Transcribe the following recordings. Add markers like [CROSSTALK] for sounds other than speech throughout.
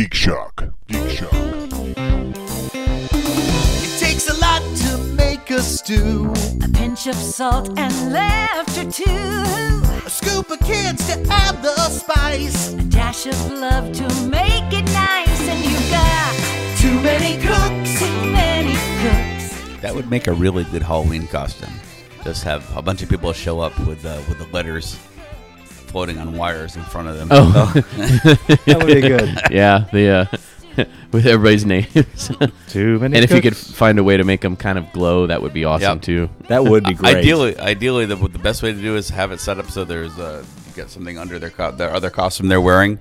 Geek Shock. Geek Shock. It takes a lot to make a stew. A pinch of salt and laughter too. A scoop of kids to add the spice. A dash of love to make it nice. And you've got Too many cooks. too many cooks. That would make a really good Halloween costume. Just have a bunch of people show up with uh, with the letters floating on wires in front of them. Oh, [LAUGHS] That would be good. yeah, the uh, [LAUGHS] with everybody's names. [LAUGHS] Too many. and if you could cooks. find a way to make them kind of glow, that would be awesome Yep. too. that would be great. Ideally, ideally, the, the best way to do is have it set up so there's uh, you get something under their co- their other costume they're wearing,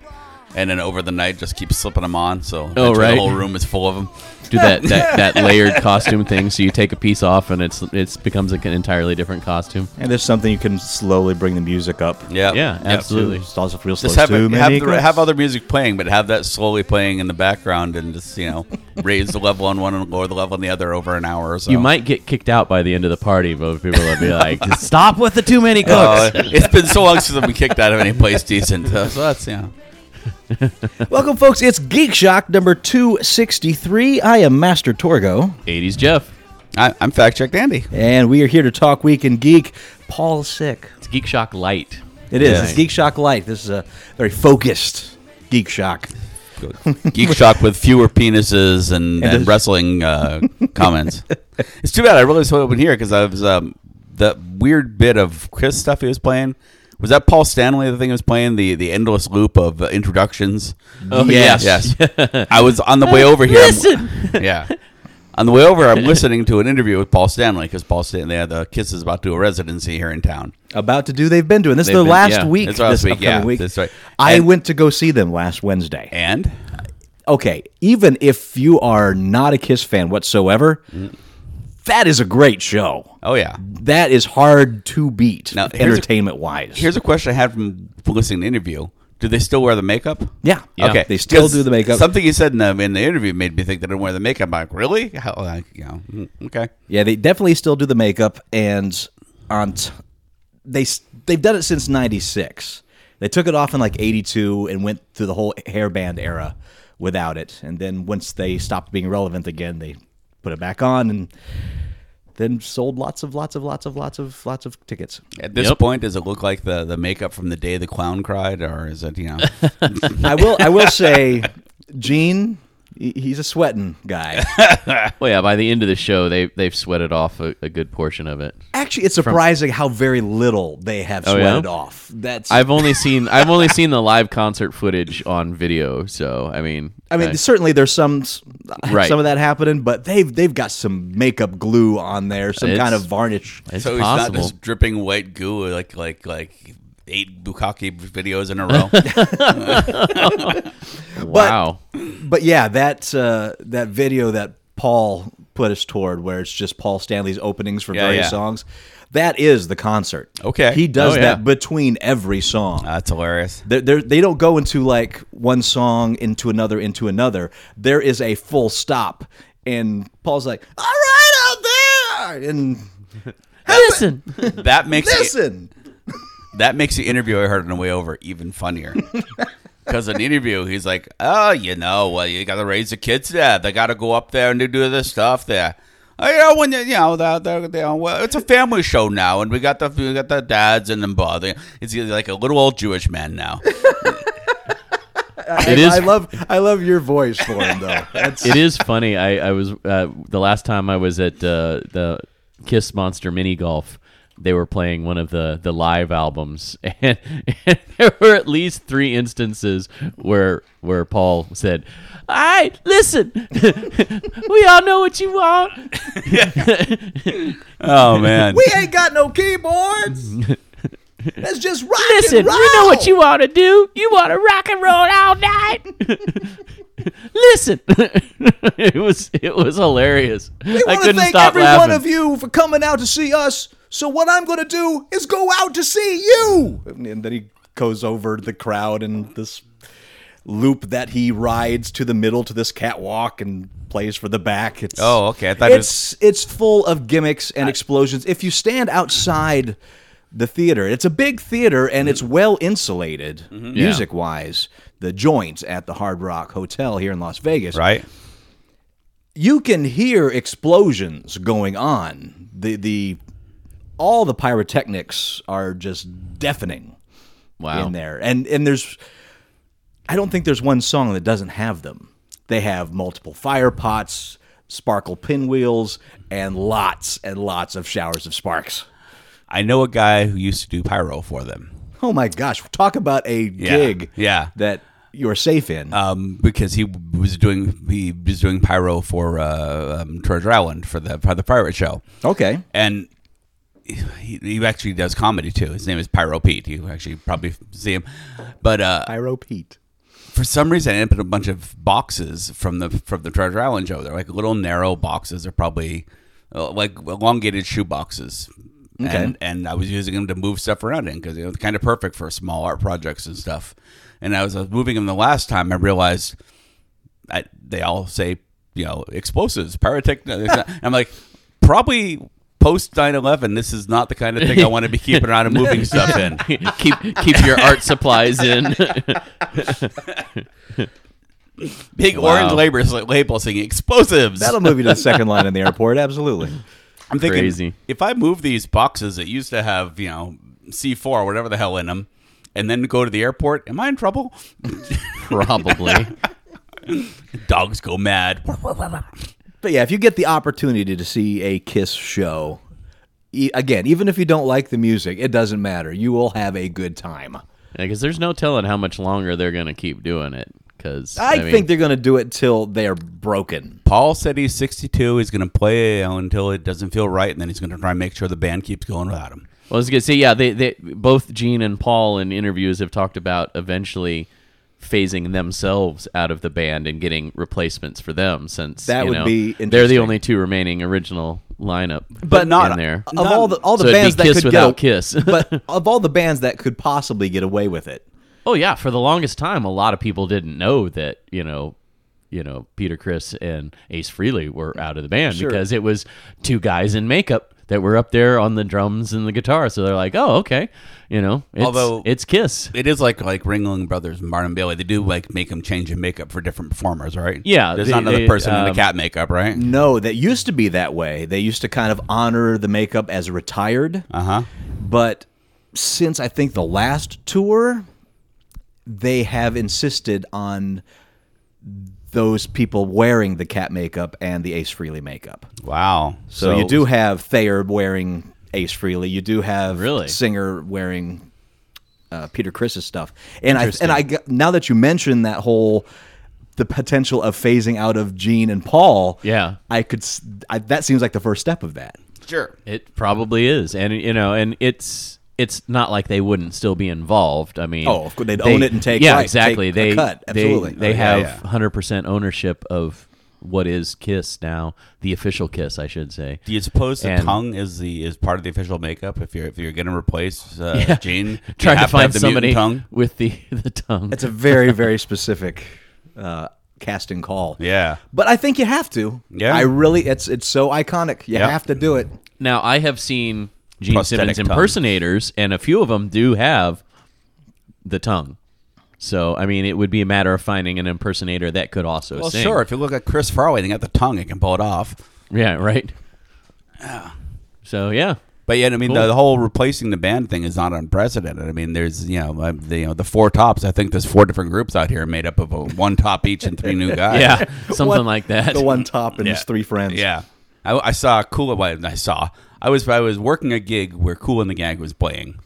and then over the night just keep slipping them on. So eventually right. the whole room is full of them. Do that, that [LAUGHS] that layered costume thing. So you take a piece off, and it's it's becomes like an entirely different costume. and there's something you can slowly bring the music up. Yeah, Yeah, absolutely. It's also real slow. Just have Too it, have, the, have other music playing, but have that slowly playing in the background, and just you know [LAUGHS] raise the level on one and lower the level on the other over an hour or so. You might get kicked out by the end of the party, but people will be [LAUGHS] like, "Stop with the too many cooks." Uh, it's been so long since I've been kicked out of any place decent. So, so that's yeah. Welcome, folks. It's Geek Shock number 263. I am Master Torgo, 80s Jeff. I, I'm fact checked Andy. and we are here to talk Week in Geek. Paul's sick. It's Geek Shock Light. It is. Yeah. It's Geek Shock Light. This is a very focused Geek Shock. [LAUGHS] Geek Shock with fewer penises and, And and wrestling uh, [LAUGHS] comments. It's too bad. I really saw it in here because I was um, that weird bit of Chris stuff he was playing. Was that Paul Stanley? The thing he was playing the the endless loop of uh, introductions. Oh Yes. Yes, [LAUGHS] I was on the way over here. I'm- Listen. [LAUGHS] yeah. On the way over, I'm listening to an interview with Paul Stanley because Paul Stanley, had the Kiss is about to do a residency here in town. About to do, they've been doing this. is They've the been- last yeah. week. It's last this week, upcoming yeah, week. that's right. I And- went to go see them last Wednesday. And okay, even if you are not a Kiss fan whatsoever, that is a great show. oh yeah, That is hard to beat, Now, here's a- entertainment wise. here's a question I had from listening to the interview. Do they still wear the makeup? yeah, Yeah. Okay, They still do the makeup. Something you said in the, in the interview made me think they didn't wear the makeup. I'm like, really? How, like, you know, mm, okay. Yeah, they definitely still do the makeup, and on t- they they've done it since '96. They took it off in like '82 and went through the whole hairband era without it, and then once they stopped being relevant again, they put it back on and then sold lots of lots of lots of lots of lots of tickets. At this Yep. point, does it look like the, the makeup from the day the clown cried, or is it you know? [LAUGHS] I will I will say, Gene, he- he's a sweating guy. [LAUGHS] Well, yeah. By the end of the show, they they've sweated off a, a good portion of it. Actually, it's surprising how very little they have Oh, yeah? sweated off. That's I've only seen [LAUGHS] I've only seen the live concert footage on video. So I mean, I mean, certainly there's some Right. some of that happening, but they've they've got some makeup glue on there, some kind of varnish. it's so he's possible. not just dripping white goo like like like eight bukkake videos in a row. [LAUGHS] wow. But yeah, that uh, that video that Paul put us toward, where it's just Paul Stanley's openings for Yeah, various yeah. songs, that is the concert. Okay. he does Oh, yeah. that between every song. That's hilarious. They're, they're, they don't go into like one song into another into another. There is a full stop, and Paul's like, "All right out there," and [LAUGHS] Listen. That makes it- listen. That makes the interview I heard on the way over even funnier. [LAUGHS] Because in the interview, he's like, "Oh, you know, well, you got to raise the kids there. They got to go up there and do this stuff there. Oh, you know, when you, you know, they're, they're, you know, well, it's a family show now, and we got the we got the dads and them bothering. It's like a little old Jewish man now. I, [LAUGHS] It is- I love I love your voice for him though. That's, it is funny. I, I was uh, the last time I was at uh, the Kiss Monster Mini Golf. They were playing one of the, the live albums, [LAUGHS] and, and there were at least three instances where where Paul said, "All right, listen, [LAUGHS] we all know what you want." [LAUGHS] oh man, we ain't got no keyboards. Let's just rock Listen, and roll. we know what you want to do. You want to rock and roll all night. Listen, it was it was hilarious. We I want to couldn't thank stop every laughing. one of you for coming out to see us. So what I'm going to do is go out to see you. And then he goes over the crowd and this loop that he rides to the middle to this catwalk and plays for the back. It's Oh, okay. I thought it was- it's it's full of gimmicks and explosions. If you stand outside the theater, it's a big theater and it's well insulated Mm-hmm. music wise. the joint at the Hard Rock Hotel here in Las Vegas. Right. You can hear explosions going on. The the all the pyrotechnics are just deafening Wow. in there. And and there's I don't think there's one song that doesn't have them. They have multiple fire pots, sparkle pinwheels, and lots and lots of showers of sparks. I know a guy who used to do pyro for them. Oh my gosh, talk about a gig yeah. that you're safe in. um, because he was doing he was doing pyro for uh, um, Treasure Island for the for the pirate show, okay. and he, he actually does comedy too. His name is Pyro Pete. You actually probably see him, but uh, Pyro Pete. for some reason, I ended up in a bunch of boxes from the from the Treasure Island show. They're like little narrow boxes. They're probably uh, like elongated shoe boxes. Okay. And and I was using them to move stuff around in because it was kind of perfect for small art projects and stuff. And I was, I was moving them the last time. I realized I, they all say you know explosives, pyrotechnics. [LAUGHS] I'm like probably post 9/11. This is not the kind of thing I want to be [LAUGHS] keeping around and moving stuff in. [LAUGHS] keep keep your art supplies in. [LAUGHS] Big Wow. orange label label saying explosives. That'll move you to the second line in the airport. Absolutely. I'm thinking Crazy. if I move these boxes that used to have, you know, C4 or whatever the hell in them, and then go to the airport, am I in trouble? Probably. Dogs go mad. But yeah, if you get the opportunity to see a Kiss show, e- again, even if you don't like the music, it doesn't matter. You will have a good time. Because there's no telling how much longer they're going to keep doing it. Because I, think they're going to do it till they're broken. Paul said he's 62. He's going to play until it doesn't feel right, and then he's going to try and make sure the band keeps going without him. Well, I was gonna say, yeah, they, they both Gene and Paul in interviews have talked about eventually phasing themselves out of the band and getting replacements for them, since That you would know, be they're the only two remaining original lineup, But not in there. Of all the all the So bands that Kiss could without get, Kiss. [LAUGHS] but [LAUGHS] of all the bands that could possibly get away with it, Oh yeah, for the longest time, a lot of people didn't know that you know, you know, Peter Criss and Ace Frehley were out of the band Sure. because it was two guys in makeup that were up there on the drums and the guitar. So they're like, oh okay, you know, it's, Although- it's Kiss. It is like like Ringling Brothers and Barnum Bailey. They do like make them change in makeup for different performers, right? Yeah, There's they- not another they, person in the um, cat makeup, right? no, that used to be that way. They used to kind of honor the makeup as retired. Uh huh. But since I think the last tour, they have insisted on those people wearing the cat makeup and the Ace Frehley makeup. Wow. So, you do have Thayer wearing Ace Frehley. You do have Really? Singer wearing uh, Peter Criss's stuff. And I Interesting. and I now that you mention that whole the potential of phasing out of Gene and Paul, Yeah. I could s I that seems like the first step of that. sure. It probably is, and you know, and it's it's not like they wouldn't still be involved. I mean, Oh, of course, they'd they- own it and take- yeah, right, exactly. take a they cut. Absolutely. They, Oh, yeah, have yeah. hundred percent ownership of what is Kiss now, the official Kiss, I should say. Do you suppose the And- tongue is the is part of the official makeup? If you're if you're going to replace uh, [LAUGHS] Gene, [LAUGHS] you Trying to have find have the somebody tongue. with the [LAUGHS] the tongue. It's a very very specific uh, casting call. Yeah. But I think you have to. Yeah. I really it's it's so iconic. You Yep. have to do it. Now I have seen Gene Prosthetic Simmons tongue. impersonators, and a few of them do have the tongue. So I mean, it would be a matter of finding an impersonator that could also Well, sing. sure. If you look at Chris Farley, they got the tongue; he can pull it off. Yeah, right. Yeah. So yeah, But yet, I mean, Cool. the, whole replacing the band thing is not unprecedented. I mean, there's you know, uh, the, you know, the four tops. I think there's four different groups out here made up of a one top each and three new [LAUGHS] guys. yeah, something One- like that. The one top and Yeah. his three friends. Yeah, I, I saw Cool. Well, I saw. I was I was working a gig where Cool and the Gang was playing,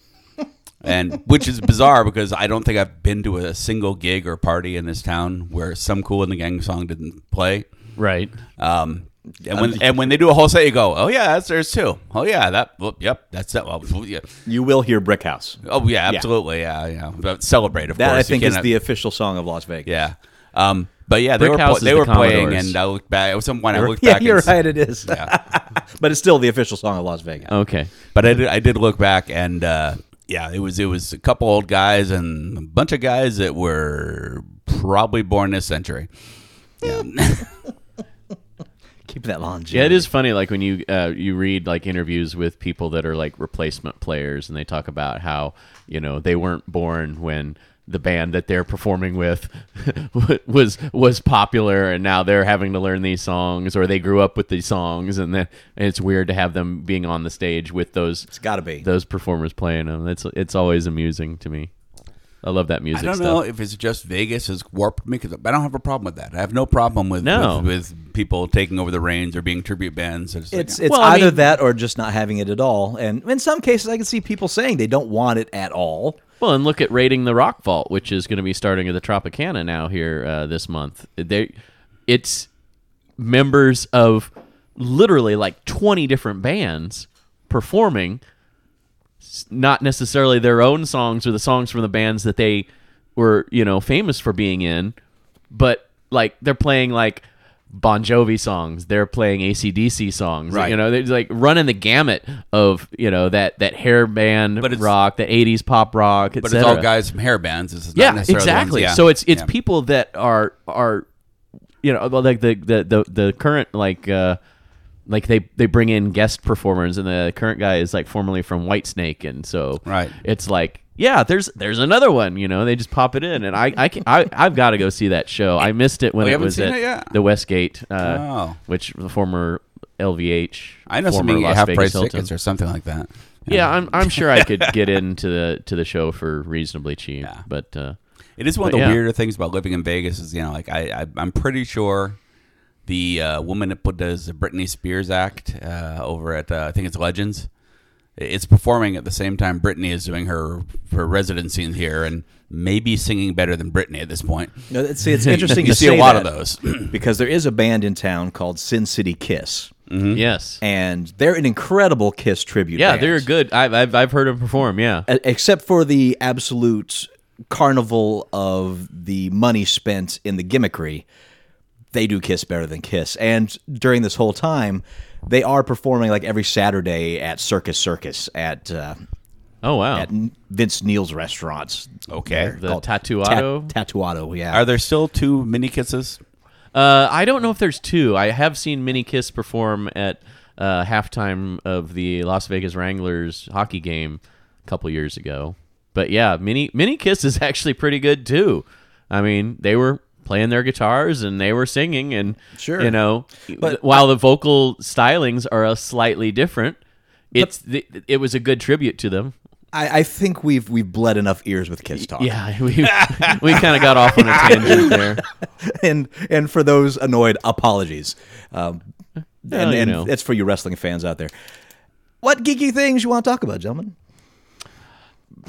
and which is bizarre because I don't think I've been to a single gig or party in this town where some Cool and the Gang song didn't play. Right. Um, and when and when they do a whole set, you go, oh yeah, that's theirs too. Oh yeah, that. Well, yep, that's that. Well, yeah. You will hear Brick House. Oh yeah, absolutely. Yeah, yeah. But celebrate, of course. That course. I think is the official song of Las Vegas. yeah. Um, but yeah, they Brick were pl- they the were playing, and I looked back. At some point, I looked yeah, [LAUGHS] back. you're and, s- right. It is, Yeah. [LAUGHS] but it's still the official song of Las Vegas. Okay. But I did, I did look back, and uh, yeah, it was it was a couple old guys and a bunch of guys that were probably born this century. Yeah. [LAUGHS] Keep that longevity. Yeah, it is funny. Like when you uh, you read like interviews with people that are like replacement players, and they talk about how you know they weren't born when the band that they're performing with [LAUGHS] was was popular and now they're having to learn these songs or they grew up with these songs and then and it's weird to have them being on the stage with those It's got to be. those performers playing them. It's it's always amusing to me. I love that music I don't stuff. know if it's just Vegas has warped me because I don't have a problem with that. I have no problem with No. with, with people taking over the reins or being tribute bands. It's, like, It's it's Well, I either mean- that or just not having it at all. And in some cases, I can see people saying they don't want it at all. Well, and look at raiding the Rock Vault, which is going to be starting at the Tropicana now here uh, this month. They, it's members of literally like twenty different bands performing, not necessarily their own songs or the songs from the bands that they were you know famous for being in, but like they're playing like Bon Jovi songs, they're playing ACDC songs, Right. You know, they're like running the gamut of you know that that hair band But rock, the '80s pop rock, but it's all guys from hair bands. It's not Yeah, ones- exactly. yeah. So it's it's Yeah. people that are are you know like the the the, the current like uh like they they bring in guest performers and the current guy is like formerly from Whitesnake and so Right. it's like yeah there's there's another one you know they just pop it in and I I can, I I've got to go see that show I missed it when Oh, it was at it the Westgate uh, Oh. which the former LVH I know somebody Las half price Hilton. tickets or something like that. yeah I'm I'm sure I could [LAUGHS] get into the to the show for reasonably cheap Yeah. but uh It is one of the yeah. weirder things about living in Vegas is you know like I, I I'm pretty sure the uh, woman that put does the Britney Spears act uh, over at uh, I think it's Legends. It's performing at the same time Britney is doing her her residency in here and maybe singing better than Britney at this point. No, it's- See, it's interesting [LAUGHS] You to see a say lot of those. [CLEARS THROAT] because there is a band in town called Sin City Kiss, mm-hmm. yes and they're an incredible Kiss tribute. Yeah, band. they're good. I've, I've I've heard them perform. Yeah, except for the absolute carnival of the money spent in the gimmickry. They do Kiss better than Kiss, and during this whole time, they are performing like every Saturday at Circus Circus at uh, Oh wow. at Vince Neil's restaurants. Okay. They're The called Tatuado? Ta- Tatuado, yeah. Are there still two mini kisses? Uh, I don't know if there's two. I have seen Mini Kiss perform at uh, halftime of the Las Vegas Wranglers hockey game a couple years ago. But yeah, Mini Minnie Kiss is [LAUGHS] actually pretty good too. I mean, they were playing their guitars and they were singing and Sure. you know, But while the vocal stylings are a slightly different, it's the, it was a good tribute to them. I, I think we've we've bled enough ears with Kiss talk. Yeah, [LAUGHS] we we kind of got off on a tangent there. [LAUGHS] and and for those annoyed, apologies. Um, Well, and you and know. it's for you wrestling fans out there. What geeky things you want to talk about, gentlemen?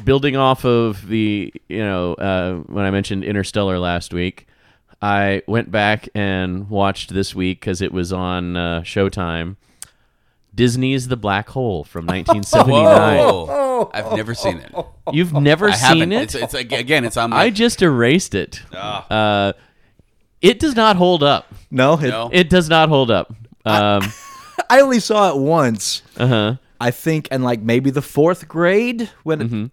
building off of the you know uh, when I mentioned Interstellar last week, I went back and watched this week because it was on uh, Showtime. Disney's The Black Hole from 1979. [LAUGHS] Whoa! I've never seen it. You've never I seen haven't. it? It's, it's again. It's on my. I just erased it. Uh, it does not hold up. No, it, No. It does not hold up. Um, [LAUGHS] I only saw it once. uh huh. I think and like maybe the fourth grade when Mm-hmm.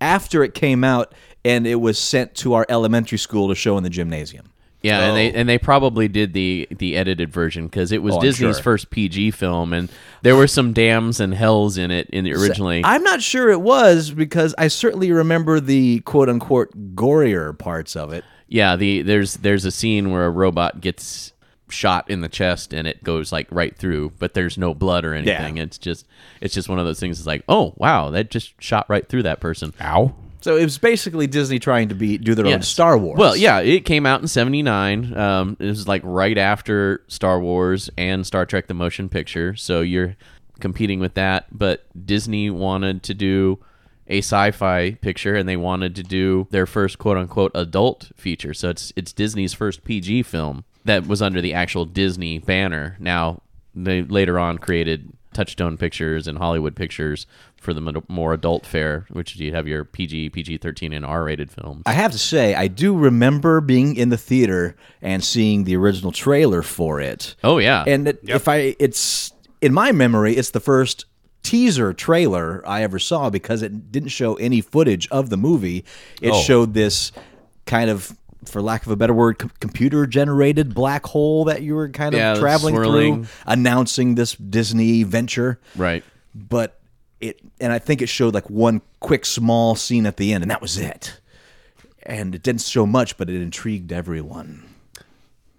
after it came out and it was sent to our elementary school to show in the gymnasium. Yeah, and they Oh. and they probably did the the edited version because it was Oh, Disney's sure. first PG film, and there were some dams and hells in it in the originally. I'm not sure it was because I certainly remember the quote unquote gorier parts of it. Yeah, the there's there's a scene where a robot gets shot in the chest and it goes like right through, but there's no blood or anything. It's just it's just one of those things. It's like, oh wow, that just shot right through that person. Ow. So it was basically Disney trying to be do their own Yes. Star Wars. Well, yeah, it came out in '79. Um, it was like right after Star Wars and Star Trek: The Motion Picture, so you're competing with that. But Disney wanted to do a sci-fi picture, and they wanted to do their first "quote-unquote" adult feature. So it's it's Disney's first PG film that was under the actual Disney banner. Now they later on created Touchstone Pictures and Hollywood Pictures for the more adult fare, which you have your PG, PG-13, and R-rated films. I have to say, I do remember being in the theater and seeing the original trailer for it. Oh yeah, And it, if I, it's in my memory, it's the first teaser trailer I ever saw because it didn't show any footage of the movie. It Oh. showed this kind of, for lack of a better word, com- computer generated black hole that you were kind of Yeah, traveling swirling. through, announcing this Disney venture. right. But it, and I think it showed like one quick small scene at the end, and that was it. and it didn't show much, but it intrigued everyone.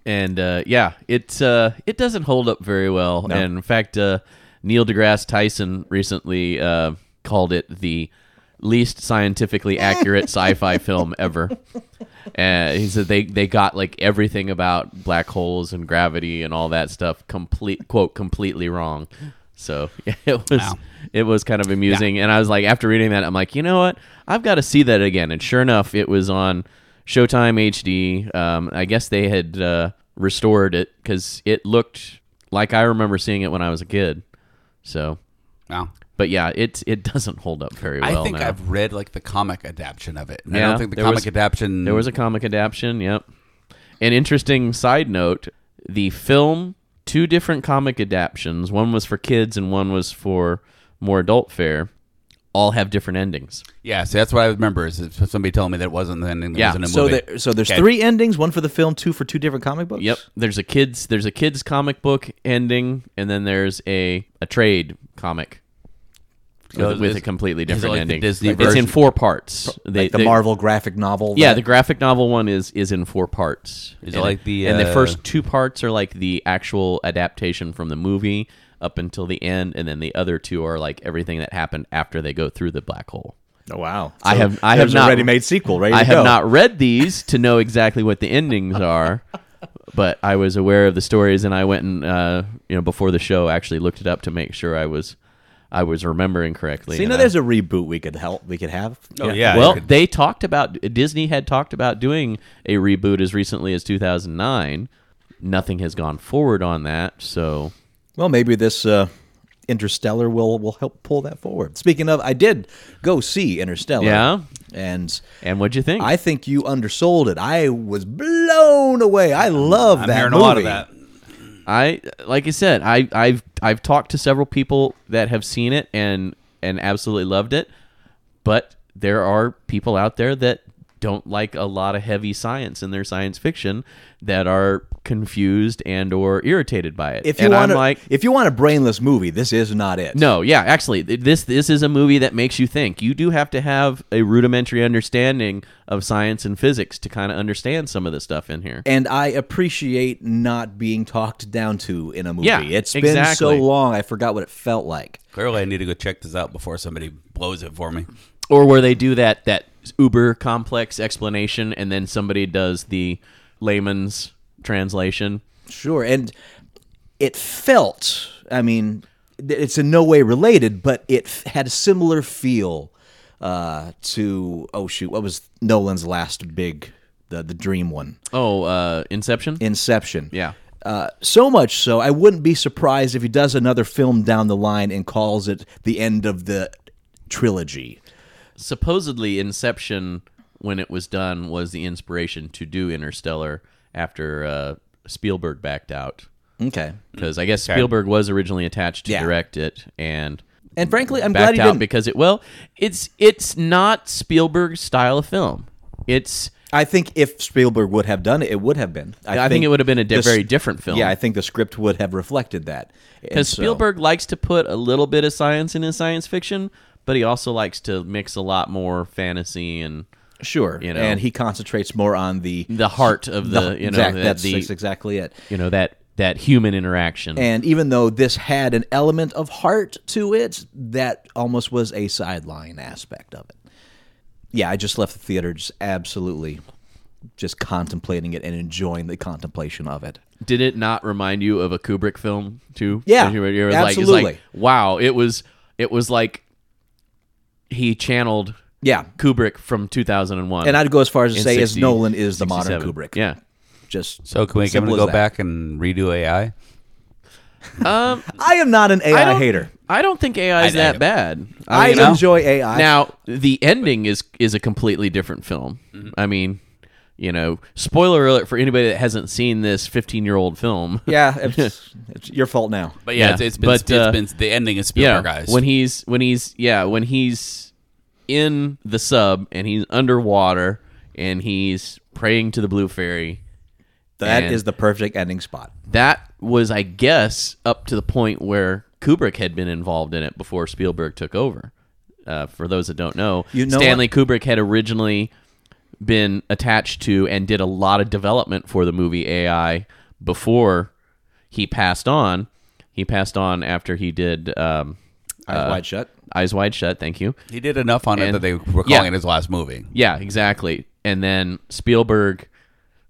and uh, yeah, it uh, it doesn't hold up very well. And in fact, uh, Neil deGrasse Tyson recently uh, called it the least scientifically accurate [LAUGHS] sci-fi film ever. And he said they they got like everything about black holes and gravity and all that stuff complete quote completely wrong. So [LAUGHS] it was Wow. it was kind of amusing, and I was like, after reading that, I'm like, you know what? I've got to see that again. And sure enough, it was on Showtime HD. Um, I guess they had uh, restored it because it looked like I remember seeing it when I was a kid. So, Wow. but yeah, it it doesn't hold up very well. I think now. I've read like the comic adaptation of it. And I Yeah, don't think the comic was- adaptation. There was a comic adaptation. Yep. An interesting side note: the film, two different comic adaptations. One was for kids, and one was for more adult fare. All have different endings. yeah. So that's what I remember is somebody telling me that it wasn't the ending. That Yeah, was in a So movie. there, so there's Okay. three endings, one for the film, two for two different comic books. Yep. There's a kids. There's a kids comic book ending, and then there's a a trade comic. So with, with a completely different like the ending. Disney it's in four parts. They- like the they- Marvel graphic novel. Yeah, that- the graphic novel one is is in four parts. Is it And like the, and the uh, first two parts are like the actual adaptation from the movie up until the end, and then the other two are like everything that happened after they go through the black hole. Oh wow! I have I have not ready-made sequel. Ready I to have go. not read these to know exactly what the endings are, [LAUGHS] but I was aware of the stories, and I went and uh, you know before the show actually looked it up to make sure I was I was remembering correctly. So you know, I- there's a reboot we could help. We could have. Oh, yeah. well, could- they talked about Disney had talked about doing a reboot as recently as 2009. Nothing has gone forward on that, so Well, maybe this uh, Interstellar will will help pull that forward. Speaking of, I did go see Interstellar. Yeah? and and what'd you think? I think you undersold it. I was blown away. I love I'm that hearing movie. a lot of that. I like I said, I I've I've talked to several people that have seen it and and absolutely loved it, but there are people out there that don't like a lot of heavy science in their science fiction that are confused and or irritated by it. If you and want I'm a, like if you want a brainless movie, this is not it. No, yeah, actually, this this is a movie that makes you think. You do have to have a rudimentary understanding of science and physics to kind of understand some of the stuff in here. And I appreciate not being talked down to in a movie. Yeah, it's been so long, I forgot what it felt like. Clearly, I need to go check this out before somebody blows it for me. Or where they do that that uber complex explanation, and then somebody does the layman's translation. Sure, and it felt. I mean, it's in no way related, but it had a similar feel uh, to. Oh shoot, what was Nolan's last big, the the Dream one, Oh, uh, Inception. Inception. yeah. Uh, so much so, I wouldn't be surprised if he does another film down the line and calls it the end of the trilogy. supposedly Inception, when it was done, was the inspiration to do Interstellar after uh, Spielberg backed out. Okay. Because I guess Spielberg was originally attached to Yeah. direct it and And frankly, I'm glad he out didn't. because it well, it's it's not Spielberg's style of film. It's I think if Spielberg would have done it, it would have been. I think it would have been a di- the very different film. Yeah, I think the script would have reflected that. And because so- Spielberg likes to put a little bit of science in his science fiction, but he also likes to mix a lot more fantasy and sure, you know. and he concentrates more on the the heart of the, you know exact- the, that's, the that's exactly it. you know that that human interaction. And even though this had an element of heart to it, that almost was a sideline aspect of it. Yeah, I just left the theater just absolutely just contemplating it and enjoying the contemplation of it. Did it not remind you of a Kubrick film too? Yeah, You were- you were like- absolutely. like, wow, it was it was like he channeled Yeah. Kubrick from 2001. And I'd go as far as to in say as 60 Nolan is the modern 67. Kubrick. Yeah. Just So can we can simple we as go that. back and redo AI? Um, [LAUGHS] I am not an I AI don't- hater. I don't think AI is I- that I- bad. I, mean, enjoy AI. Now the ending is is a completely different film. Mm-hmm. I mean, you know, spoiler alert for anybody that hasn't seen this 15 year old film. [LAUGHS] yeah, [LAUGHS] it's, it's your fault now. But yeah, Yeah, it's, it's been but, it's uh, been the ending is yeah, Spielberg guys. when he's when he's yeah when he's in the sub and he's underwater and he's praying to the blue fairy. That And- is the perfect ending spot. That was, I guess, up to the point where Kubrick had been involved in it before Spielberg took over. Uh, for those that don't know, You know Stanley Kubrick had originally been attached to and did a lot of development for the movie AI before he passed on. He passed on after he did um, Eyes uh, wide shut. Eyes Wide Shut. Thank you. He did enough on it that they were calling yeah. it his last movie. Yeah, exactly. And then Spielberg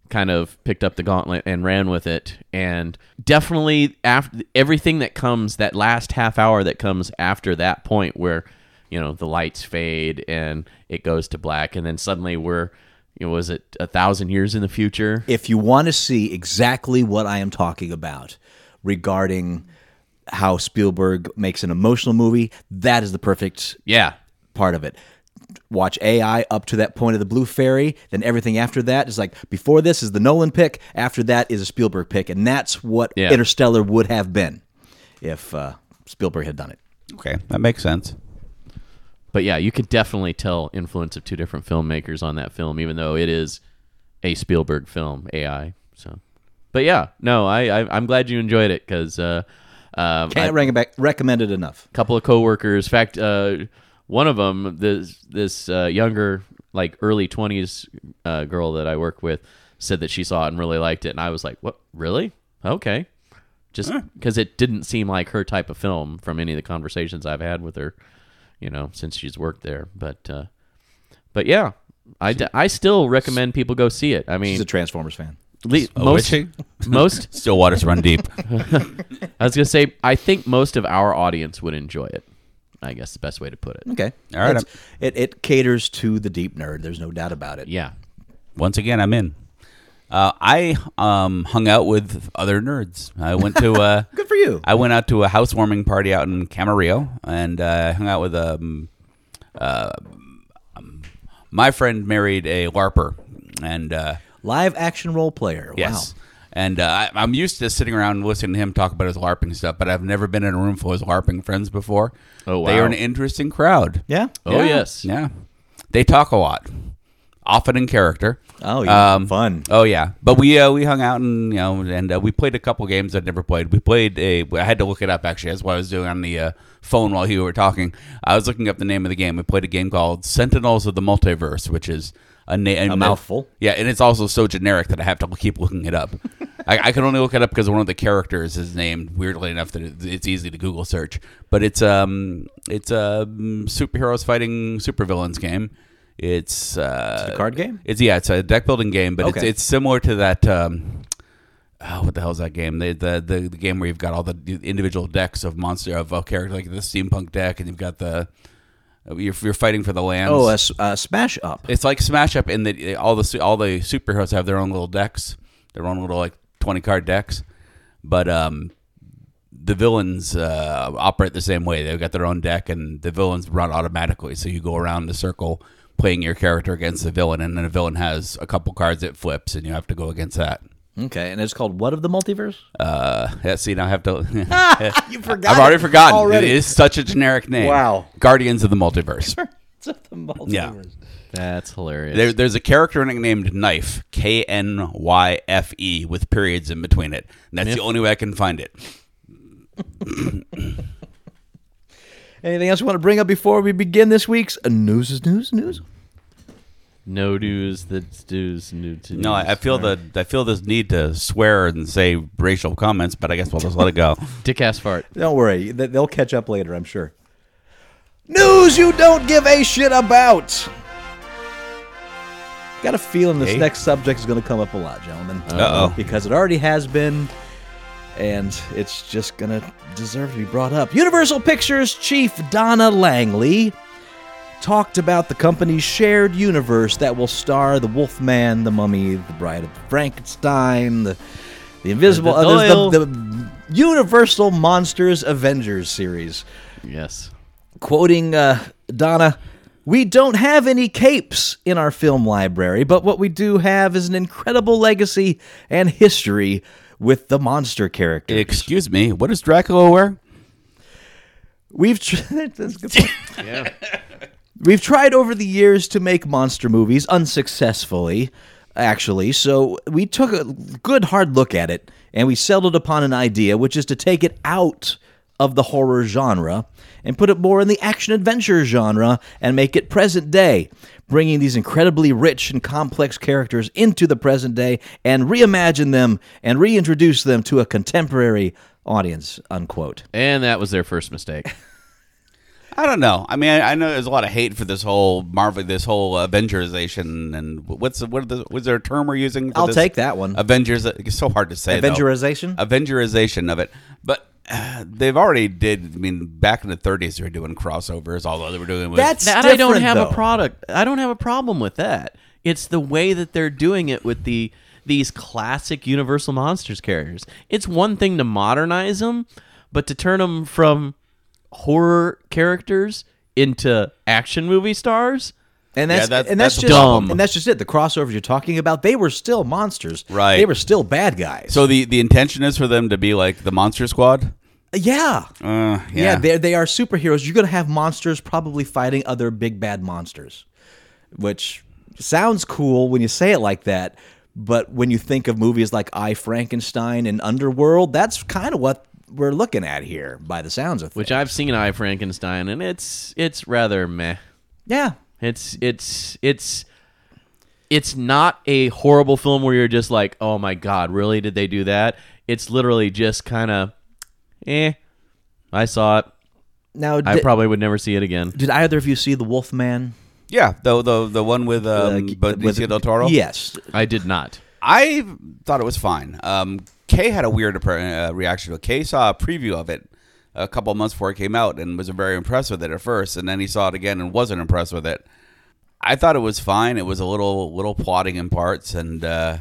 kind of picked up the gauntlet and ran with it. And definitely after everything that comes, that last half hour that comes after that point where, you know, the lights fade and it goes to black, and then suddenly we're, you know, was it a thousand years in the future? If you want to see exactly what I am talking about regarding how Spielberg makes an emotional movie, that is the perfect Yeah. part of it. Watch AI up to that point of the Blue Fairy, then everything after that is like before this is the Nolan pick, after that is a Spielberg pick, and that's what Yeah. Interstellar would have been if uh, Spielberg had done it. Okay, that makes sense. But yeah, you could definitely tell influence of two different filmmakers on that film, even though it is a Spielberg film, AI. So, but yeah, no, I, I I'm glad you enjoyed it because uh, um, Can't I- back, recommend it enough. A couple of coworkers. In fact, uh, one of them, this this uh, younger, like early twenties uh, girl that I work with, said that she saw it and really liked it, and I was like, "What? Really? Okay." Just because it didn't seem like her type of film from any of the conversations I've had with her, you know, since she's worked there. But uh, but yeah, I, I still recommend people go see it. I mean, she's a Transformers fan. Le- most is [LAUGHS] most Still waters run deep. [LAUGHS] I was gonna say I think most of our audience would enjoy it. I guess the best way to put it. Okay, All right, It's- It it caters to the deep nerd. There's no doubt about it. Yeah. Once again, I'm in. Uh, I um, hung out with other nerds. I went to uh, [LAUGHS] Good for you. I went out to a housewarming party out in Camarillo and uh, hung out with um, uh, um, my friend married a LARPer, and uh, Live action role player. yes, Wow. and uh, I, I'm used to sitting around listening to him talk about his LARPing stuff, but I've never been in a room full of his LARPing friends before. Oh, They are an interesting crowd. Yeah. Oh yes. Yeah, they talk a lot, often in character. Oh, yeah. Um, Fun. Oh yeah, but we uh, we hung out and you know and uh, we played a couple games I'd never played. We played a. I had to look it up actually. That's what I was doing on the uh, phone while you were talking. I was looking up the name of the game. We played a game called Sentinels of the Multiverse, which is a, A mouthful. Yeah, and it's also so generic that I have to keep looking it up. [LAUGHS] I, I can only look it up because one of the characters is named weirdly enough that it, it's easy to Google search. But it's um it's a um, superheroes fighting supervillains game. It's uh, a card game? It's yeah, it's a deck building game, but it's it's similar to that. Um, oh, what the hell is that game? The, the the the game where you've got all the individual decks of monster of a character like the steampunk deck, and you've got the you're, you're fighting for the lands. Oh, a, a smash up. It's like Smash Up in that all the all the superheroes have their own little decks, their own little like twenty card decks, but um, the villains uh, operate the same way. They've got their own deck, and the villains run automatically. So you go around the circle playing your character against the villain, and then the villain has a couple cards it flips, and you have to go against that. Okay, and it's called what of the multiverse? Uh, yeah, see, now I have to. [LAUGHS] [LAUGHS] You forgot. I've already forgotten. Already. It is such a generic name. Wow. Guardians of the Multiverse. [LAUGHS] It's of the multiverse. Yeah. That's hilarious. There, there's a character in it named Knife, K N Y F E, with periods in between it. And that's the only way I can find it. Anything else you want to bring up before we begin this week's news? Is news news? No dues, that's dues, new to No, I, I feel the I feel this need to swear and say racial comments, but I guess we'll just let it go. [LAUGHS] dick ass fart. Don't worry, th- they'll catch up later. I'm sure. News you don't give a shit about. Got a feeling this Hey. next subject is going to come up a lot, gentlemen. Uh-oh. Because it already has been, and it's just going to deserve to be brought up. Universal Pictures chief Donna Langley talked about the company's shared universe that will star the Wolfman, the Mummy, the Bride of Frankenstein, the the Invisible, The there's the, the Universal Monsters Avengers series Yes. quoting uh, Donna, we don't have any capes in our film library, but what we do have is an incredible legacy and history with the monster characters. Excuse me, what does Dracula wear? We've tr- [LAUGHS] point. [LAUGHS] We've tried over the years to make monster movies unsuccessfully, actually. So we took a good hard look at it and we settled upon an idea, which is to take it out of the horror genre and put it more in the action adventure genre and make it present day, bringing these incredibly rich and complex characters into the present day and reimagine them and reintroduce them to a contemporary audience. Unquote. And that was their first mistake. [LAUGHS] I don't know. I mean, I, I know there's a lot of hate for this whole Marvel, this whole Avengerization, and what's the, what are the, was there a term we're using? For I'll this? take that one. Avengers. It's so hard to say. though. Avengerization? Avengerization of it, but. Uh, they've already did. I mean, back in the 30s, they were doing crossovers. Although they were doing with That's that I don't have though. a product. I don't have a problem with that. It's the way that they're doing it with the these classic Universal Monsters characters. It's one thing to modernize them, but to turn them from horror characters into action movie stars. And that's, Yeah, that's- and that's, that's just problem. and that's just it. The crossovers you're talking about, they were still monsters. Right. They were still bad guys. So the the intention is for them to be like the Monster Squad. yeah. Uh, yeah, Yeah, they they are superheroes. You're going to have monsters probably fighting other big bad monsters, which sounds cool when you say it like that. But when you think of movies like I Frankenstein and Underworld, that's kind of what we're looking at here, by the sounds of Which. I've seen I Frankenstein, and it's it's rather meh. yeah, It's it's it's it's not a horrible film where you're just like, oh my god, really? Did they do that? It's literally just kind of, eh. I saw it. now I did, probably would never see it again. did either of you see the Wolfman? yeah. The the the one with um, Uh, Benicio with- del Toro. Yes, I did not. I thought it was fine. Um, Kay had a weird uh, reaction to it. Kay saw a preview of it a couple of months before it came out and was very impressed with it at first, and then he saw it again and wasn't impressed with it. I thought it was fine. It was a little little plotting in parts, and uh,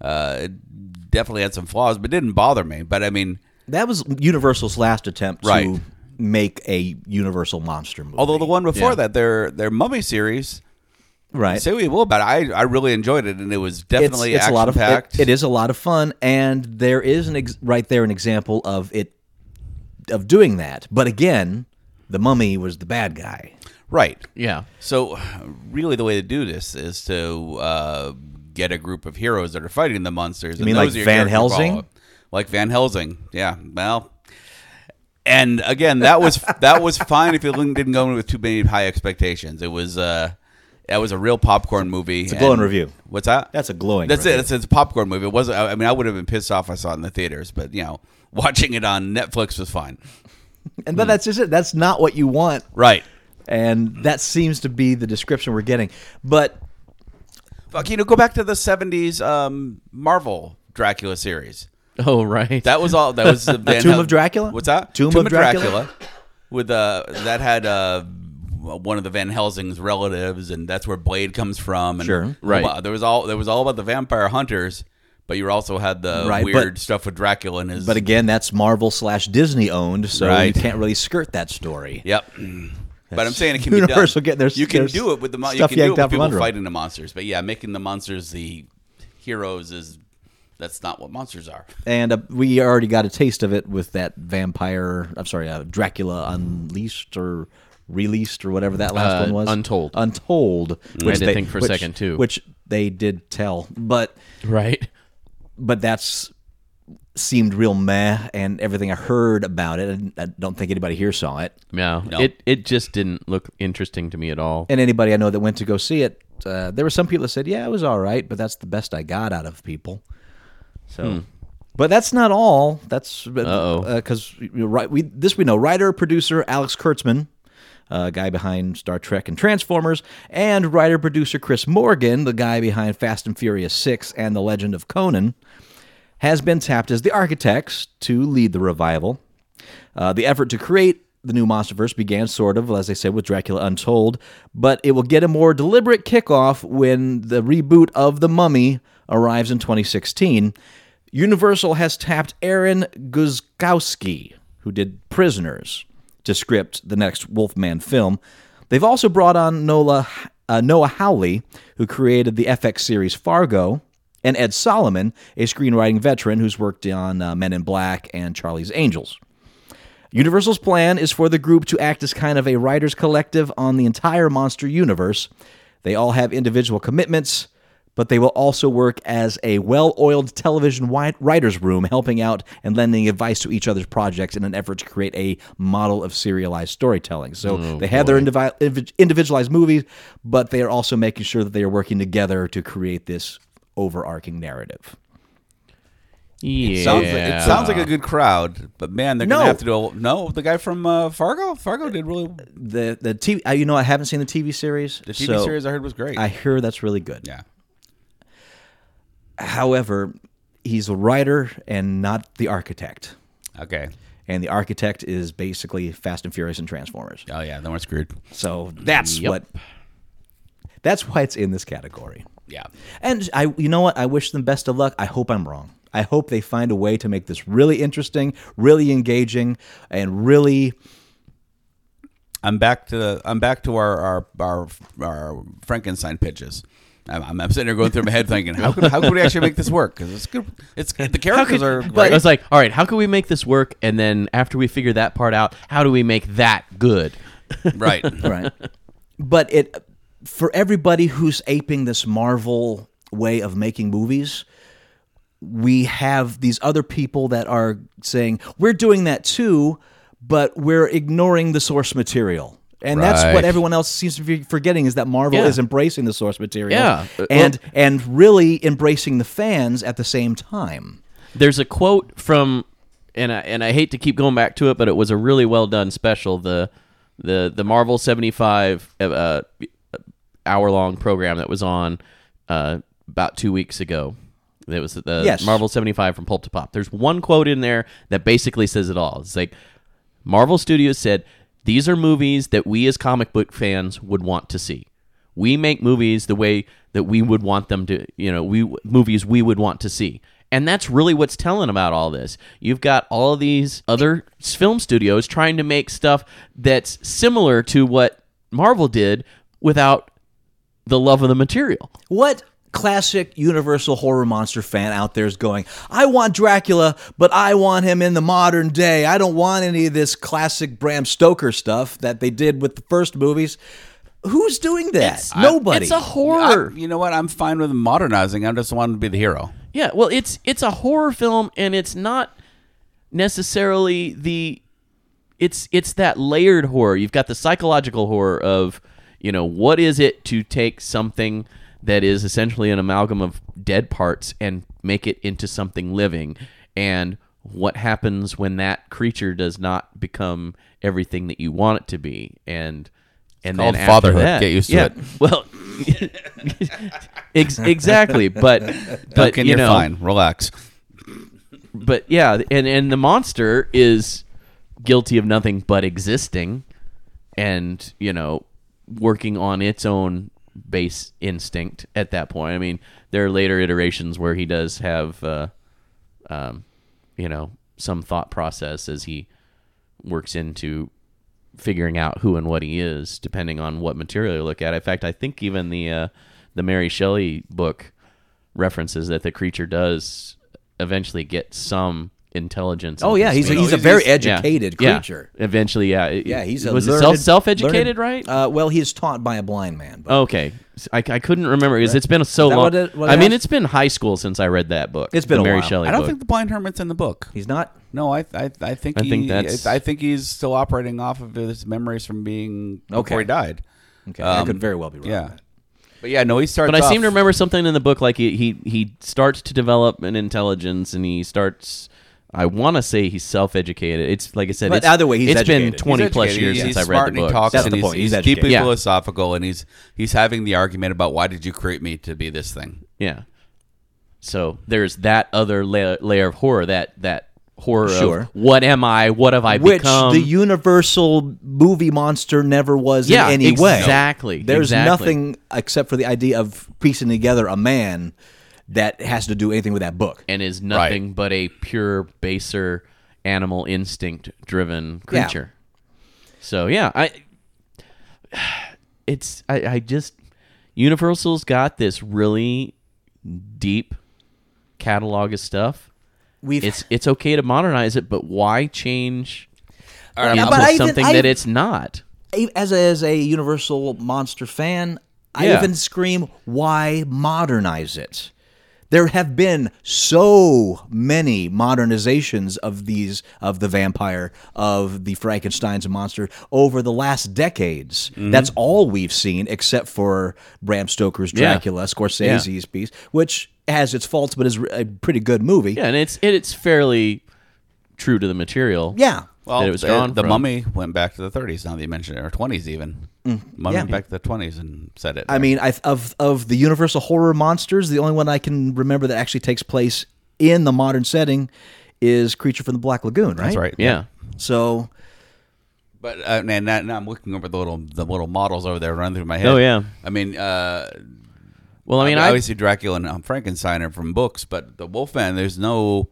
uh, it definitely had some flaws, but didn't bother me. But I mean, that was Universal's last attempt Right. to make a Universal monster movie. although the one before Yeah. that, their their Mummy series, right, say what you will about it, I I really enjoyed it, and it was definitely it's, it's a lot of packed. it, it is a lot of fun, and there is an ex- right there an example of it of doing that. But again, the mummy was the bad guy. right. Yeah. So, really, the way to do this is to uh, get a group of heroes that are fighting the monsters. You mean like are your Van Helsing? Like Van Helsing, yeah. Well, and again, that was [LAUGHS] that was fine if you didn't go in with too many high expectations. It was uh, that was a real popcorn movie. It's a glowing review. What's that? That's a glowing That's review. it. It's, it's a popcorn movie. It wasn't. I I mean, I would have been pissed off if I saw it in the theaters, but you know, [LAUGHS] watching it on Netflix was fine. And but that's just it. That's not what you want, Right. and that seems to be the description we're getting. But Fuck, you know, go back to the '70s um, Marvel Dracula series. Oh right. That was all. That was [LAUGHS] the Tomb of Dracula? What's that? Tomb of Dracula? With uh, that had uh, one of the Van Helsing's relatives, and that's where Blade comes from. And Sure. Right. There was all. There was all about the vampire hunters, but you also had the Right, weird but- stuff with Dracula and his. but again, that's Marvel slash Disney owned, so Right. you can't really skirt that story. Yep. But I'm saying it can be Universal done. getting their- you can their do it with the you can do it with people fighting the monsters. But yeah, making the monsters the heroes is that's not what monsters are. And uh, we already got a taste of it with that vampire. I'm sorry, uh, Dracula Unleashed or released or whatever that last Uh, one was. Untold. Untold. I had to think for a second, too. Which they did tell, but right. but that's seemed real meh. And everything I heard about it, and I don't think anybody here saw it. Yeah. No. It it just didn't look interesting to me at all. And anybody I know that went to go see it, uh, there were some people that said, "Yeah, it was all right," but that's the best I got out of people. So, but that's not all. That's Uh-oh. because right we this we know writer producer Alex Kurtzman, uh, guy behind Star Trek and Transformers, and writer producer Chris Morgan, the guy behind Fast and Furious Six and The Legend of Conan, has been tapped as the architects to lead the revival. Uh, the effort to create the new MonsterVerse began sort of, as I said, with Dracula Untold, but it will get a more deliberate kickoff when the reboot of The Mummy arrives in 2016. Universal has tapped Aaron Guzikowski, who did Prisoners, to script the next Wolfman film. They've also brought on Nola, uh, Noah Hawley, who created the FX series Fargo, and Ed Solomon, a screenwriting veteran who's worked on uh, Men in Black and Charlie's Angels. Universal's plan is for the group to act as kind of a writers' collective on the entire monster universe. They all have individual commitments, but they will also work as a well-oiled television writers' room, helping out and lending advice to each other's projects in an effort to create a model of serialized storytelling. So they have their indivi- individualized movies, but they are also making sure that they are working together to create this overarching narrative. Yeah. Sounds like, it sounds like a good crowd, but man, they're gonna have to do. A, no, the guy from uh, Fargo. Fargo did really. The the TV, uh, you know, I haven't seen the TV series. The TV so series I heard was great. I hear that's really good. yeah. However, he's a writer and not the architect. Okay. And the architect is basically Fast and Furious and Transformers. Oh yeah, then we're screwed. So that's Yep. what. That's why it's in this category. Yeah. And I, you know what? I wish them best of luck. I hope I'm wrong. I hope they find a way to make this really interesting, really engaging, and really. I'm back to I'm back to our our our, our Frankenstein pitches. I'm, I'm, I'm sitting there going through my head thinking, how could how could we actually make this work? Because it's good. It's the characters are But great. I was like, all right, how can we make this work? And then after we figure that part out, how do we make that good? right. [LAUGHS] right. But it for everybody who's aping this Marvel way of making movies, we have these other people that are saying we're doing that too, but we're ignoring the source material. And that's what everyone else seems to be forgetting is that Marvel Yeah. is embracing the source material Yeah. Uh, and and really embracing the fans at the same time. There's a quote from, and I, and I hate to keep going back to it, but it was a really well done special. The the the Marvel 75 uh, hour long program that was on uh, about two weeks ago. It was the Yes. Marvel 75 from Pulp to Pop. There's one quote in there that basically says it all. It's like Marvel Studios said, These are movies that we as comic book fans would want to see. We make movies the way that we would want them to, you know, we movies we would want to see. And that's really what's telling about all this. You've got all these other film studios trying to make stuff that's similar to what Marvel did without the love of the material. What classic Universal horror monster fan out there is going, I want Dracula, but I want him in the modern day. I don't want any of this classic Bram Stoker stuff that they did with the first movies. Who's doing that? Nobody. It's a horror. I- you know what? I'm fine with modernizing. I just want to be the hero. Yeah, well, it's it's a horror film, and it's not necessarily the. It's it's that layered horror. You've got the psychological horror of, you know, what is it to take something that is essentially an amalgam of dead parts and make it into something living, and what happens when that creature does not become everything that you want it to be, and and called then after fatherhood. that- Get used to yeah, it. Well, [LAUGHS] ex- exactly, but [LAUGHS] but Duncan, you you're know, fine. Relax. but yeah, and and the monster is guilty of nothing but existing, and you know, working on its own base instinct at that point. I mean, there are later iterations where he does have, uh, um, you know, some thought process as he works into figuring out who and what he is, depending on what material you look at. In fact, I think even the uh, the Mary Shelley book references that the creature does eventually get some intelligence. oh, yeah. He's a, he's a very he's- Yeah. educated Yeah. creature. Eventually, yeah. Yeah, he's a was learned- self self educated, right? Uh, well, he is taught by a blind man. But okay, I, I couldn't remember because it's been so long. what it- what I it mean, has? it's been high school since I read that book. It's been the a Mary while. Shelley I don't book. think the blind hermit's in the book. he's not. No, I I, I think I he, think that's- I think he's still operating off of his memories from being Okay. before he died. Okay, I Um, could very well be wrong. Yeah, but yeah, no, he starts. But I seem to remember something in the book like he he, he starts to develop an intelligence and he starts. I want to say he's self-educated. It's like I said. But it's, either way, he's it's educated. been He's twenty plus educated. years He's since I smart read and the book. He talks That's and the he's, point. He's he's deeply educated. Yeah. philosophical, and he's he's having the argument about why did you create me to be this thing? Yeah. So there's that other layer, layer of horror. That that horror Sure. of what am I? What have I Which become? the Universal movie monster never was Yeah, in any way. exactly, There's exactly. nothing except for the idea of piecing together a man that has to do anything with that book. and is nothing but a pure baser animal instinct driven Yeah. creature. So yeah, I [SIGHS] it's I, I just Universal's got this really deep catalog of stuff. We've It's it's okay to modernize it, but why change right, into but I even- something I- that it's not? as a, as a Universal monster fan, I Yeah. even scream, why modernize it? There have been so many modernizations of these of the vampire, of the Frankenstein's monster over the last decades. Mm-hmm. That's all we've seen, except for Bram Stoker's Yeah. Dracula, Scorsese's piece, which has its faults, but is a pretty good movie. Yeah, and it's it, it's fairly true to the material. Yeah. Well, it was the, drawn the from. Mummy went back to the 30s. Now that you mention it, or 20s even. Mummy Mm, yeah. went back to the 20s and said it. I mean, I, of of the Universal horror monsters, the only one I can remember that actually takes place in the modern setting is Creature from the Black Lagoon, right? that's right. Yeah. So But uh, and now, now I'm looking over the little the little models over there running through my head. Oh, yeah. I mean, uh, Well, I mean, I obviously Dracula and um, Frankenstein are from books, but the Wolfman, there's no,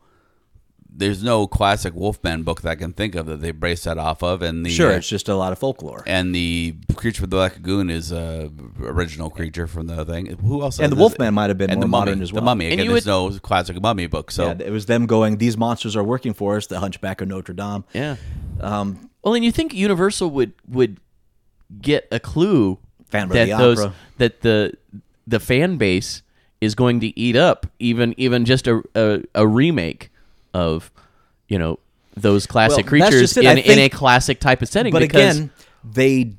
there's no classic Wolfman book that I can think of that they base that off of, and the sure, uh, it's just a lot of folklore. and the creature from the Black Lagoon is a original creature from the thing. Who else? And the? Wolfman might have been and more the mummy, modern as well. The Mummy And again. There's would- no classic Mummy book, so yeah, it was them going. These monsters are working for us. The Hunchback of Notre Dame. yeah. Um, well, and you think Universal would would get a clue Phantom of that the those Opera. that the the fan base is going to eat up even even just a a, a remake of you know those classic Well, creatures in, I in a classic type of setting. But because, again, they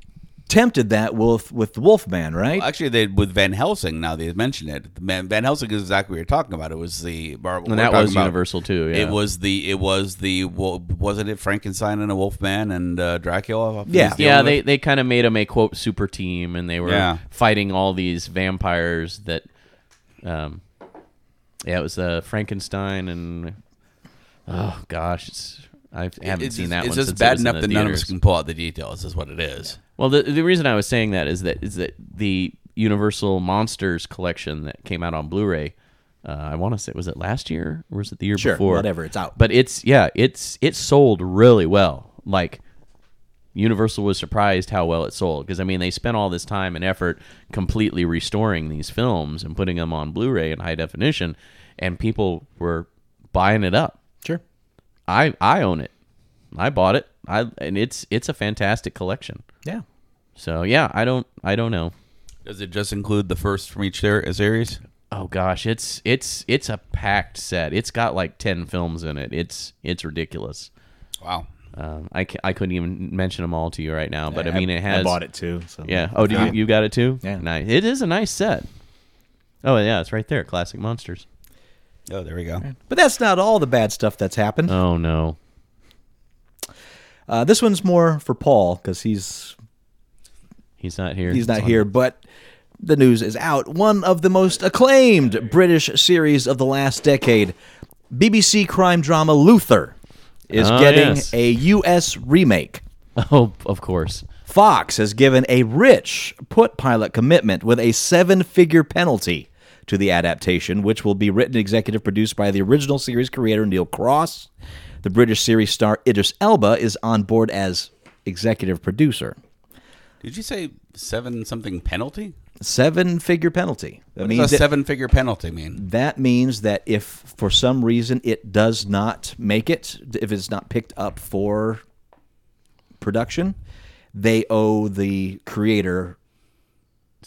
tempted that with with the Wolfman, right? Actually, they with Van Helsing. Now they mentioned it. Man, Van Helsing is exactly what you're talking about. It was the bar- and that was about- Universal too. Yeah. It was the it was the well, wasn't it Frankenstein and a Wolfman and uh, Dracula? Yeah. Yeah, they, they kind of made them a quote super team, and they were Yeah. fighting all these vampires that, um, yeah, it was uh, Frankenstein and oh gosh, it's I haven't it's, seen that it's one. just since it bad was enough the that none of us can pull out the details. Is what it is. Well, the the reason I was saying that is that is that the Universal Monsters collection that came out on Blu-ray. Uh, I want to say was it last year or was it the year Sure, before? whatever, it's out. But it's yeah, it's it sold really well. Like Universal was surprised how well it sold because I mean they spent all this time and effort completely restoring these films and putting them on Blu-ray in high definition, and people were buying it up. Sure. I I own it. I bought it. I and it's it's a fantastic collection. Yeah. So yeah, I don't I don't know. Does it just include the first from each ser- series? Oh gosh, it's it's it's a packed set. It's got like ten films in it. It's it's ridiculous. Wow. Um, I I couldn't even mention them all to you right now, but I mean it has. I bought it too. So. Yeah. Oh, do you, you got it too? Yeah. Nice. It is a nice set. Oh yeah, it's right there. Classic monsters. Oh, there we go. But that's not all the bad stuff that's happened. Oh no. Uh, this one's more for Paul because he's He's not here. he's not here, but the news is out. One of the most acclaimed British series of the last decade, BBC crime drama Luther, is Ah, getting yes. a U.S. remake. [LAUGHS] Oh, of course. Fox has given a rich put pilot commitment with a seven figure penalty to the adaptation, which will be written and executive produced by the original series creator Neil Cross. The British series star Idris Elba is on board as executive producer. Did you say seven something penalty? Seven figure penalty. That What means does a seven figure penalty mean? that means that if for some reason it does not make it, if it's not picked up for production, they owe the creator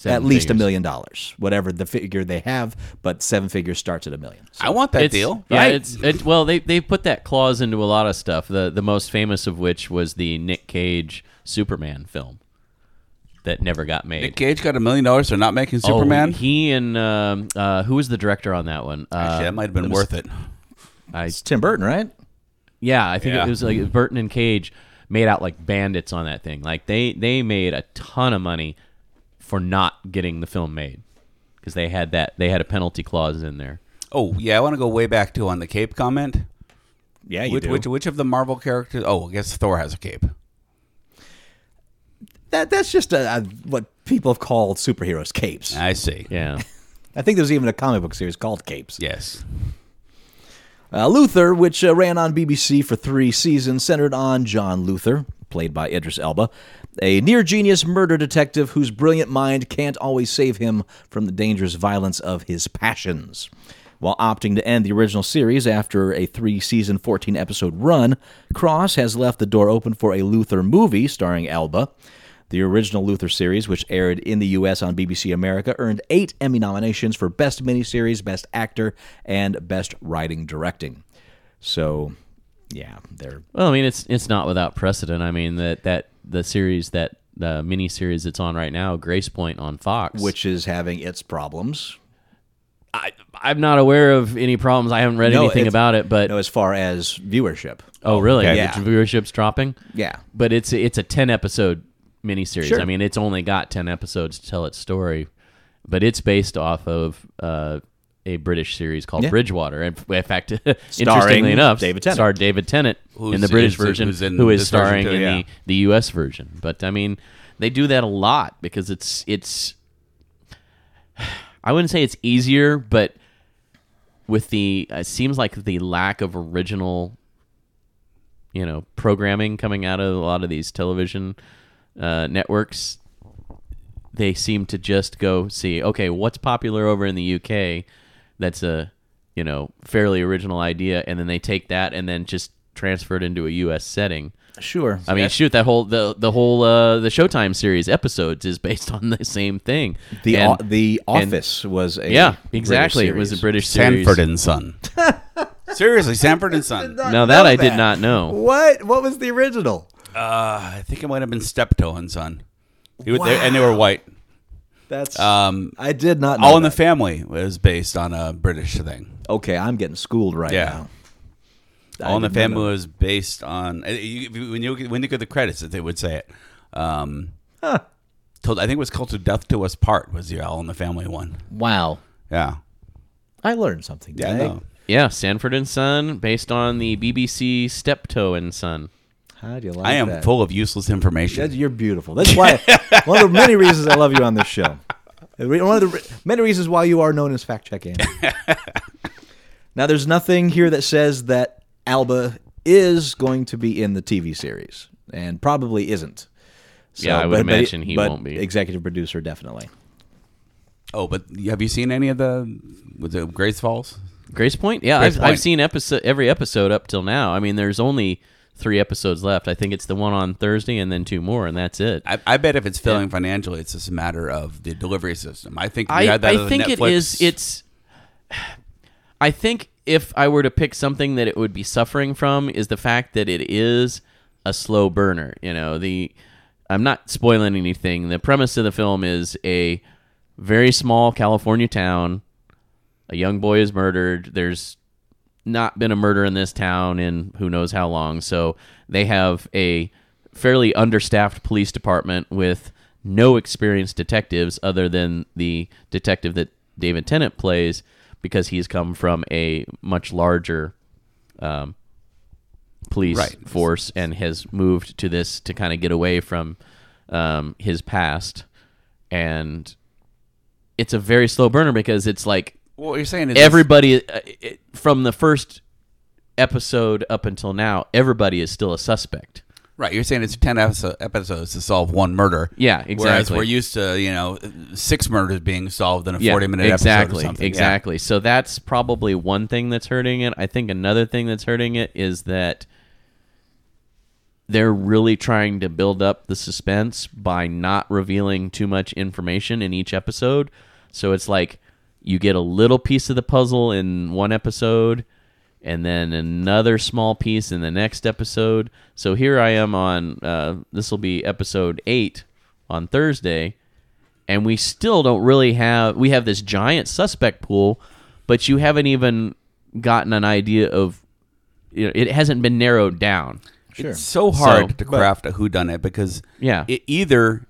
Seven at least a figures. million dollars, whatever the figure they have, but seven figures starts at a million. So- I want that It's- deal. Yeah, Right. it's it, well they they put that clause into a lot of stuff. The the most famous of which was the Nick Cage Superman film that never got made. Nick Cage got a million dollars for not making Oh, Superman. he and um, uh, who was the director on that one? Uh, Actually, that might have been was- worth it. I, it's Tim Burton, right? yeah, I think Yeah. it was like Burton and Cage made out like bandits on that thing. Like they they made a ton of money for not getting the film made because they had that they had a penalty clause in there. Oh yeah, I want to go way back to on the cape comment. Yeah, you Which, do. which which of the Marvel characters? Oh, I guess Thor has a cape. that that's just a, a, what people have called superheroes capes. I see. Yeah. [LAUGHS] I think there's even a comic book series called Capes. Yes. Uh, Luther, which uh, ran on BBC for three seasons, centered on John Luther, played by Idris Elba, a near genius murder detective whose brilliant mind can't always save him from the dangerous violence of his passions. While opting to end the original series after a three season, 14 episode run, Cross has left the door open for a Luther movie starring Elba. The original Luther series, which aired in the U.S. on BBC America, earned eight Emmy nominations for Best Miniseries, Best Actor, and Best Writing Directing. So, yeah, they're Well, I mean, it's it's not without precedent. I mean that that the series that the mini series that's on right now, Gracepoint on Fox, which is having its problems. I I'm not aware of any problems. I haven't read No, anything about it, but No, as far as viewership. oh really? okay. The Yeah. viewership's dropping. Yeah. but it's it's a 10 episode miniseries. Sure. I mean, it's only got 10 episodes to tell its story, but it's based off of uh, a British series called Yeah. Bridgewater. And in fact, [LAUGHS] interestingly enough, David Tennant. starred David Tennant Who's- in the British who's- version, who's in who is starring too, in yeah. the the U.S. version. But I mean, they do that a lot because it's it's. I wouldn't say it's easier, but with the it seems like the lack of original you know programming coming out of a lot of these television uh, networks they seem to just go see okay what's popular over in the uk that's a you know fairly original idea and then they take that and then just transfer it into a us setting Sure. I mean, shoot, that whole the the whole uh, the Showtime series episodes is [LAUGHS] based on the same thing. the And- o- the and- Office was a yeah, exactly. It was a. British series. Sanford and Son. [LAUGHS] Seriously, Sanford and Son. Now that I did not know. What? What was the original? Uh, I think it might have been Steptoe and Son. He was- they- and they were white. That's Um, I did not know. All in the. Family was based on a British thing. Okay, I'm getting schooled right Yeah. now. I All in the Family was based on uh, you, when you when you get the credits, they would say it. Um, told, I think it was called "To Death Do Us Part." Was the All in the Family one? Wow. Yeah, I learned something. yeah. I know. Yeah, Sanford and Son, based on the BBC Steptoe and Son. How do you like I am that? full of useless information. That- You're beautiful. That's why [LAUGHS] one of the many reasons I love you on this show. One of the many reasons why you are known as Fact Check Andy. [LAUGHS] now, there's nothing here that says that Elba is going to be in the TV series, and probably isn't. So, Yeah, I would imagine he but won't be. Executive producer, definitely. Oh, but have you seen any of the with the Grace Falls? Gracepoint? Yeah, Grace I've, Point. I've seen episode every episode up till now. I mean, there's only three episodes left. I think it's the one on Thursday and then two more, and that's it. I, I bet if it's failing financially, it's just a matter of the delivery system. I think I, had that I think it is. It's. [SIGHS] I think if I were to pick something that it would be suffering from is the fact that it is a slow burner. You know, the I'm not spoiling anything. The premise of the film is a very small California town. A young boy is murdered. There's not been a murder in this town in who knows how long. So they have a fairly understaffed police department with no experienced detectives other than the detective that David Tennant plays because he's come from a much larger um, police Right. force and has moved to this to kind of get away from um, his past. And it's a very slow burner because it's like What you're saying is everybody uh, it, from the first episode up until now, everybody is still a suspect. right. You're saying it's ten episo- episodes to solve one murder. Yeah, Whereas exactly. we're used to you know six murders being solved in a Yeah, forty minute exactly, episode or something. Yeah. exactly. So that's probably one thing that's hurting it. I think another thing that's hurting it is that they're really trying to build up the suspense by not revealing too much information in each episode. So it's like you get a little piece of the puzzle in one episode and then another small piece in the next episode. So here I am on uh, this will be episode 8 on Thursday and we still don't really have we have this giant suspect pool but you haven't even gotten an idea of you know, it hasn't been narrowed down. Sure. It's so hard So- to craft a whodunit because Yeah. it either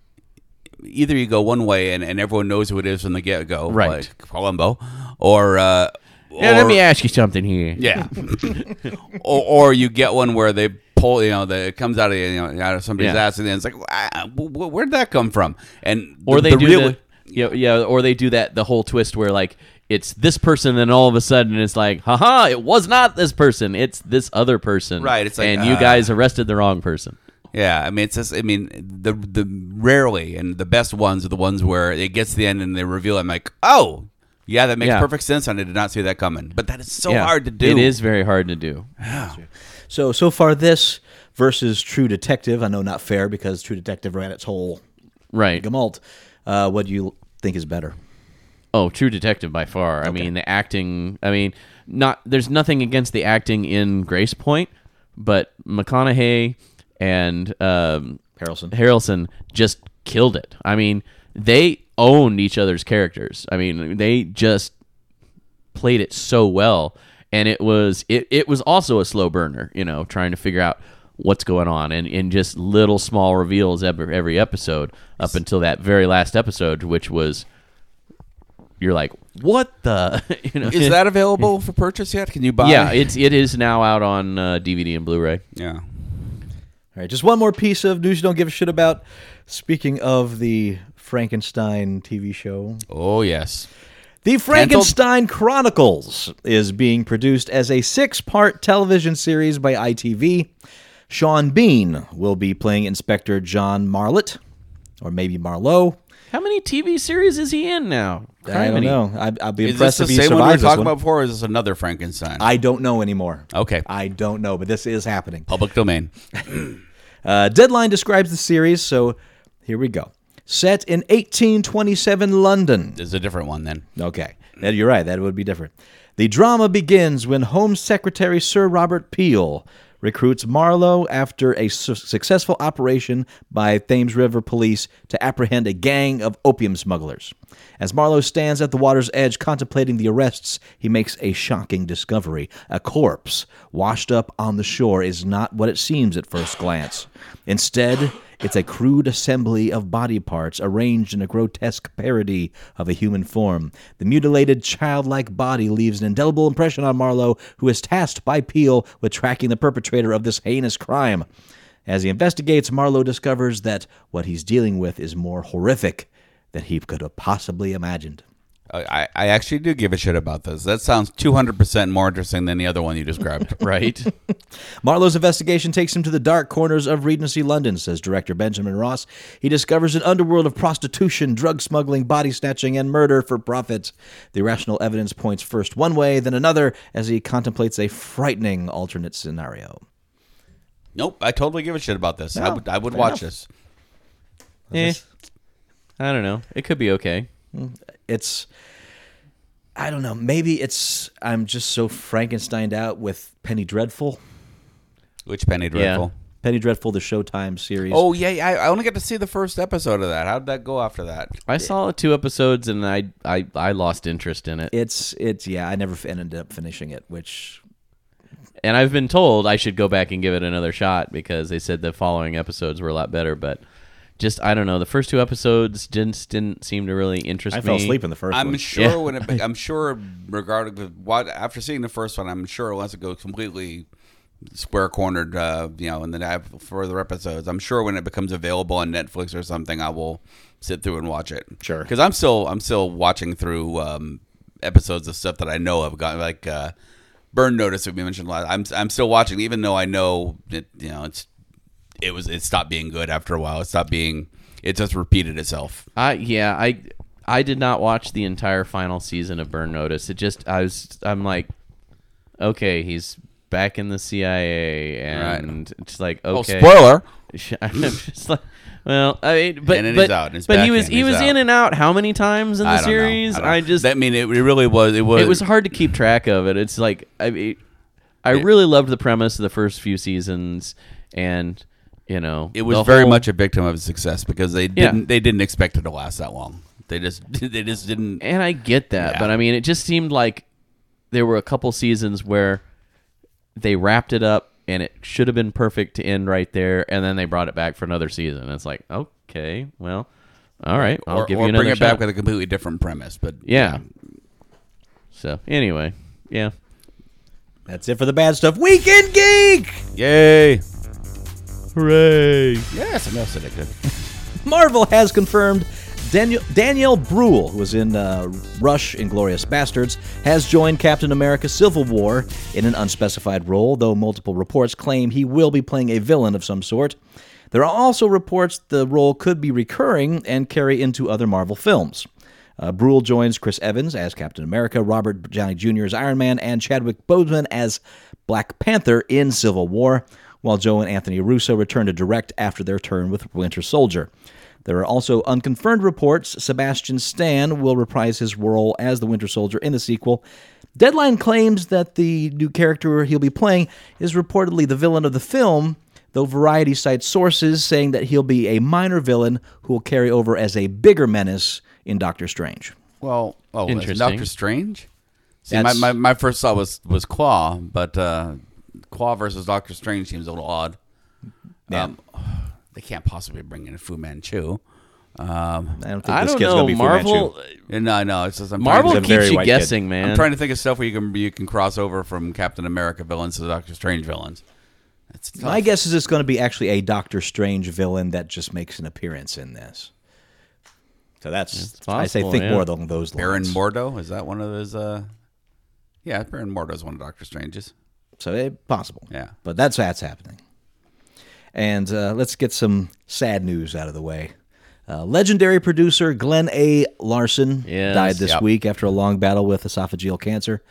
either you go one way and, and everyone knows who it is from the get go, Right. Like Columbo, or uh, Yeah, let or- me ask you something here. Yeah. [LAUGHS] [LAUGHS] or, or you get one where they pull, you know, the, it comes out of you know out of somebody's Yeah. ass, and then it's like, ah, wh- wh- where'd that come from? And Or the- they the do real- the yeah, yeah, or they do that the whole twist where like it's this person and all of a sudden it's like, haha, it was not this person, it's this other person. Right, it's like, and you uh, guys arrested the wrong person. Yeah, I mean, it's just, I mean, the the rarely and the best ones are the ones where it gets to the end and they reveal. I'm like, oh, yeah, that makes Yeah. perfect sense. and I did not see that coming. But that is so Yeah. hard to do. It is very hard to do. So so far, this versus True Detective. I know not fair because True Detective ran its whole Right. Gamalt. Uh, what do you think is better? Oh, True Detective by far. I mean, the acting. I mean, not there's nothing against the acting in Gracepoint, but McConaughey and um, Harrelson. Harrelson just killed it. I mean, they owned each other's characters. I mean, they just played it so well, and it was it, it was also a slow burner. You know, trying to figure out what's going on and, and just little small reveals every, every episode up until that very last episode which was you're like what the [LAUGHS] you know Is that available [LAUGHS] for purchase yet? Can you buy? yeah it's it is now out on uh, dvd and blu-ray yeah. All right, just one more piece of news you don't give a shit about. Speaking of the Frankenstein TV show, Oh yes. The Frankenstein Chronicles is being produced as a six part television series by ITV. Sean Bean will be playing Inspector John Marlett, or maybe Marlowe. How many tv series is he in now I don't know. I'd, I'd be Is impressed this if he same one we were survives this talking one. about before, or is this another Frankenstein? I don't know anymore. okay. I don't know, but this is happening. Public domain. [CLEARS THROAT] Uh, Deadline describes the series, so here we go. Set in 1827 London. There's a different one then. Okay, that, you're right. That would be different. The drama begins when Home Secretary Sir Robert Peel recruits Marlowe after a su- successful operation by Thames River Police to apprehend a gang of opium smugglers. As Marlowe stands at the water's edge contemplating the arrests, he makes a shocking discovery. A corpse washed up on the shore is not what it seems at first glance. Instead, it's a crude assembly of body parts arranged in a grotesque parody of a human form. The mutilated, childlike body leaves an indelible impression on Marlowe, who is tasked by Peel with tracking the perpetrator of this heinous crime. As he investigates, Marlowe discovers that what he's dealing with is more horrific than he could have possibly imagined. I, I actually do give a shit about this. That sounds 200% more interesting than the other one you described. [LAUGHS] right Marlowe's investigation takes him to the dark corners of Regency London, says director Benjamin Ross. He discovers an underworld of prostitution, drug smuggling, body snatching, and murder for profit. The irrational evidence points first one way, then another, as he contemplates a frightening alternate scenario. nope. I totally give a shit about this. I would I would watch enough. Eh, this. i don't know it could be okay It's, I don't know, maybe it's, I'm just so Frankensteined out with Penny Dreadful. Which Penny Dreadful? Penny Dreadful, the Showtime series. Oh yeah, yeah, I I only got to see the first episode of that. How did that go after that? i saw two episodes and i i, I lost interest in it It's, it's, yeah, I never ended up finishing it, which and I've been told I should go back and give it another shot because they said the following episodes were a lot better. But just I don't know, the first two episodes didn't didn't seem to really interest I me. I fell asleep in the 1st I'm one. sure Yeah. when it, [LAUGHS] I'm sure regarding the what after seeing the first one, I'm sure once it goes completely square cornered, uh, you know, and then I further episodes. I'm sure when it becomes available on Netflix or something, I will sit through and watch it. Sure. because I'm still I'm still watching through um, episodes of stuff that I know I've got like uh, Burn Notice that we mentioned last. I'm I'm still watching even though I know it. You know, it's it was it stopped being good after a while. It stopped being. It just repeated itself. I yeah, I I did not watch the entire final season of Burn Notice. It just I was I'm like, okay, he's back in the CIA, and it's like oh, okay. Oh, spoiler! [LAUGHS] I'm just like, well, I mean, but but, but he was in, he was out. in and out how many times in the I series? don't I, just That mean it really was. It was. it was hard to keep track of it. It's like I mean, I really loved the premise of the first few seasons, and you know, It was the very whole- much a victim of success because they didn't. They didn't expect it to last that long. They just. [LAUGHS] They just didn't. and I get that, Yeah. but I mean, it just seemed like there were a couple seasons where they wrapped it up and it should have been perfect to end right there, and then they brought it back for another season. It's like, okay, well, all right, I'll or give or you another bring it shot. back with a completely different premise. But yeah. So anyway, yeah, That's it for the bad stuff. Weekend Geek! yay! Hooray! Yes, I know said it good. Marvel has confirmed Daniel, Danielle Bruhl, who was in uh, Rush Inglorious Bastards, has joined Captain America Civil War in an unspecified role, though multiple reports claim he will be playing a villain of some sort. There are also reports the role could be recurring and carry into other Marvel films. Uh, Bruhl joins Chris Evans as Captain America, Robert Downey Jr. as Iron Man, and Chadwick Boseman as Black Panther in Civil War, while Joe and Anthony Russo return to direct after their turn with Winter Soldier. There are also unconfirmed reports Sebastian Stan will reprise his role as the Winter Soldier in the sequel. Deadline claims that the new character he'll be playing is reportedly the villain of the film, though Variety cites sources saying that he'll be a minor villain who will carry over as a bigger menace in Doctor Strange. Well, oh, Interesting. Doctor Strange. See, my, my, my first thought was was Claw, but uh, Claw versus Doctor Strange seems a little odd. Yeah. Um, [SIGHS] they can't possibly bring in Fu Manchu. Um, I don't think I this don't kid's know. gonna be Fu Manchu. no, no, it's just I'm Marvel He's trying to, very keeps you white kid. guessing, man. I'm trying to think of stuff where you can you can cross over from Captain America villains to Doctor Strange villains. It's tough. My guess is it's going to be actually a Doctor Strange villain that just makes an appearance in this. So that's I say possible, think yeah. more along those Baron. Mordo is that one of those? Uh, yeah, Baron Mordo is one of Doctor Strange's. So eh, possible. Yeah. But that's that's happening. And uh, let's get some sad news out of the way. Uh, legendary producer Glenn A. Larson Yes. died this Yep. week after a long battle with esophageal cancer.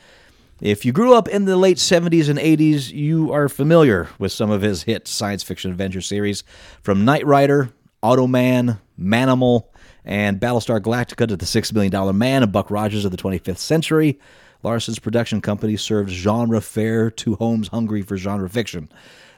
If you grew up in the late 70s and 80s, you are familiar with some of his hit science fiction adventure series from Knight Rider, Automan, Manimal, and Battlestar Galactica to the $6 million man and Buck Rogers of the 25th century. Larson's production company served genre fare to homes hungry for genre fiction.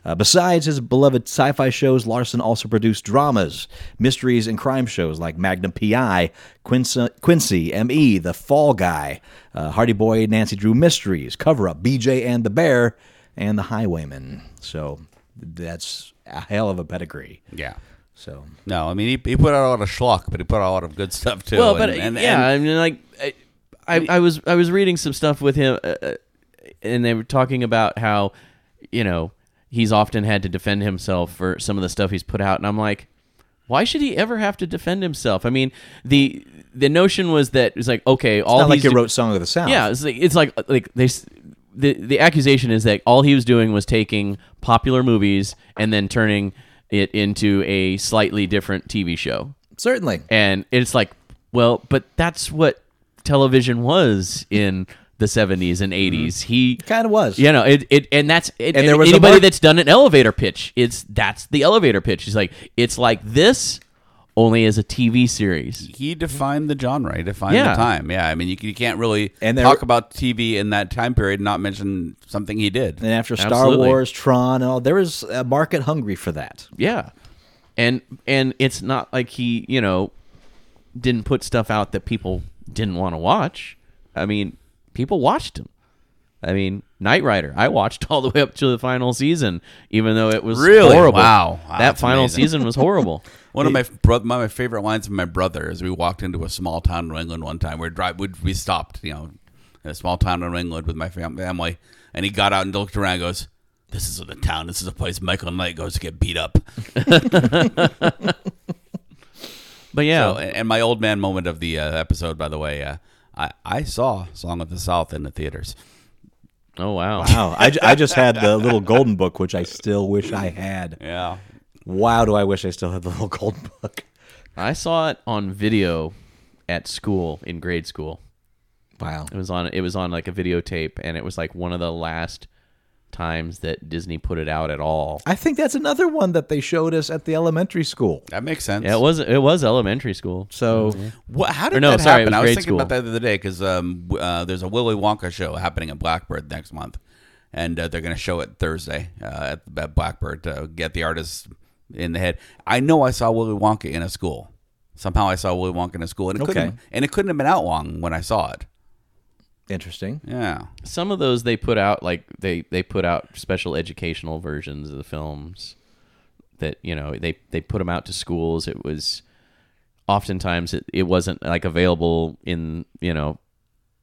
Uh, besides his beloved sci fi shows, Larson also produced dramas, mysteries, and crime shows like Magnum PI, Quincy, Quincy M.E., The Fall Guy, uh, Hardy Boy, Nancy Drew Mysteries, Cover Up, BJ and the Bear, and The Highwayman. So that's a hell of a pedigree. Yeah. So No, I mean he, he put out a lot of schlock, but he put out a lot of good stuff too. Well, and- but and- yeah, and- I mean, like, I, I, was I was reading some stuff with him, uh, uh, and they were talking about how, you know, he's often had to defend himself for some of the stuff he's put out, and I'm like, why should he ever have to defend himself? I mean, the the notion was that it's like, okay, all not like he wrote Song of the South. yeah, it's like it's like like they the the accusation is that all he was doing was taking popular movies and then turning it into a slightly different TV show. certainly. And it's like, well, but that's what television was in the 70s and mm-hmm. 80s. He Kind of was. you know, it, it and that's it, And there was anybody mar- that's done an elevator pitch. It's that's the elevator pitch. It's like it's like this only as a TV series. he defined the genre. He defined Yeah. the time. Yeah, I mean you, you can't really And there- talk about TV in that time period and not mention something he did. And after Star Absolutely. Wars, Tron, and all, there was a market hungry for that. Yeah. And and it's not like he, you know, didn't put stuff out that people didn't want to watch. I mean, people watched him. I mean, Knight Rider. I watched [LAUGHS] all the way up to the final season, even though it was Really? horrible. Wow. Wow, that final amazing. season was horrible. [LAUGHS] One of my bro- of my favorite lines from my brother is we walked into a small town in New England one time. We're drive we we stopped, you know, in a small town in New England with my fam- family, and he got out and looked around. and Goes, "This is the town. This is a place Michael Knight goes to get beat up." [LAUGHS] But yeah, So, and and my old man moment of the uh, episode, by the way, uh, I I saw Song of the South in the theaters. oh wow. Wow. I, I just had the little golden book, which I still wish I had. Yeah, Wow, do I wish I still had the little golden book. I saw it on video at school in grade school. Wow. It was on it was on like a videotape and it was like one of the last times that Disney put it out at all. I think that's another one that they showed us at the elementary school. that makes sense. Yeah, it was it was elementary school. So What, how did Or no, that sorry, happen? I was thinking school. about that the other day because um, uh, there's a Willy Wonka show happening at Blackbird next month, and uh, they're going to show it Thursday uh, at, at Blackbird to get the artists in the head. I know I saw Willy Wonka in a school. Somehow I saw Willy Wonka in a school, and it Okay. couldn't and it couldn't have been out long when I saw it. Interesting. Yeah, Some of those they put out like they they put out special educational versions of the films that you know they they put them out to schools. It was oftentimes it, it wasn't like available in you know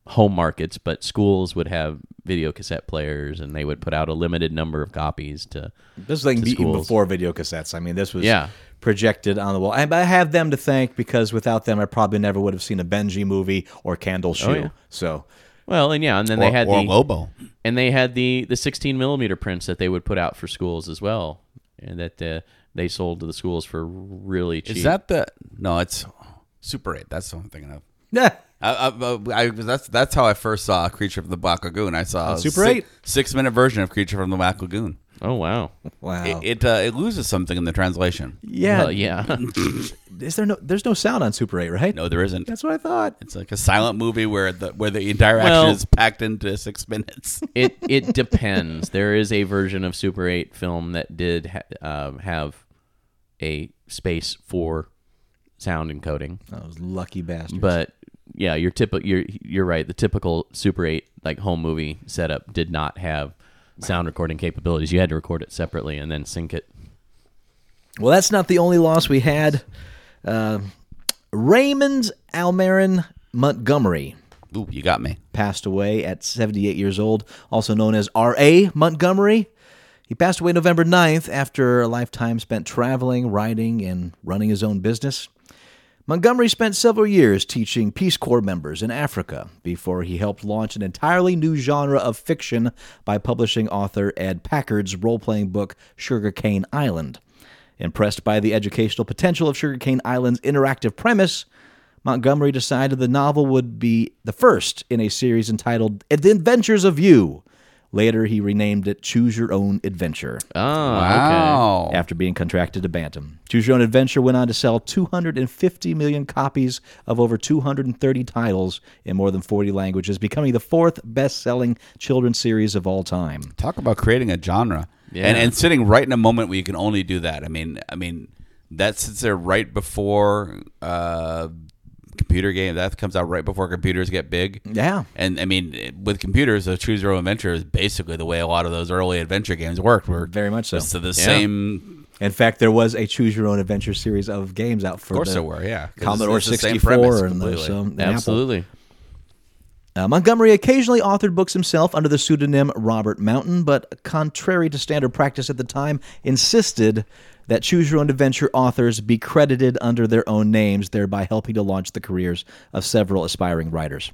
home markets, but schools would have video cassette players and they would put out a limited number of copies to This was like To schools. before video cassettes. I mean, this was Yeah. projected on the wall. And I have them to thank because without them, I probably never would have seen a Benji movie or Candle oh, Shoe. Oh, yeah. So well and yeah and then or, they had or the Lobo. and they had the the 16 millimeter prints that they would put out for schools as well and that uh, they sold to the schools for really cheap Is that the no? It's Super Eight. That's what I'm thinking of. yeah, I, I, I, that's that's how I first saw Creature from the Black Lagoon. I saw a Super six, 8? six minute version of Creature from the Black Lagoon. Oh wow wow. It it, uh, it loses something in the translation. yeah, Well, yeah [LAUGHS] is there no? There's no sound on Super 8, right? No, there isn't. That's what I thought. It's like a silent movie where the where the entire action Well- is packed into six minutes. [LAUGHS] it it depends. There is a version of Super 8 film that did ha- um, have a space for sound encoding, Those lucky bastards. but yeah, your typical you're you're right. The typical Super 8 like home movie setup did not have sound recording capabilities. You had to record it separately and then sync it. Well, that's not the only loss we had. Uh, Raymond Almiran Montgomery Ooh, you got me. passed away at 78 years old, also known as R.A. Montgomery. He passed away November 9th after a lifetime spent traveling, writing, and running his own business. Montgomery spent several years teaching Peace Corps members in Africa before he helped launch an entirely new genre of fiction by publishing author Ed Packard's role playing book Sugarcane Island. Impressed by the educational potential of Sugarcane Island's interactive premise, Montgomery decided the novel would be the first in a series entitled The Adventures of You. Later, he renamed it Choose Your Own Adventure Oh, Wow. after being contracted to Bantam. Choose Your Own Adventure went on to sell 250 million copies of over 230 titles in more than 40 languages, becoming the fourth best selling children's series of all time. Talk about creating a genre. Yeah. And and sitting right in a moment where you can only do that. I mean I mean that sits there right before uh computer game that comes out right before computers get big. Yeah. And I mean, with computers, the choose your own adventure is basically the way a lot of those early adventure games worked. Were Very much so. it's the Yeah. same. In fact, there was a Choose Your Own Adventure series of games out for Of course, the there were. Yeah, 'Cause Commodore it's the same 64 and those. completely. So, and Apple. Absolutely. Uh, Montgomery occasionally authored books himself under the pseudonym Robert Mountain, but contrary to standard practice at the time, insisted that Choose Your Own Adventure authors be credited under their own names, thereby helping to launch the careers of several aspiring writers.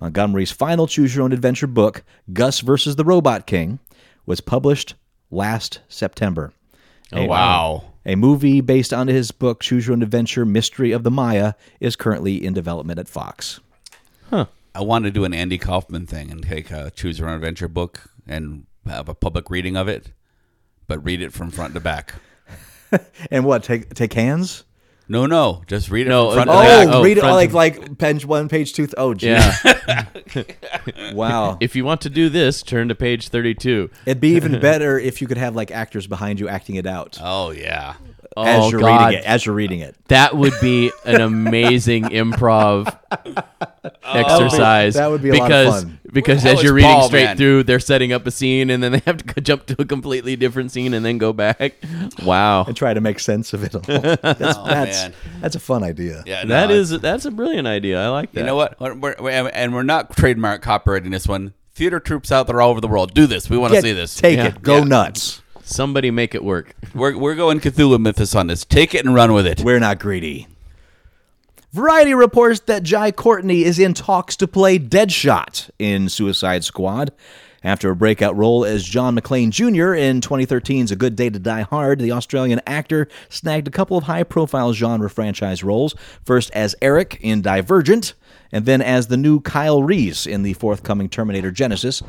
Montgomery's final Choose Your Own Adventure book, Gus versus the Robot King, was published last September. Oh, uh, wow. A movie based on his book, Choose Your Own Adventure Mystery of the Maya, is currently in development at Fox. Huh. I want to do an Andy Kaufman thing and take a choose your own adventure book and have a public reading of it, but read it from front to back. [LAUGHS] And what? Take take hands? No, no, just read it No, front to Oh. Oh, read it front like like page one, page two. Oh, geez. Yeah. [LAUGHS] [LAUGHS] wow. if you want to do this, turn to page 32. It'd be even better if you could have like actors behind you acting it out Oh yeah. Oh, as you're God. reading it. As you're reading it. That would be an amazing [LAUGHS] improv oh, exercise. that would be a lot of because, fun. Because as you're reading Paul, straight man? through, they're setting up a scene, and then they have to jump to a completely different scene and then go back. [LAUGHS] Wow, And try to make sense of it all. [LAUGHS] That's that's, Oh, man. that's a fun idea. Yeah, that no, is that's a brilliant idea. I like that. You know what? We're, we're, we're- and we're not trademark copywriting this one. Theater troops out there all over the world do this. We want to see this. Take Yeah. it. Go Yeah. nuts. Somebody make it work. [LAUGHS] We're we're going Cthulhu Mythos on this. Take it and run with it. We're not greedy. Variety reports that Jai Courtney is in talks to play Deadshot in Suicide Squad. After a breakout role as John McClane Jr. in 2013's A Good Day to Die Hard, the Australian actor snagged a couple of high profile genre franchise roles, first as Eric in Divergent, and then as the new Kyle Reese in the forthcoming Terminator Genisys.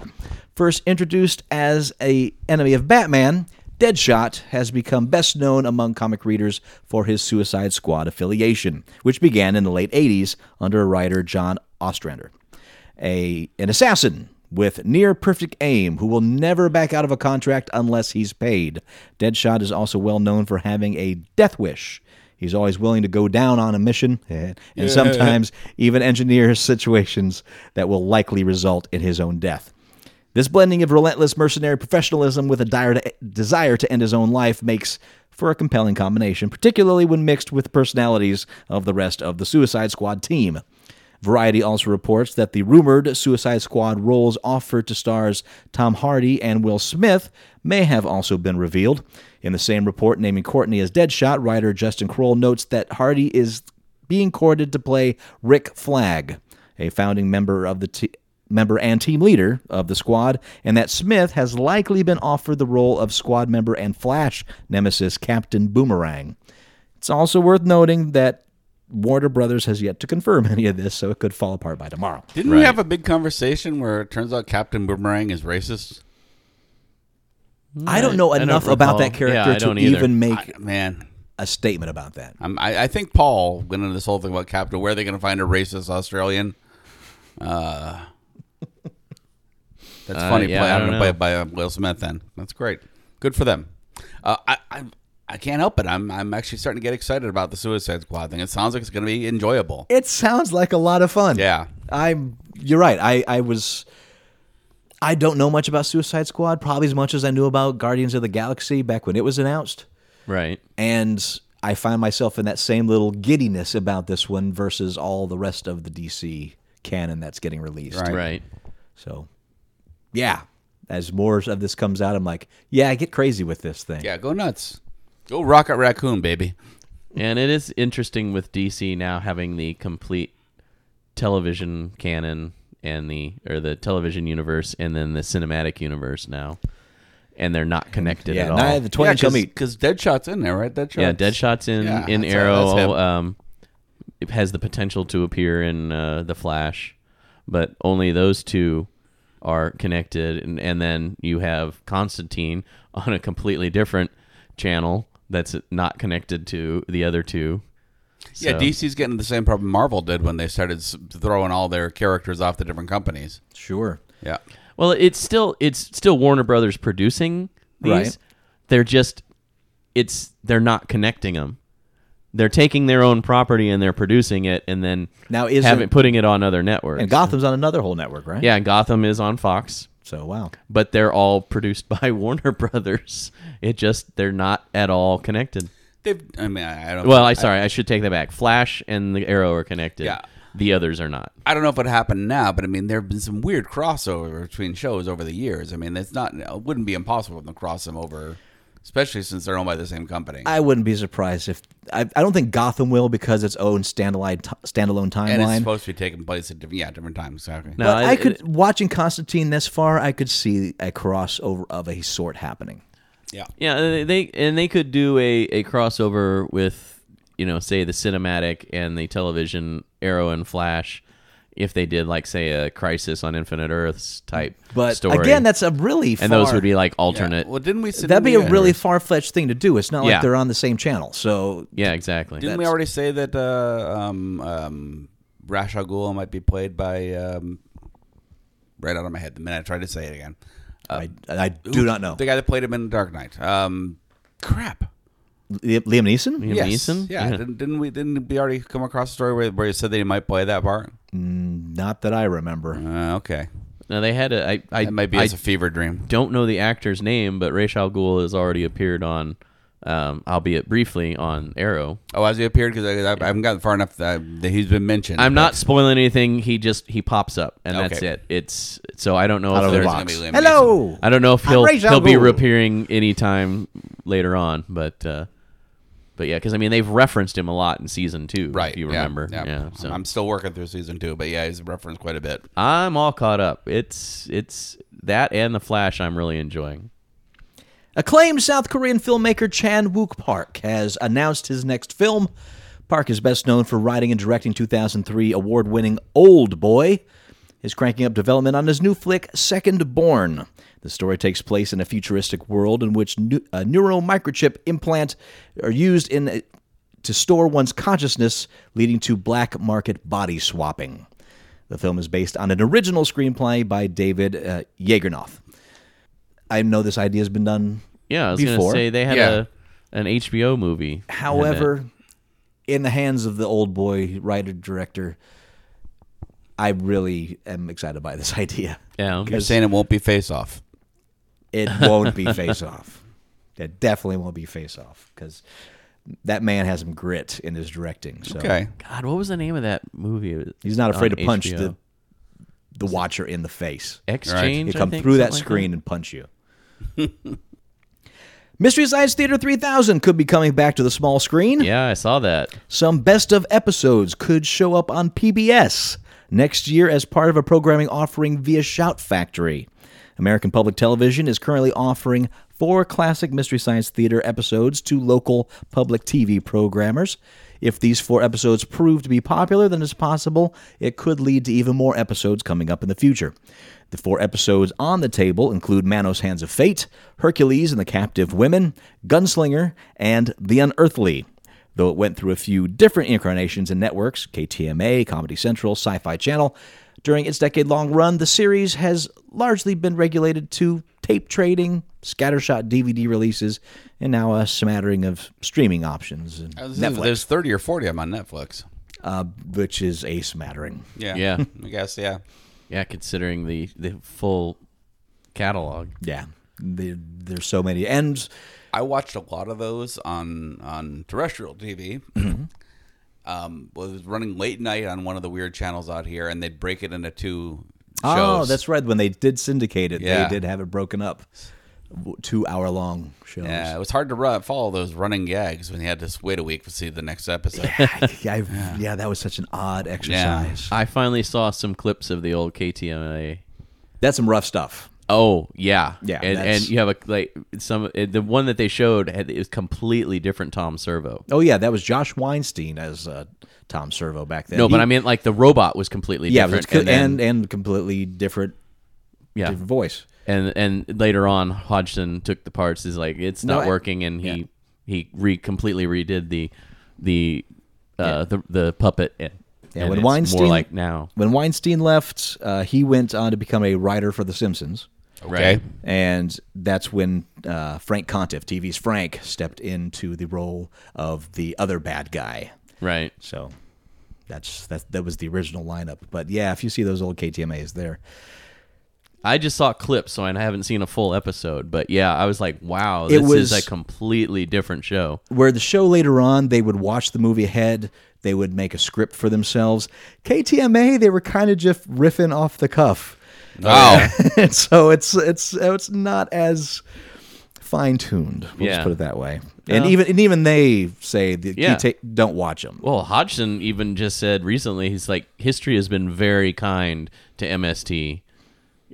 First introduced as a enemy of Batman, Deadshot has become best known among comic readers for his Suicide Squad affiliation, which began in the late 80s under writer John Ostrander. A, an assassin with near perfect aim who will never back out of a contract unless he's paid. Deadshot is also well known for having a death wish. He's always willing to go down on a mission and sometimes even engineer [LAUGHS] situations that will likely result in his own death. This blending of relentless mercenary professionalism with a dire to, desire to end his own life makes for a compelling combination, particularly when mixed with personalities of the rest of the Suicide Squad team. Variety also reports that the rumored Suicide Squad roles offered to stars Tom Hardy and Will Smith may have also been revealed. In the same report naming Courtney as Deadshot, writer Justin Kroll notes that Hardy is being courted to play Rick Flag, a founding member of the t- member and team leader of the squad, and that Smith has likely been offered the role of squad member and Flash nemesis Captain Boomerang. It's also worth noting that Warner Brothers has yet to confirm [LAUGHS] any of this, so it could fall apart by tomorrow. Didn't we have a big conversation where it turns out Captain Boomerang is racist? I don't know I don't enough about recall. that character Yeah, I to don't either. even make. I- man, a statement about that. I'm, I, I think Paul went into this whole thing about Captain. Where are they going to find a racist Australian? Uh, that's Uh, funny. yeah, play, I I don't don't know, know. by, by uh, Will Smith. Then that's great. Good for them. Uh, I, I I can't help it. I'm I'm actually starting to get excited about the Suicide Squad thing. It sounds like it's going to be enjoyable. It sounds like a lot of fun. Yeah. I'm. You're right. I I was. I don't know much about Suicide Squad, probably as much as I knew about Guardians of the Galaxy back when it was announced. Right. and I find myself in that same little giddiness about this one versus all the rest of the DC canon that's getting released. Right. Right. So, yeah, as more of this comes out, I'm like, yeah, I get crazy with this thing. Yeah, go nuts. Go Rocket Raccoon, baby. And it is interesting with DC now having the complete television canon and the or the television universe and then the cinematic universe now. And they're not connected yeah. at all. Now the twenty yeah, shall meet. because Deadshot's in there, right? Deadshot. yeah, Deadshot's in Yeah, in that's- that's him. Arrow. Um, it has the potential to appear in uh, the Flash, but only those two are connected. And, and then you have Constantine [LAUGHS] on a completely different channel that's not connected to the other two. Yeah, So- DC's getting the same problem Marvel did when they started throwing all their characters off to different companies. Sure. Yeah. Well, it's still it's still Warner Brothers producing these. Right. They're just it's they're not connecting them. They're taking their own property and they're producing it, and then Now, is having putting it on other networks. And Gotham's on another whole network, right? yeah, and Gotham is on Fox, So wow. but they're all produced [LAUGHS] by Warner Brothers. It just they're not at all connected. They've. I mean, I I don't. Well, I sorry, I should take that back. Flash and the Arrow are connected. Yeah. The others are not. I don't know if it happened now, but I mean, there have been some weird crossover between shows over the years. I mean, it's not. It wouldn't be impossible for them to cross them over, especially since they're owned by the same company. I wouldn't be surprised if I, I don't think Gotham will because it's own standalone t- standalone and it's supposed to be taking place at different, yeah, different times. Exactly. No, but it- I could it- watching Constantine this far, I could see a crossover of a sort happening. Yeah. Yeah, they they- and they could do a, a crossover with you know say the cinematic and the television Arrow and Flash, if they did like say a Crisis on Infinite Earths type But story. again, that's a really far, and those would be like Yeah. alternate. Well, didn't we? sit that'd be a really uh, far fetched thing to do. It's not like they're on the same channel. So Yeah, exactly. Didn't we already say that uh, um, um, Ra's al Ghul might be played by? Um, right out of my head. The minute I tried to say it again. I, I do not know. The guy that played him in The Dark Knight. Um, crap. Li- Liam Neeson? Liam yes. Neeson? Yeah. Didn't, didn't we? Didn't we already come across a story where, where he said that he might play that part? Not that I remember. Uh, okay. Now they had a. I I, That might be I as a fever dream. don't know the actor's name, but Ra's al Ghul has already appeared on, um, albeit briefly on Arrow. Oh, has he appeared? Because I, I haven't gotten far enough that, that he's been mentioned. I'm but- not spoiling anything. He just he pops up, and that's Okay. it. It's so I don't know Out if of the there's. box. be Liam Hello. I don't know if I'm he'll Ra's he'll be Ghul. appearing anytime later on, but uh, but yeah, because I mean they've referenced him a lot in season two, Right. If you yeah, remember, yeah. so I'm still working through season two, but yeah, he's referenced quite a bit. I'm all caught up. It's it's that and the Flash I'm really enjoying. Acclaimed South Korean filmmaker Chan Wook Park has announced his next film. Park is best known for writing and directing 2003 award winning Old Boy. Is cranking up development on his new flick, Second Born. The story takes place in a futuristic world in which neu- a neuromicrochip implant are used in to store one's consciousness, leading to black market body swapping. The film is based on an original screenplay by David uh. I know this idea has been done Yeah, I was gonna say they had Yeah. a an HBO movie. had. However, in the hands of the old boy writer director, I really am excited by this [LAUGHS] idea. yeah, You're saying it won't be face off. It won't be face [LAUGHS] off. It definitely won't be face off because that man has some grit in his directing. So Okay. God, what was the name of that movie? he's not afraid on to punch HBO? the the watcher in the face. Exchange. He'll I come think, through that something like screen and punch you. [LAUGHS] Mystery Science Theater 3000 could be coming back to the small screen. Yeah, I saw that. Some best of episodes could show up on PBS next year as part of a programming offering via Shout Factory. American Public Television is currently offering four classic Mystery Science Theater episodes to local public TV programmers. If these four episodes prove to be popular, then it's possible it could lead to even more episodes coming up in the future. The four episodes on the table include Manos Hands of Fate, Hercules and the Captive Women, Gunslinger, and The Unearthly. Though it went through a few different incarnations and networks KTMA, Comedy Central, Sci Fi Channel during its decade long run, the series has largely been regulated to tape trading, scattershot DVD releases, and now a smattering of streaming options and Uh, this is- Netflix, There's 30 or 40 of them on Netflix. uh, which is a smattering. Yeah. Yeah. [LAUGHS] I guess, yeah. Yeah, considering the the full catalog. Yeah, there, there's so many. And I watched a lot of those on on terrestrial TV. [CLEARS THROAT] um, was running late night on one of the weird channels out here, and they'd break it into two shows. oh, that's right. When they did syndicate it, Yeah. they did have it broken up. Two hour long shows. Yeah, it was hard to run, follow those running gags when you had to wait a week to see the next episode. yeah, I- [LAUGHS] yeah, that was such an odd exercise. I finally saw some clips of the old KTMA. That's some rough stuff. Oh yeah, Yeah, and, and you have a like some uh, the one that they showed had is completely different Tom Servo. Oh yeah, that was Josh Weinstein as uh, Tom Servo back then. No, but I mean like the robot was completely yeah, it was different, co- and, then- and completely different yeah, different voice. And and later on Hodgson took the parts. Is like it's No, not I- working, and he yeah. he re completely redid the the uh the the puppet. And, Yeah, and when it's Weinstein more like now, when Weinstein left, uh, he went on to become a writer for The Simpsons. Okay. And that's when uh, Frank Conniff, TV's Frank, stepped into the role of the other bad guy. right? So that's that. That was the original lineup. But yeah, if you see those old KTMA's there, I just saw clips, so I haven't seen a full episode. But yeah, I was like, wow, It this was- is a completely different show. where the show later on they would watch the movie ahead, they would make a script for themselves. KTMA they were kind of just riffing off the cuff. Oh, wow. [LAUGHS] and so it's it's it's not as fine tuned. We'll just Yeah. put it that way. And even and even they say that Yeah. take, don't watch them. Well, Hodgson even just said recently, he's like, history has been very kind to MST.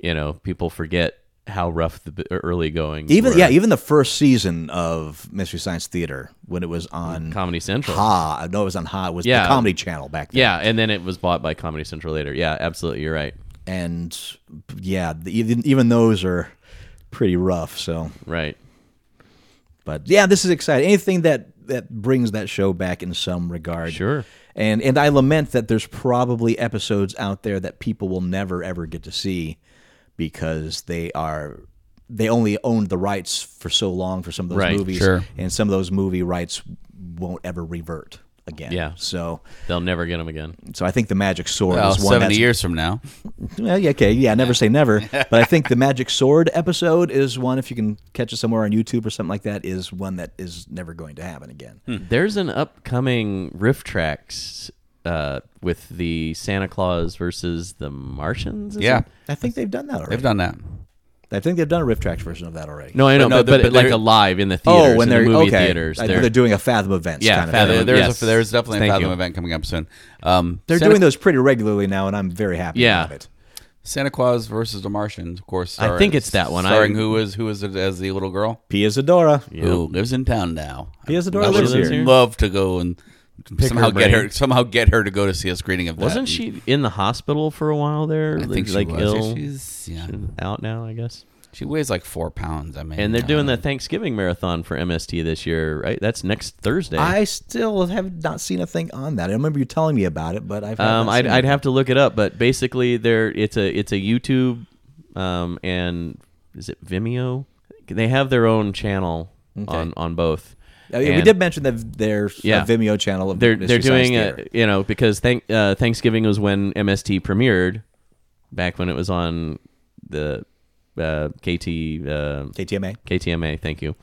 You know, people forget how rough the er, early going. Even were. yeah, even the first season of Mystery Science Theater when it was on Comedy Central. Ha, no, it was on Ha. It was Yeah. the Comedy Channel back then. Yeah, and then it was bought by Comedy Central later. Yeah, absolutely, you're right. and yeah, even even those are pretty rough. So, Right. but yeah, this is exciting. Anything that that brings that show back in some regard. Sure. And and I lament that there's probably episodes out there that people will never ever get to see because they are they only owned the rights for so long for some of those Right, movies sure. and some of those movie rights won't ever revert again. Yeah. So They'll never get them again. so I think the Magic Sword Well, is one 70 years from now. well, yeah, okay, yeah, never say never. but I think the Magic Sword episode is one, if you can catch it somewhere on YouTube or something like that, is one that is never going to happen again. Hmm. There's an upcoming RiffTrax uh, with the Santa Claus versus the Martians. is Yeah. it? I think they've done that already. They've done that. I think they've done a RiffTrax version of that already. No, I know, no, but, the- but, but like they're- a live in the theaters, oh, when in they're the movie okay. theaters. I- They're, they're doing a Fathom events. Yeah, kind of Fathom- thing. There's, yes. a, there's definitely a Fathom you. event coming up soon. Um, They're Santa, doing those pretty regularly now, and I'm very happy Yeah. about it. Santa Claus versus the Martians, of course. I think it's that one. Starring I- who is who is it as the little girl Pia Zadora. who lives in town now. Pia Zadora I lives here. love to go and somehow her get her somehow get her to go to see a screening of that. Wasn't she in the hospital for a while there? I think she like was. ill. She's yeah. out now, I guess. She weighs like four pounds. I mean, And they're doing uh, the Thanksgiving marathon for MST this year, right? That's next Thursday. I still have not seen a thing on that. I remember you telling me about it, but I've um, I'd, seen I'd it. have to look it up, but basically, there it's a it's a YouTube, um, and is it Vimeo? They have their own channel on on both. Oh, yeah, we And did mention that there's Yeah. a Vimeo channel. Of They're Mystery they're doing Science a, Theater. you know because thank, uh, Thanksgiving was when MST premiered, back when it was on the uh, KT uh, KTMA. KTMA. Thank you.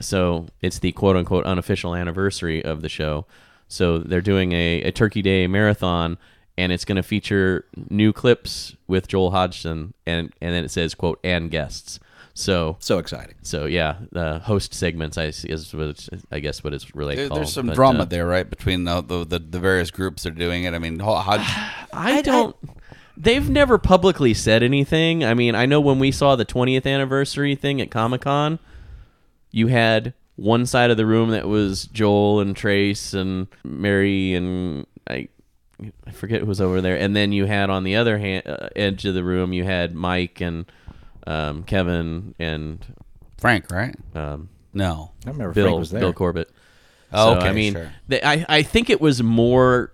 So it's the quote unquote unofficial anniversary of the show. So they're doing a, a Turkey Day marathon, and it's going to feature new clips with Joel Hodgson, and and then it says quote and guests. So So exciting. so yeah, the host segments I see is what I guess what it's really There- called. there's some But, drama uh, there, right, between the, the the the various groups that are doing it. I mean, Ho- Hodge, [SIGHS] I don't. They've never publicly said anything. I mean, I know when we saw the 20th anniversary thing at Comic Con, you had one side of the room that was Joel and Trace and Mary and I. I forget who was over there, and then you had on the other hand, uh, edge of the room, you had Mike and um, Kevin and Frank, right? um, No. I remember Bill Frank was there. Bill Corbett. Oh, So, okay, I mean, sure. they, I I think it was more.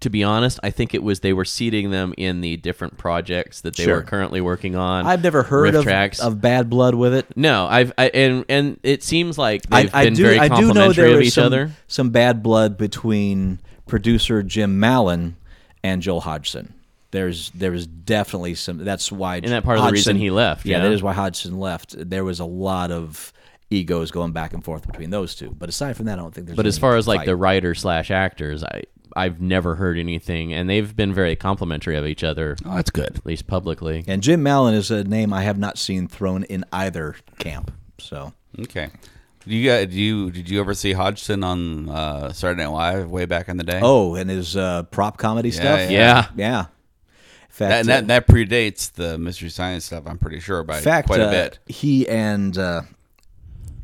To be honest, I think it was they were seating them in the different projects that they Sure. were currently working on. I've never heard of, tracks. of Bad Blood with it. no, I've I, and and it seems like I, they've I been do. very I do know there of was each some, other. some bad blood between producer Jim Mallon and Joel Hodgson. There's there was definitely some. That's why. And that part of the reason he left, Yeah, yeah? that is why Hodgson left. There was a lot of egos going back and forth between those two. But aside from that, I don't think there's. But as far as like fight. the writer slash actors, I I've never heard anything, and they've been very complimentary of each other, Oh, that's good. at least publicly. and Jim Mallon is a name I have not seen thrown in either camp. So Okay. Do you got, do you did you ever see Hodgson on uh, Saturday Night Live way back in the day? oh, and his uh, prop comedy stuff. yeah. Yeah, yeah. In fact, that, and that that predates the Mystery Science stuff. I'm pretty sure by fact, quite a uh, bit. he and uh,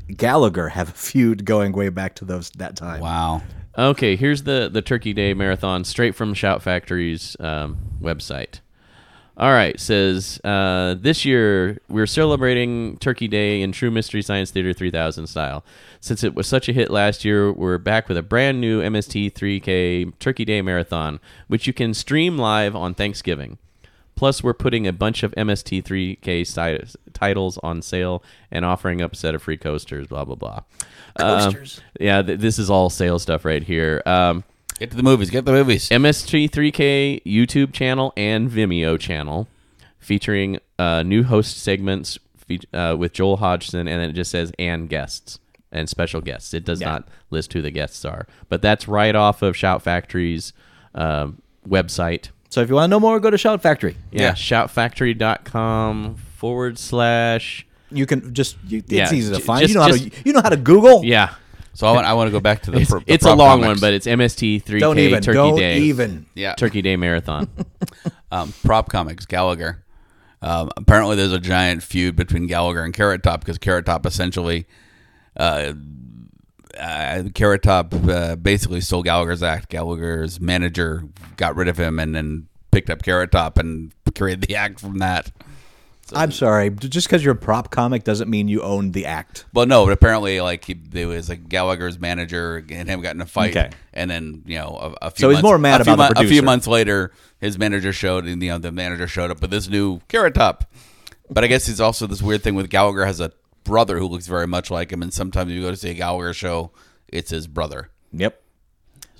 Gallagher have a feud going way back to those that time. Wow. Okay, here's the the Turkey Day Marathon straight from Shout Factory's um, website. All right, says uh, this year we're celebrating Turkey Day in true Mystery Science Theater 3000 style. Since it was such a hit last year, we're back with a brand new MST 3K Turkey Day Marathon, which you can stream live on Thanksgiving. Plus, we're putting a bunch of MST3K si- titles on sale and offering up a set of free coasters. Blah blah blah. Coasters. yeah, th- this is all sales stuff right here. Um, Get to the movies. Get to the movies. MST3K YouTube channel and Vimeo channel featuring uh, new host segments fe- uh, with Joel Hodgson, and then it just says and guests and special guests. It does Yeah. not list who the guests are, but that's right off of Shout Factory's um, website. So if you want to know more, go to Shout Factory. Yeah, Yeah. shoutfactory.com forward slash. You can just you, it's Yeah, easy to find. just- you know just- how to you know how to Google. Yeah. So I want I want to go back to the. It's, pr- the it's a long comics. one, but it's MST3K Don't even. Turkey don't Day. even. yeah. Turkey Day Marathon. [LAUGHS] um, prop comics Gallagher. Um, apparently, there's a giant feud between Gallagher and Carrot Top because Carrot Top essentially, uh, uh, Carrot Top uh, basically stole Gallagher's act. Gallagher's manager got rid of him and then picked up Carrot Top and created the act from that. I'm sorry. Just because you're a prop comic doesn't mean you own the act. Well, no, but apparently, like he, there was like Gallagher's manager and him got in a fight, Okay. and then you know a, a few. So he's months- more mad a few about the A few months later, his manager showed, and you know the manager showed up with this new carrot top. But I guess he's also this weird thing with Gallagher has a brother who looks very much like him, and sometimes you go to see a Gallagher show, it's his brother. Yep.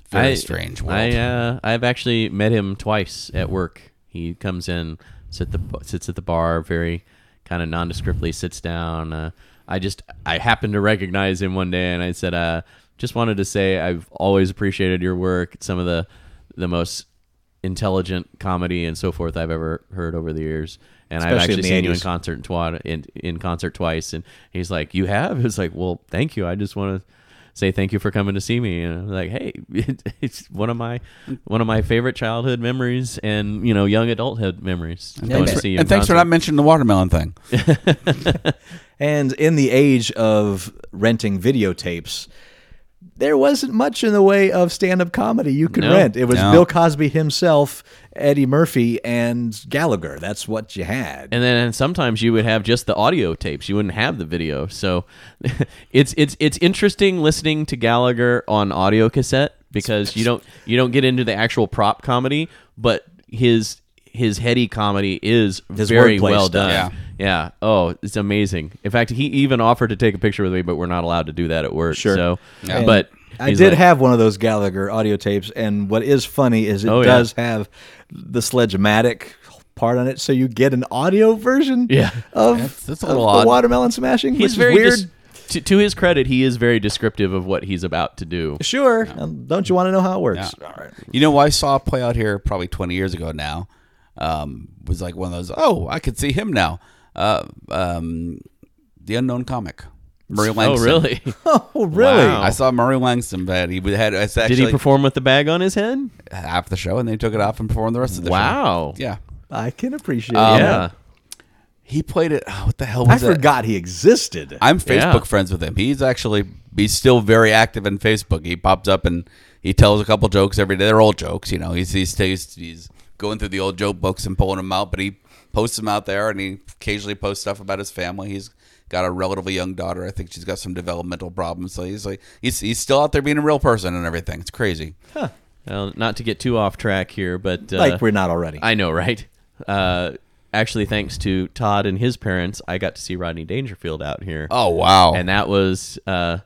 Very I- strange world. I uh, I've actually met him twice at work. He comes in, sit the sits at the bar, very kind of nondescriptly sits down. Uh, I just I happened to recognize him one day, and I said, uh, "Just wanted to say I've always appreciated your work. It's some of the the most intelligent comedy and so forth I've ever heard over the years." And I've actually seen you in 80s. concert in in concert twice. And he's like, "You have?" [LAUGHS] It's like, "Well, thank you. I just want to." Say thank you for coming to see me and I'm like hey [LAUGHS] it's one of my one of my favorite childhood memories and you know young adulthood memories going to man. see you and in thanks for not mentioning the watermelon thing. [LAUGHS] And in the age of renting videotapes, there wasn't much in the way of stand-up comedy you could No. rent. It was No. Bill Cosby himself, Eddie Murphy, and Gallagher. That's what you had. and then sometimes you would have just the audio tapes you wouldn't have the video so [LAUGHS] it's it's it's interesting listening to Gallagher on audio cassette because you don't you don't get into the actual prop comedy but his his heady comedy is His very well done Yeah. Yeah. Oh, it's amazing. In fact, he even offered to take a picture with me, but we're not allowed to do that at work. Sure. So, Yeah. but I did like- have one of those Gallagher audio tapes, and what is funny is it Oh, yeah. does have the sledge-matic part on it, so you get an audio version Yeah. of, That's- that's a of the odd. watermelon smashing. He's which is very weird. dis- to, to his credit, he is very descriptive of what he's about to do. sure. Um, don't you want to know how it works? Yeah. You know, I saw play out here probably 20 years ago now. Um, was like one of those, oh, I could see him now. Uh, um, the unknown comic. Murray Langston. Oh, really? [LAUGHS] [LAUGHS] Oh, really? Wow. I saw Murray Langston, but he had actually Did he perform with the bag on his head? half the show, and they took it off and performed the rest of the show. Wow. Yeah, I can appreciate Um, it. yeah. He played it. Oh, what the hell I that? forgot he existed. I'm Facebook Yeah. friends with him. He's actually he's still very active in Facebook. He pops up and he tells a couple jokes every day. They're old jokes, you know. He's he's he's, he's going through the old joke books and pulling them out, but he posts them out there and he occasionally posts stuff about his family. He's got a relatively young daughter. I think she's got some developmental problems. So he's like he's he's still out there being a real person and everything. It's crazy. Well, not to get too off track here, but uh, like we're not already. I know, right? Uh, actually, thanks to Todd and his parents, I got to see Rodney Dangerfield out here. Oh wow. and that was uh,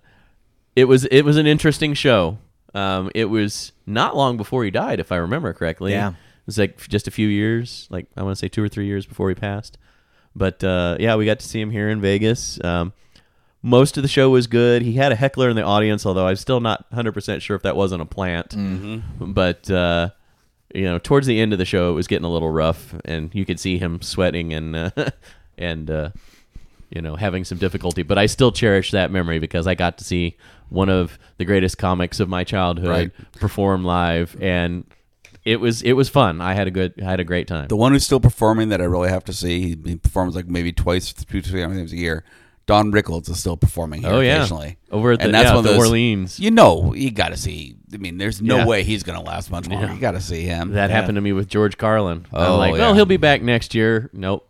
it was it was an interesting show. Um, it was not long before he died, if I remember correctly. Yeah. It was like just a few years, like I want to say two or three years before he passed. But uh, yeah, we got to see him here in Vegas. Um, most of the show was good. He had a heckler in the audience, although I'm still not 100 percent sure if that wasn't a plant. Mm-hmm. But uh, you know, towards the end of the show, it was getting a little rough, and you could see him sweating and uh, [LAUGHS] and uh, you know having some difficulty. But I still cherish that memory because I got to see one of the greatest comics of my childhood Right. perform live, and it was it was fun. I had a good I had a great time. the one who's still performing that I really have to see. He, he performs like maybe twice, two, three times a year. Don Rickles is still performing here Oh, yeah. occasionally. Over at the- and that's yeah, one of the those, Orleans. You know, you got to see. I mean, there's no Yeah. way he's going to last much longer. Yeah. You got to see him. that happened to me with George Carlin. Oh, I'm like, well, he'll be back next year. Nope.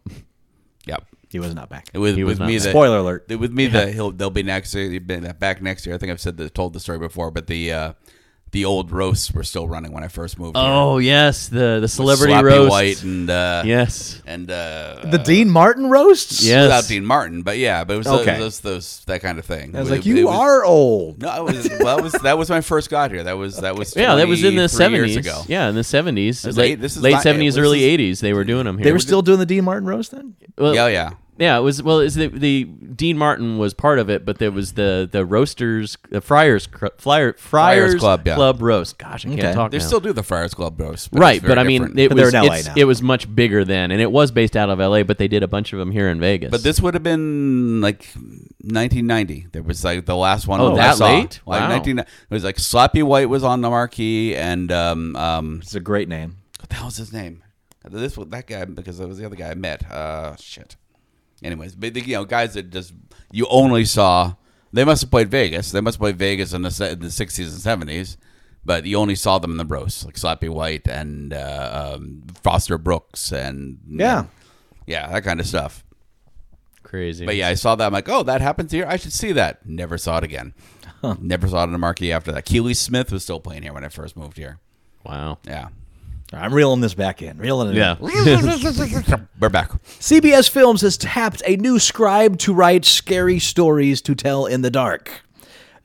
Yep. he was not back. With, He was with not me, back. the, Spoiler alert. the- With me, the [LAUGHS] he'll they'll be next year. They've been back next year. I think I've said that, told the story before, but the uh, the old roasts were still running when I first moved. here. Oh yes, the the celebrity Slappy roast. White and uh, Yes. and uh, The Dean Martin roasts. Yeah. without Dean Martin, but yeah, but it was Okay. those, those, those that kind of thing. I was It- like, it you was- are old. No, it was, well, that was that was when I first got here. That was that was Yeah, that was in the seventies. Yeah, in the seventies, was late eight- this is late not- seventies, early eighties. They were doing them here. They were still doing the Dean Martin roast then. well, Yeah, yeah. Yeah, it was well. Is the the Dean Martin was part of it, but there was the the roasters, the Friars Cr- Flyer, Friars, Club, yeah. roast. Gosh, I can't Okay. talk They now. still do the Friars Club roast, right, but very I mean, different. it But they're was in LA it's- now. it was much bigger then, and it was based out of L.A. But they did a bunch of them here in Vegas. But this would have been like 1990. There was like the last one. Oh, I that saw. late? Like Wow. 19. It was like Slappy White was on the marquee, and um um It's a great name. what the hell's his name? This was that guy because that was the other guy I met. Uh, shit. Anyways, but the, you know, guys that just you only saw. They must have played Vegas. They must have played Vegas in the in the sixties and seventies, but you only saw them in the roast, like Slappy White and uh, um, Foster Brooks and Yeah. yeah, that kind of stuff. crazy. But yeah, I saw that. I'm like, oh, that happens here. I should see that. Never saw it again. Never saw it in the marquee after that. Keely Smith was still playing here when I first moved here. wow. Yeah, I'm reeling this back in. Reeling it Yeah. in. [LAUGHS] we're back. CBS Films has tapped a new scribe to write scary stories to tell in the dark.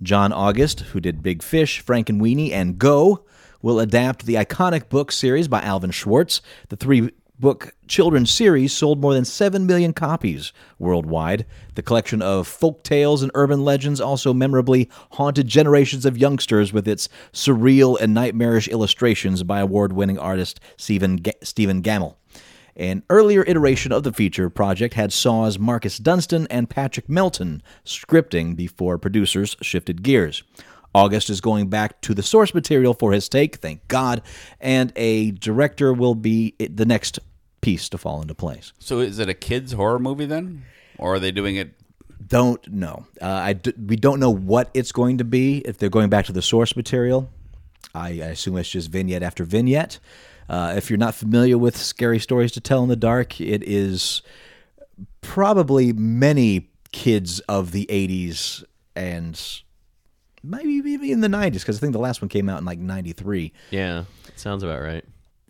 John August, who did Big Fish, Frankenweenie, and Go, will adapt the iconic book series by Alvin Schwartz. The three book children's series sold more than 7 million copies worldwide. The collection of folk tales and urban legends also memorably haunted generations of youngsters with its surreal and nightmarish illustrations by award winning artist Stephen, Stephen Gammell. An earlier iteration of the feature project had Saw's Marcus Dunstan and Patrick Melton scripting before producers shifted gears. August is going back to the source material for his take, thank God, and a director will be the next piece to fall into place. So is it a kids horror movie then, or are they doing it? Don't know. Uh, I d- we don't know what it's going to be. If they're going back to the source material, I, I assume it's just vignette after vignette. Uh, if you're not familiar with scary stories to tell in the dark, it is probably many kids of the 80s and maybe even in the 90s because I think the last one came out in like 93 Yeah. Sounds about right.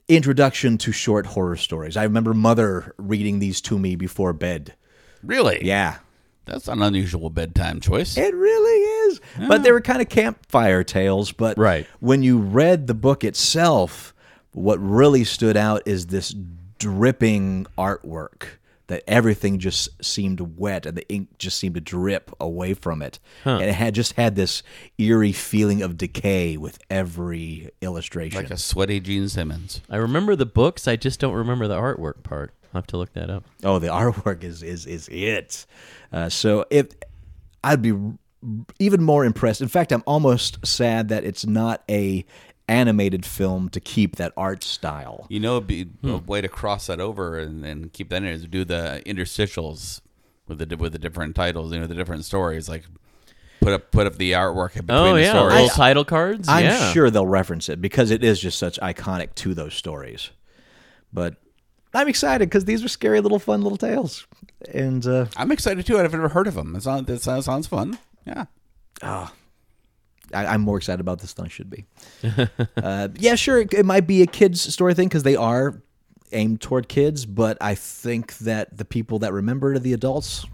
introduction to short horror stories. I remember mother reading these to me before bed. Really? Yeah. That's an unusual bedtime choice. It really is. But they were kind of campfire tales. But Right. when you read the book itself, what really stood out is this dripping artwork. That everything just seemed wet and the ink just seemed to drip away from it. And it had just had this eerie feeling of decay with every illustration. like a sweaty Gene Simmons. I remember the books. I just don't remember the artwork part. I'll have to look that up. Oh, the [LAUGHS] artwork is is is it. Uh, so if I'd be even more impressed. In fact, I'm almost sad that it's not a animated film to keep that art style. You know, be Hmm. a way to cross that over and, and keep that in is do the interstitials with the with the different titles, you know, the different stories. Like put up put up the artwork in between Oh the stories. little title cards. I'm yeah. sure they'll reference it because it is just such iconic to those stories. But I'm excited because these are scary little fun little tales, and uh, I'm excited too. I've never heard of them. It sounds, it sounds, sounds fun. Yeah. I, I'm more excited about this than I should be. [LAUGHS] uh, yeah, sure, it, it might be a kids story thing because they are aimed toward kids, but I think that the people that remember it are the adults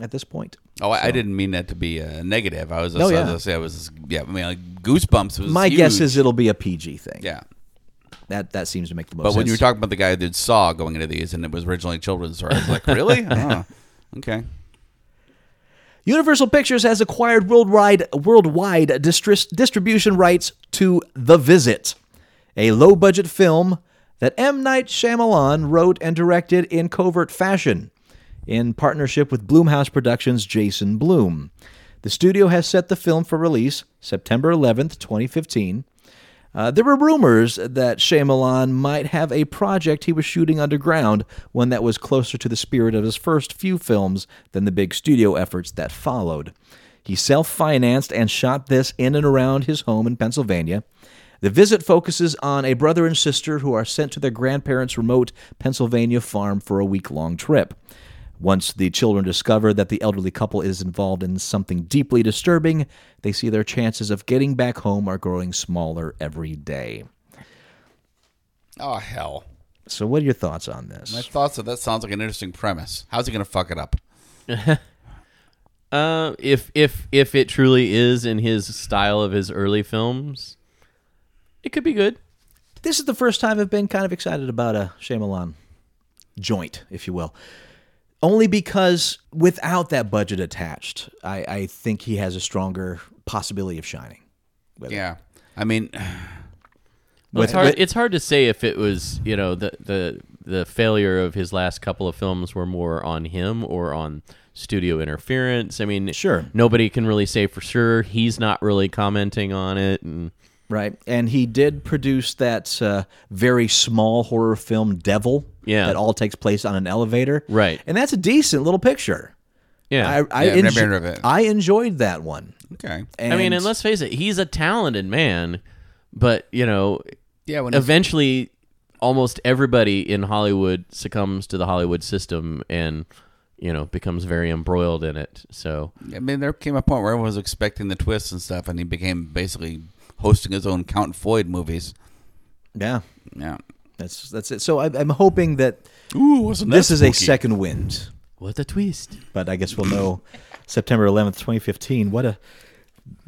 at this point. Oh, I, I didn't mean that to be a negative. I was just, Oh, I yeah. was gonna say I was yeah. I mean, like Goosebumps was. My guess is it'll be a PG thing. yeah. that that seems to make the most. But when you were talking about the guy that did Saw going into these, and it was originally children's story, I was like, really? [LAUGHS] oh, okay. Universal Pictures has acquired worldwide worldwide distribution rights to The Visit, a low-budget film that M. Night Shyamalan wrote and directed in covert fashion, in partnership with Blumhouse Productions' Jason Blum. The studio has set the film for release September 11th, 2015. Uh, there were rumors that Shyamalan might have a project he was shooting underground, one that was closer to the spirit of his first few films than the big studio efforts that followed. He self financed and shot this in and around his home in Pennsylvania. The visit focuses on a brother and sister who are sent to their grandparents' remote Pennsylvania farm for a week long trip. Once the children discover that the elderly couple is involved in something deeply disturbing, they see their chances of getting back home are growing smaller every day. Oh hell. So, what are your thoughts on this? My thoughts are that sounds like an interesting premise. How's he gonna fuck it up? [LAUGHS] Uh, if if if it truly is in his style of his early films, it could be good. This is the first time I've been kind of excited about a Shyamalan joint, if you will. Only because without that budget attached, I, I think he has a stronger possibility of shining. Yeah. I mean, Well, it's hard. it's hard to say if it was you know the the the failure of his last couple of films were more on him or on studio interference. I mean, Sure. nobody can really say for sure. He's not really commenting on it, and Right. And he did produce that uh, very small horror film, Devil, Yeah. that all takes place on an elevator. Right. And that's a decent little picture. yeah. I, I, Yeah, I've never heard of it. I enjoyed that one. okay. And I mean, and let's face it, he's a talented man, but you know, Yeah. When eventually, almost everybody in Hollywood succumbs to the Hollywood system and you know becomes very embroiled in it. So I mean, there came a point where everyone was expecting the twists and stuff, and he became basically hosting his own Count Floyd movies. yeah, Yeah. That's that's it. So I, I'm hoping that Ooh, wasn't this is a second wind. what a twist! But I guess we'll know September 11th, 2015. What a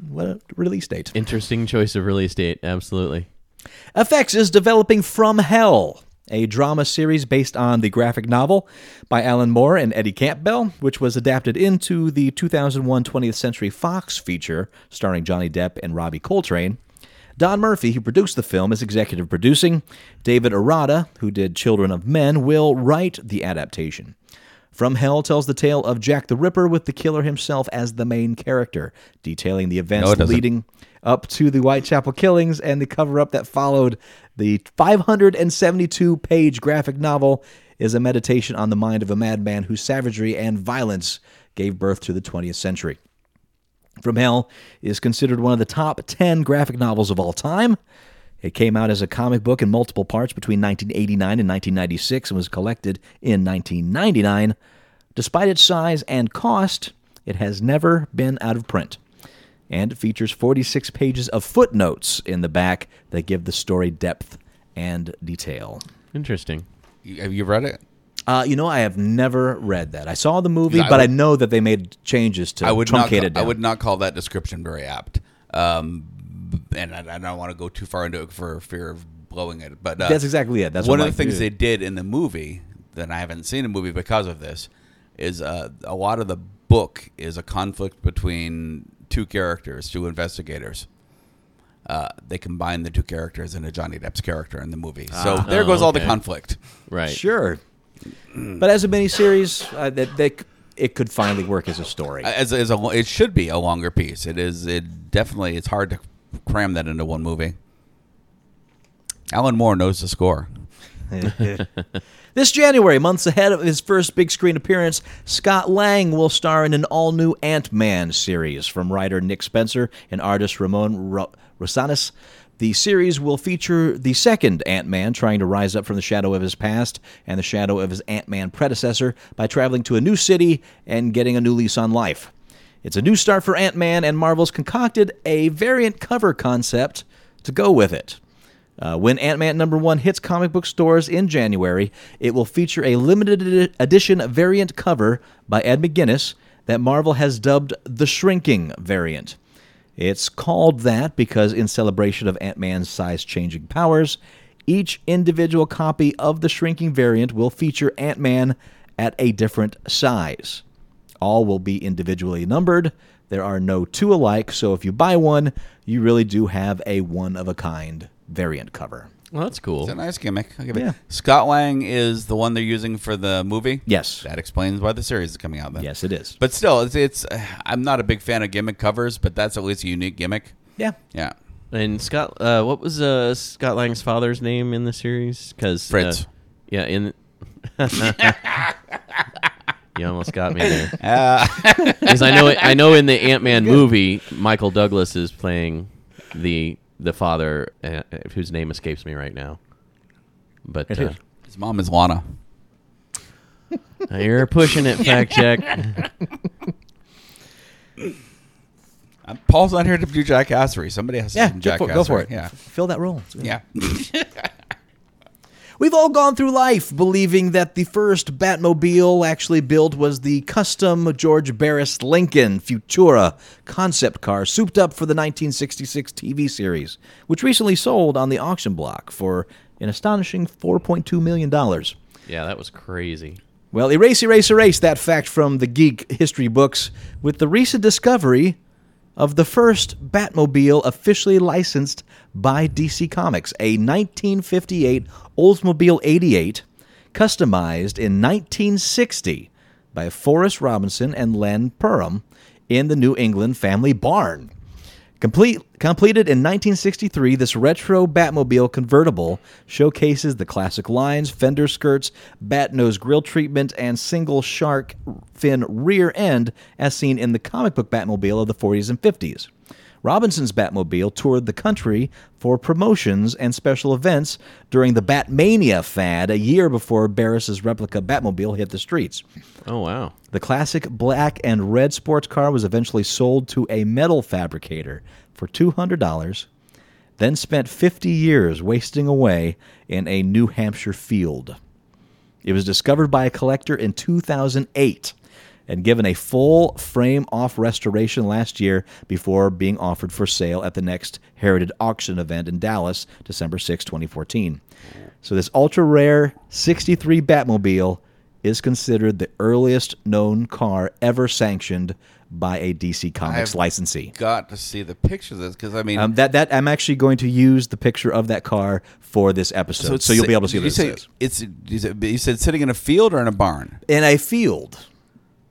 what a release date. Interesting choice of release date. Absolutely. FX is developing From Hell, a drama series based on the graphic novel by Alan Moore and Eddie Campbell, which was adapted into the 2001 20th Century Fox feature starring Johnny Depp and Robbie Coltrane. Don Murphy, who produced the film, is executive producing. David Arata, who did Children of Men, will write the adaptation. From Hell tells the tale of Jack the Ripper with the killer himself as the main character, detailing the events No, leading up to the Whitechapel killings and the cover up that followed. The 572 page graphic novel is a meditation on the mind of a madman whose savagery and violence gave birth to the 20th century. From Hell is considered one of the top 10 graphic novels of all time. It came out as a comic book in multiple parts between 1989 and 1996 and was collected in 1999. Despite its size and cost, it has never been out of print. And it features 46 pages of footnotes in the back that give the story depth and detail. Interesting. Have you read it? Uh, you know, I have never read that. I saw the movie, I but I know that they made changes to I would truncate Call, it down. I would not call that description very apt. Um, and I, I don't want to go too far into it for fear of blowing it. But uh, That's exactly it. That's one what of the things like, they did in the movie that I haven't seen a movie because of this is uh, a lot of the book is a conflict between two characters, two investigators. Uh, they combine the two characters into Johnny Depp's character in the movie. So there Oh, goes all the conflict. Right. Sure. But as a miniseries, uh, that they, it could finally work as a story. As, as a, it should be a longer piece. It is. It definitely. It's hard to cram that into one movie. Alan Moore knows the score. [LAUGHS] This January, months ahead of his first big screen appearance, Scott Lang will star in an all new Ant Man series from writer Nick Spencer and artist Ramon Ro- Rosanas. The series will feature the second Ant Man trying to rise up from the shadow of his past and the shadow of his Ant Man predecessor by traveling to a new city and getting a new lease on life. It's a new start for Ant Man, and Marvel's concocted a variant cover concept to go with it. Uh, when Ant Man number one hits comic book stores in January, it will feature a limited edition variant cover by Ed McGuinness that Marvel has dubbed the Shrinking variant. It's called that because, in celebration of Ant Man's size changing powers, each individual copy of the Shrinking variant will feature Ant Man at a different size. All will be individually numbered. There are no two alike, so if you buy one, you really do have a one of a kind variant cover. Well, that's cool. It's a nice gimmick. I'll give Yeah. it. Scott Lang is the one they're using for the movie. Yes. That explains why the series is coming out then. Yes, it is. But still, it's, it's I'm not a big fan of gimmick covers, but that's at least a unique gimmick. Yeah. Yeah. And Scott, uh, what was uh, Scott Lang's father's name in the series? Because Fritz. yeah, in. [LAUGHS] you almost got me there. [LAUGHS] Uh, [LAUGHS] Because I know, I know, in the Ant Man movie, Michael Douglas is playing the the father, uh, whose name escapes me right now. But uh, his mom is Lana. you're pushing it. Fact check. Uh, Paul's not here to do jackassery. Somebody has to Yeah, do go for, jackassery. go for it. Yeah. Fill that role. Yeah. [LAUGHS] We've all gone through life believing that the first Batmobile actually built was the custom George Barris Lincoln Futura concept car souped up for the 1966 TV series, which recently sold on the auction block for an astonishing $4.2 million. Yeah, that was crazy. Well, erase, erase, erase that fact from the geek history books with the recent discovery of the first Batmobile officially licensed by DC Comics, a 1958 Oldsmobile 88, customized in 1960 by Forrest Robinson and Len Perham in the New England family barn. Complete, completed in 1963, this retro Batmobile convertible showcases the classic lines, fender skirts, bat nose grill treatment, and single shark fin rear end as seen in the comic book Batmobile of the 40s and 50s. Robinson's Batmobile toured the country for promotions and special events during the Batmania fad a year before Barris's replica Batmobile hit the streets. Oh wow. The classic black and red sports car was eventually sold to a metal fabricator for $200, then spent 50 years wasting away in a New Hampshire field. It was discovered by a collector in 2008 and given a full frame off restoration last year before being offered for sale at the next Heritage Auction event in Dallas, December 6, 2014. So, this ultra rare 63 Batmobile is considered the earliest known car ever sanctioned by a DC Comics I've licensee. Got to see the picture of this because I mean, Um, that that I'm actually going to use the picture of that car for this episode, so, it's you'll be able to see you what it say. It's you said sitting in a field or in a barn. In a field,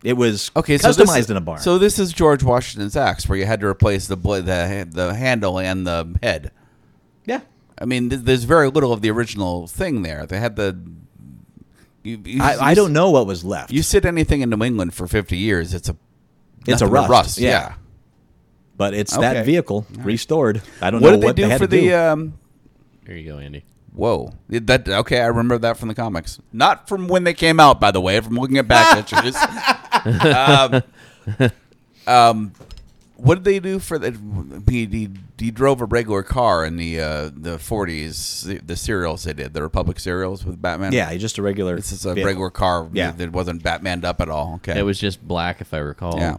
it was Okay, so customized this, in a barn. So this is George Washington's axe, where you had to replace the bla- the the handle and the head. yeah, I mean, th- there's very little of the original thing there. They had the. You, you, I, I don't know what was left. You sit anything in New England for 50 years, it's a. It's a nothing but rust, Yeah. yeah. but it's that vehicle restored. I don't What know did they what do had for to do. the? Um, Here you go, Andy. Whoa, that okay? I remember that from the comics, not from when they came out, by the way. From looking at back [LAUGHS] issues. um, um, what did they do for the? He, he, he drove a regular car in the uh, the 40s. The, the serials they did, the Republic serials with Batman. yeah, just a regular. This is a vehicle. regular car Yeah. that wasn't Batmaned up at all. Okay. It was just black, if I recall. yeah.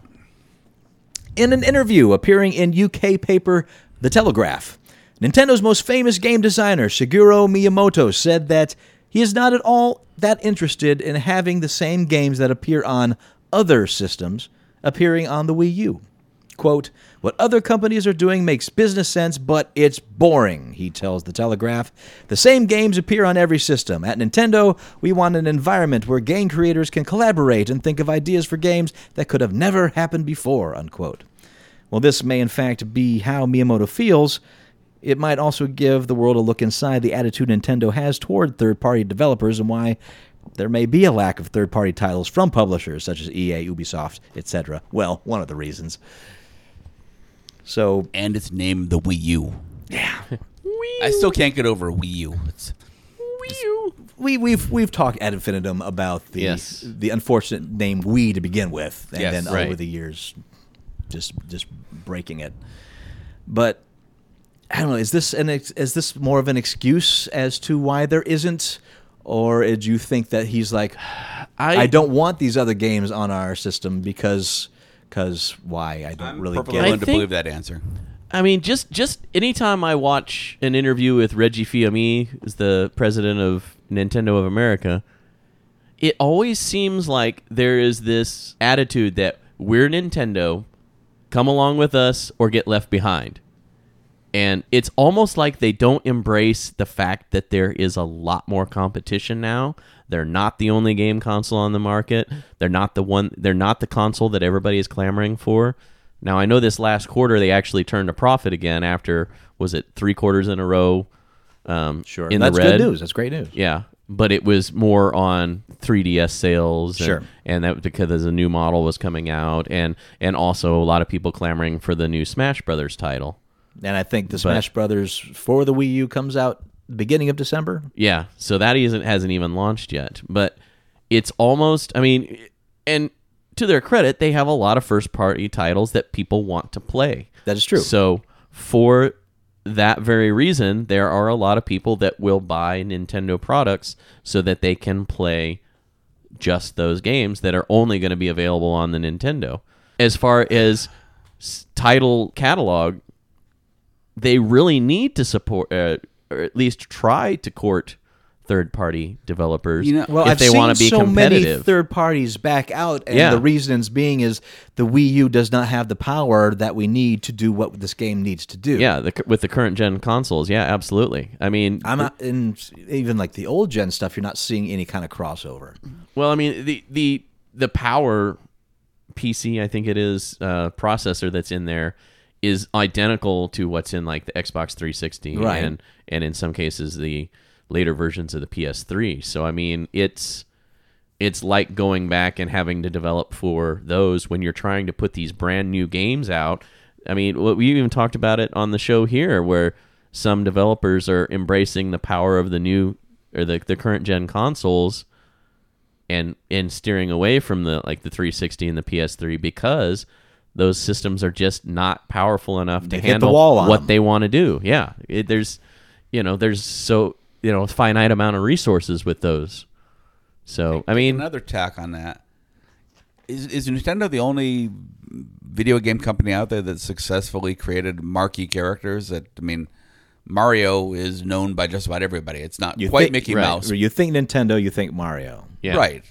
In an interview appearing in UK paper The Telegraph, Nintendo's most famous game designer, Shigeru Miyamoto, said that he is not at all that interested in having the same games that appear on other systems appearing on the Wii U. Quote, What other companies are doing makes business sense, but it's boring, he tells The Telegraph. The same games appear on every system. At Nintendo, we want an environment where game creators can collaborate and think of ideas for games that could have never happened before, unquote. Well, this may in fact be how Miyamoto feels, It might also give the world a look inside the attitude Nintendo has toward third party developers and why there may be a lack of third party titles from publishers such as EA, Ubisoft, etc. Well, one of the reasons. So, and it's named the Wii U. Yeah. [LAUGHS] Wii I still can't get over Wii U. It's, we, we've we've talked ad infinitum about the Yes. the unfortunate name Wii to begin with, and Yes. then Right. over the years, just just breaking it. But I don't know. Is this an ex- is this more of an excuse as to why there isn't, or do you think that he's like, [SIGHS] I, don't want these other games on our system because because why? I don't I'm really perfectly get willing to think- believe that answer. I mean, just just anytime I watch an interview with Reggie Fils-Aimé, who's the president of Nintendo of America, it always seems like there is this attitude that we're Nintendo, come along with us or get left behind. And it's almost like they don't embrace the fact that there is a lot more competition now. They're not the only game console on the market. They're not the one they're not the console that everybody is clamoring for. Now I know this last quarter they actually turned a profit again after was it three quarters in a row um, Sure, in that's the red. good news. That's great news. Yeah, but it was more on 3DS sales, and, Sure. and that because a new model was coming out, and and also a lot of people clamoring for the new Smash Brothers title. And I think the Smash Brothers for the Wii U comes out beginning of December. Yeah, so that isn't hasn't even launched yet, but it's almost. I mean, and to their credit, they have a lot of first party titles that people want to play. That is true. So for that very reason, there are a lot of people that will buy Nintendo products so that they can play just those games that are only going to be available on the Nintendo. As far as title catalog, they really need to support, uh, or at least try to court third-party developers You know- Well, if I've they want to be so many third parties back out, and Yeah. the reasons being is the Wii U does not have the power that we need to do what this game needs to do. yeah, the, with the current gen consoles, yeah, absolutely. I mean, I'm not in even like the old gen stuff. You're not seeing any kind of crossover. Well, I mean the the the power PC, I think it is, uh, processor that's in there is identical to what's in like the Xbox 360 Right. and and in some cases the later versions of the PS3. So I mean, it's it's like going back and having to develop for those when you're trying to put these brand new games out. I mean, what we even talked about it on the show here where some developers are embracing the power of the new or the, the current gen consoles and and steering away from the like the 360 and the PS3 because those systems are just not powerful enough to They hit the handle wall what them. they want to do. Yeah, it, there's you know there's so you know finite amount of resources with those. So I mean, Another tack on that is is Nintendo the only video game company out there that successfully created marquee characters? That I mean, Mario is known by just about everybody. It's not You quite think- Mickey right. Mouse, You think Nintendo, you think Mario. yeah. right?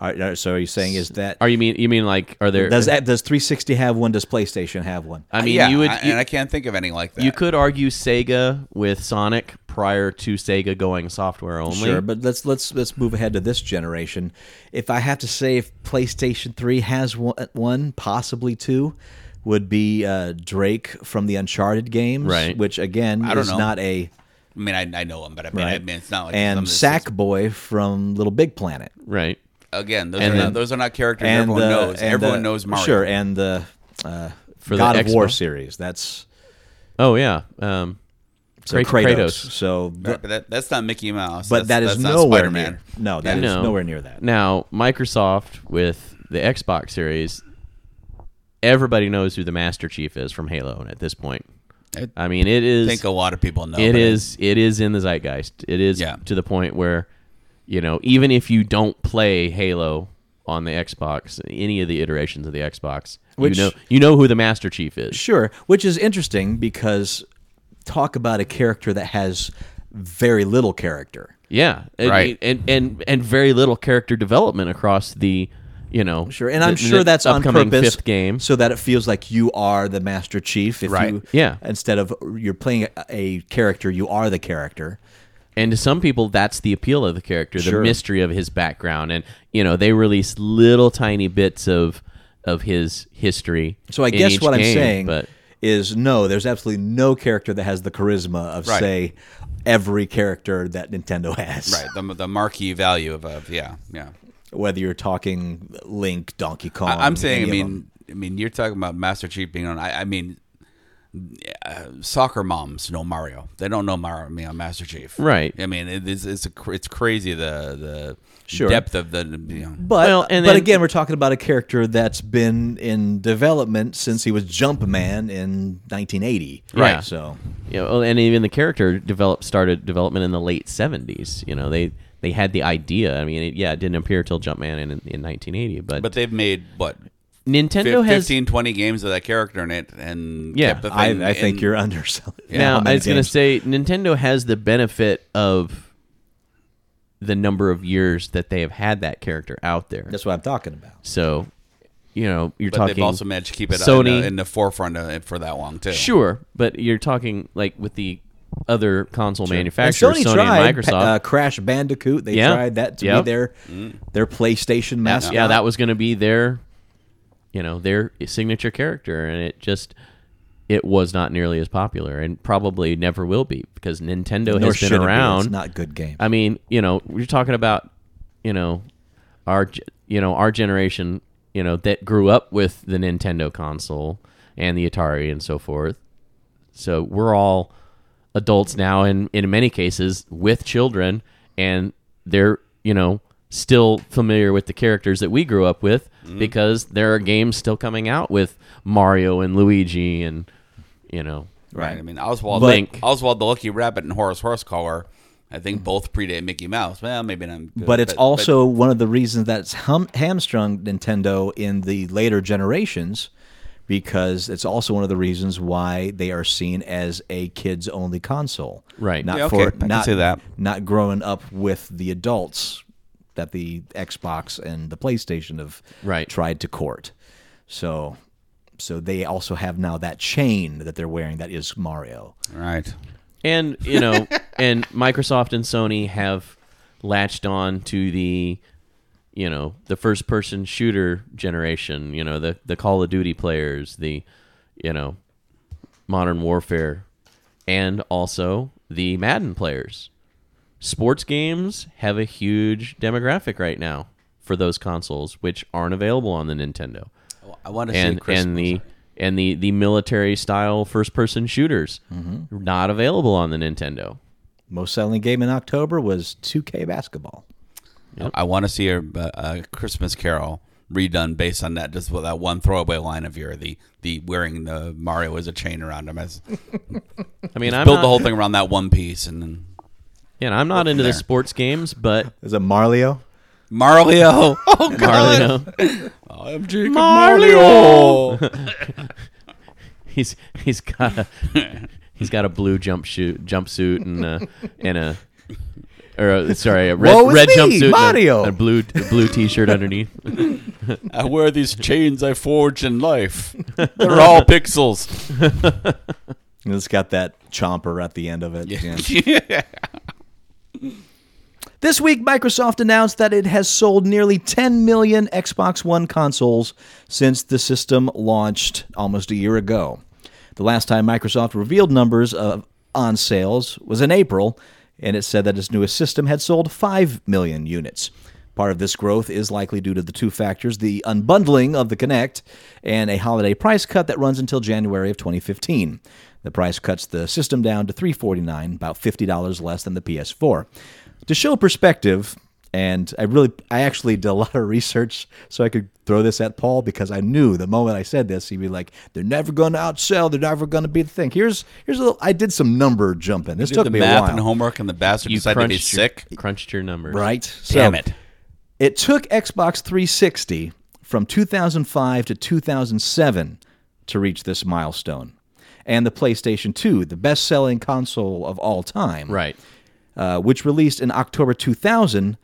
All right, uh, so are you saying is that Are you mean you mean like are there? does that does 360 have one? Does PlayStation have one? I mean, yeah, you would I- you, and I can't think of any like that. you could argue Sega with Sonic prior to Sega going software only. Sure, but let's let's let's move ahead to this generation. If I have to say, if PlayStation Three has one, one possibly two, would be uh, Drake from the Uncharted games, Right. Which again I don't is know. not a I mean, I, I know him, but I mean, I mean, it's not like and some- Sackboy from Little Big Planet, right. Again, those And are then- not, those are not characters everyone the- knows. Everyone the- knows Mario. Sure, and the uh, For the God of War series. That's Oh yeah. Um, so Kratos. Kratos. So, Right, but that, that's not Mickey Mouse. but that's, that is that's nowhere Spider-Man. near. No, that is No. nowhere near that. Now, Microsoft with the Xbox Series, everybody knows who the Master Chief is from Halo at this point. I I mean, it is. I think a lot of people know. It. it is in the zeitgeist. It is Yeah. to the point where, you know, even if you don't play Halo on the Xbox, any of the iterations of the Xbox, Which- you know, you know who the Master Chief is. Sure, which is interesting because talk about a character that has very little character. Yeah, and, Right. and and and very little character development across the, you know, Sure, and I'm sure that's on upcoming purpose, fifth game. so that it feels like you are the Master Chief. If Right. You, Yeah. Instead of you're playing a, a character, you are the character. And to some people, that's the appeal of the character, the Sure. mystery of his background, and you know they release little tiny bits of of his history. So I in guess each what I'm saying but is no. There's absolutely no character that has the charisma of Right. say every character that Nintendo has. Right, the, the marquee value of, of yeah, yeah. Whether you're talking Link, Donkey Kong. I, I'm saying, I mean. I mean, you're talking about Master Chief being on. I, I mean, uh, soccer moms know Mario. They don't know Mario, me on Master Chief. Right. I mean, it is it's a, it's crazy the the Sure. depth of the you know. But Well, and but then- again, we're talking about a character that's been in development since he was Jumpman in 1980. Right. So you know, and even the character developed started development in the late seventies. You know, they they had the idea. I mean, it, yeah, it didn't appear till Jumpman in in 1980, but, But they've made what Nintendo fif- has 15, 20 games of that character in it, and Yeah, kept the I, thing I think in- you're underselling. now. I was going to say Nintendo has the benefit of the number of years that they have had that character out there. That's what I'm talking about. So, you know, you're But talking they've also managed to keep it Sony. in, the, in the forefront of it for that long too. Sure, but you're talking like with the other console And manufacturers, Sony, Sony, tried and Microsoft. uh, Crash Bandicoot. They Yeah. tried that to Yep. be their their PlayStation mascot. yeah, that was going to be their, you know, their signature character, and it just it was not nearly as popular, and probably never will be because Nintendo Nor has been it be. around. It's not good game. I mean, you know, we're talking about, you know, our, you know, our generation, you know, that grew up with the Nintendo console and the Atari and so forth. So we're all adults now, and in many cases with children, and they're, you know, still familiar with the characters that we grew up with mm-hmm. because there are games still coming out with Mario and Luigi and, you know, Right. I mean, Oswald, Link. Oswald the Lucky Rabbit, and Horace Horsecollar, I think both predate Mickey Mouse. Well, maybe not. but it's also one of the reasons that's hum- hamstrung Nintendo in the later generations because it's also one of the reasons why they are seen as a kids only console. Right. Not Yeah, okay. for I can not, that. not growing up with the adults that the Xbox and the PlayStation have Right. tried to court. So so they also have now that chain that they're wearing that is Mario. right. and you know [LAUGHS] and microsoft and sony have latched on to the you know the first person shooter generation you know the the call of duty players the you know modern warfare and also the madden players sports games have a huge demographic right now for those consoles which aren't available on the nintendo I want to see and Christmas. and the and the the military style first person shooters Mm-hmm. not available on the Nintendo. Most selling game in October was 2K basketball. I want to see a, a Christmas Carol redone based on that. Just with that one throwaway line of your the the wearing the Mario as a chain around him. As [LAUGHS] I mean, I'm build the whole thing around that one piece, and then You know, I'm not into the there. sports games, but [LAUGHS] Is it Mario? Mario. [LAUGHS] Oh [LAUGHS] God. Mario, I'm Jacob Mario. he's he's got a he's got a blue jumpsuit jumpsuit and a, and a or a, sorry a red Woe is red me, jumpsuit and a- a, blue a blue t-shirt underneath. I wear these chains I forged in life. They're all pixels. And It's got that chomper at the end of it. Yeah. yeah. This week, Microsoft announced that it has sold nearly 10 million Xbox One consoles since the system launched almost a year ago. The last time Microsoft revealed numbers of on sales was in April, and it said that its newest system had sold 5 million units. Part of this growth is likely due to the two factors the unbundling of the Kinect and a holiday price cut that runs until January of 2015. The price cuts the system down to 349, about $50 less than the PS4. To show perspective, and I really, I actually did a [LAUGHS] lot of research so I could throw this at Paul because I knew the moment I said this, he'd be like, "They're never going to outsell. They're never going to be the thing." Here's, here's a little. I did some number jumping. This Did took the me a math while. and homework, and the bastard You decided to be crunched your, sick. crunched your numbers, Right? Damn it. It took Xbox 360 from 2005 to 2007 to reach this milestone. And the PlayStation 2, the best selling console of all time, Right. uh, which released in October 2000,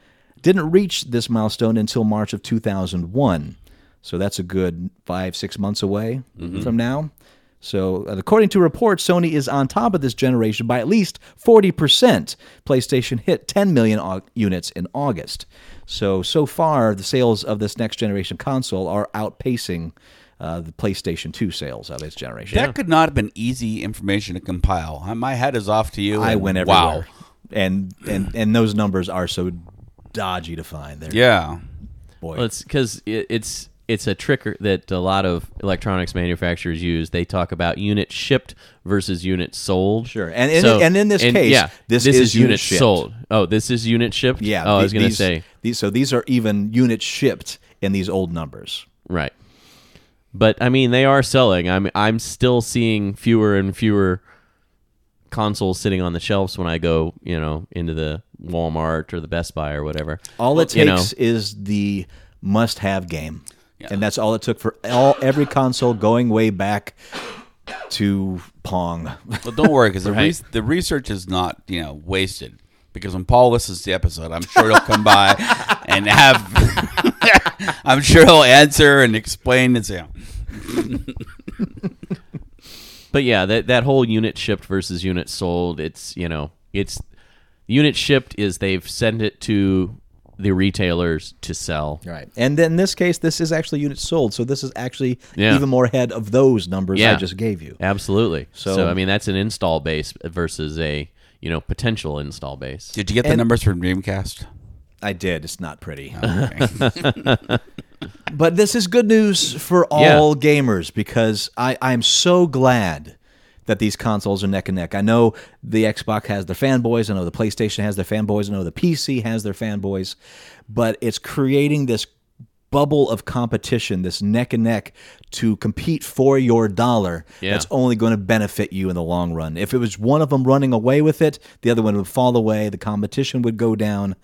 didn't reach this milestone until March of 2001. So that's a good five, six months away from now. So, uh, according to reports, Sony is on top of this generation by at least 40%. PlayStation hit 10 million au- units in August. So, so far, the sales of this next generation console are outpacing uh, the PlayStation 2 sales of its generation. That could not have been easy information to compile. My head is off to you. I went everywhere. Wow. And, and and those numbers are so dodgy to find. They're, Yeah. boy. Well, it's because it, it's it's a trick that a lot of electronics manufacturers use. They talk about units shipped versus units sold. Sure. And in- and in this case, yeah, this this is is, unit unit shipped. sold. Oh, this is unit shipped. yeah. Oh, I was going to say these. So these are even units shipped in these old numbers. right. But I mean, they are selling. I'm I'm still seeing fewer and fewer consoles sitting on the shelves when I go, you know, into the Walmart or the Best Buy or whatever. All it You know, takes is the must-have game, and that's all it took for all every console going way back to Pong. Well, don't worry because the, [LAUGHS] re- the research is not you know wasted. Because when Paul listens to the episode, I'm sure he'll come by and have. [LAUGHS] I'm sure he'll answer and explain and say, But yeah, that that whole unit shipped versus unit sold, it's you know, it's unit shipped is they've sent it to the retailers to sell. Right. And then in this case, this is actually units sold, so this is actually Yeah. even more ahead of those numbers yeah. I just gave you. Absolutely. So- So, I mean that's an install base versus a you know potential install base. "Did you get the And- numbers from Dreamcast?" I did. It's not pretty. Oh, okay. [LAUGHS] But this is good news for all gamers because I, I'm so glad that these consoles are neck and neck. I know the Xbox has their fanboys, I know the PlayStation has their fanboys, I know the PC has their fanboys, but it's creating this bubble of competition, this neck and neck to compete for your dollar. Yeah. That's only going to benefit you in the long run. If it was one of them running away with it, the other one would fall away, the competition would go down.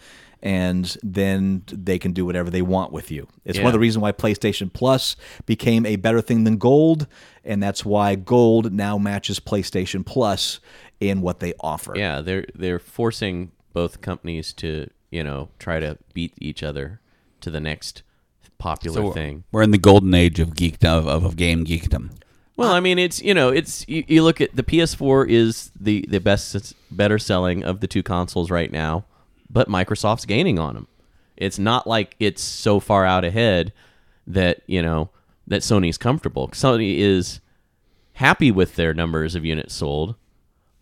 And then they can do whatever they want with you. It's one of the reasons why PlayStation Plus became a better thing than Gold, and that's why Gold now matches PlayStation Plus in what they offer. Yeah, they're they're forcing both companies to, you know, try to beat each other to the next popular So thing. we're in the golden age of geekdom of, of game geekdom. Well, I mean, it's you know, it's you, you look at the PS4 is the the best, better selling of the two consoles right now, but Microsoft's gaining on them. It's not like it's so far out ahead that you know that Sony's comfortable. Sony is happy with their numbers of units sold,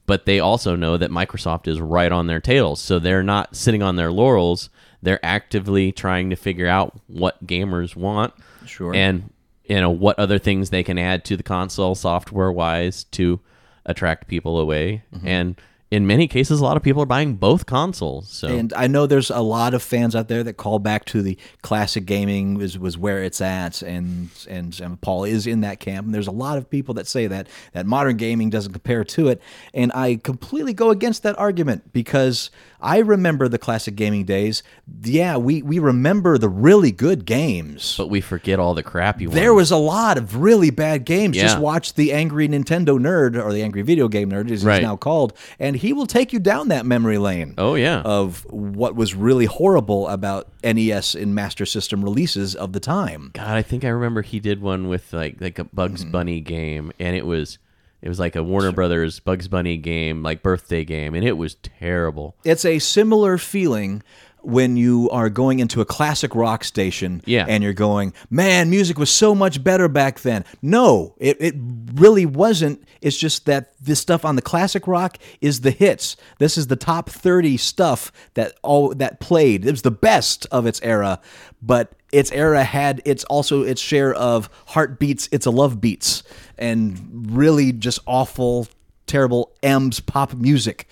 but they also know that Microsoft is right on their tails, so they're not sitting on their laurels. They're actively trying to figure out what gamers want, Sure. and you know what other things they can add to the console software wise to attract people away. Mm-hmm. And in many cases, a lot of people are buying both consoles. So And I know there's a lot of fans out there that call back to the classic gaming was, was where it's at, and, and and Paul is in that camp. And there's a lot of people that say that that modern gaming doesn't compare to it, and I completely go against that argument because I remember the classic gaming days. Yeah, we we remember the really good games. but we forget all the crappy ones. There was a lot of really bad games. Just watch the Angry Nintendo Nerd or the Angry Video Game Nerd, as Right. he's now called, and he will take you down that memory lane. Oh, yeah. of what was really horrible about NES and Master System releases of the time. God, I think I remember he did one with like like a Bugs Mm-hmm. Bunny game, and it was it was like a Warner Brothers Bugs Bunny game, like birthday game, and it was terrible. It's a similar feeling when you are going into a classic rock station Yeah. and you're going, man, music was so much better back then. No, it, it really wasn't. It's just that this stuff on the classic rock is the hits. This is the top 30 stuff that all that played. It was the best of its era, but its era had its also its share of heartbeats, it's a love beats, and really just awful, terrible M's pop music.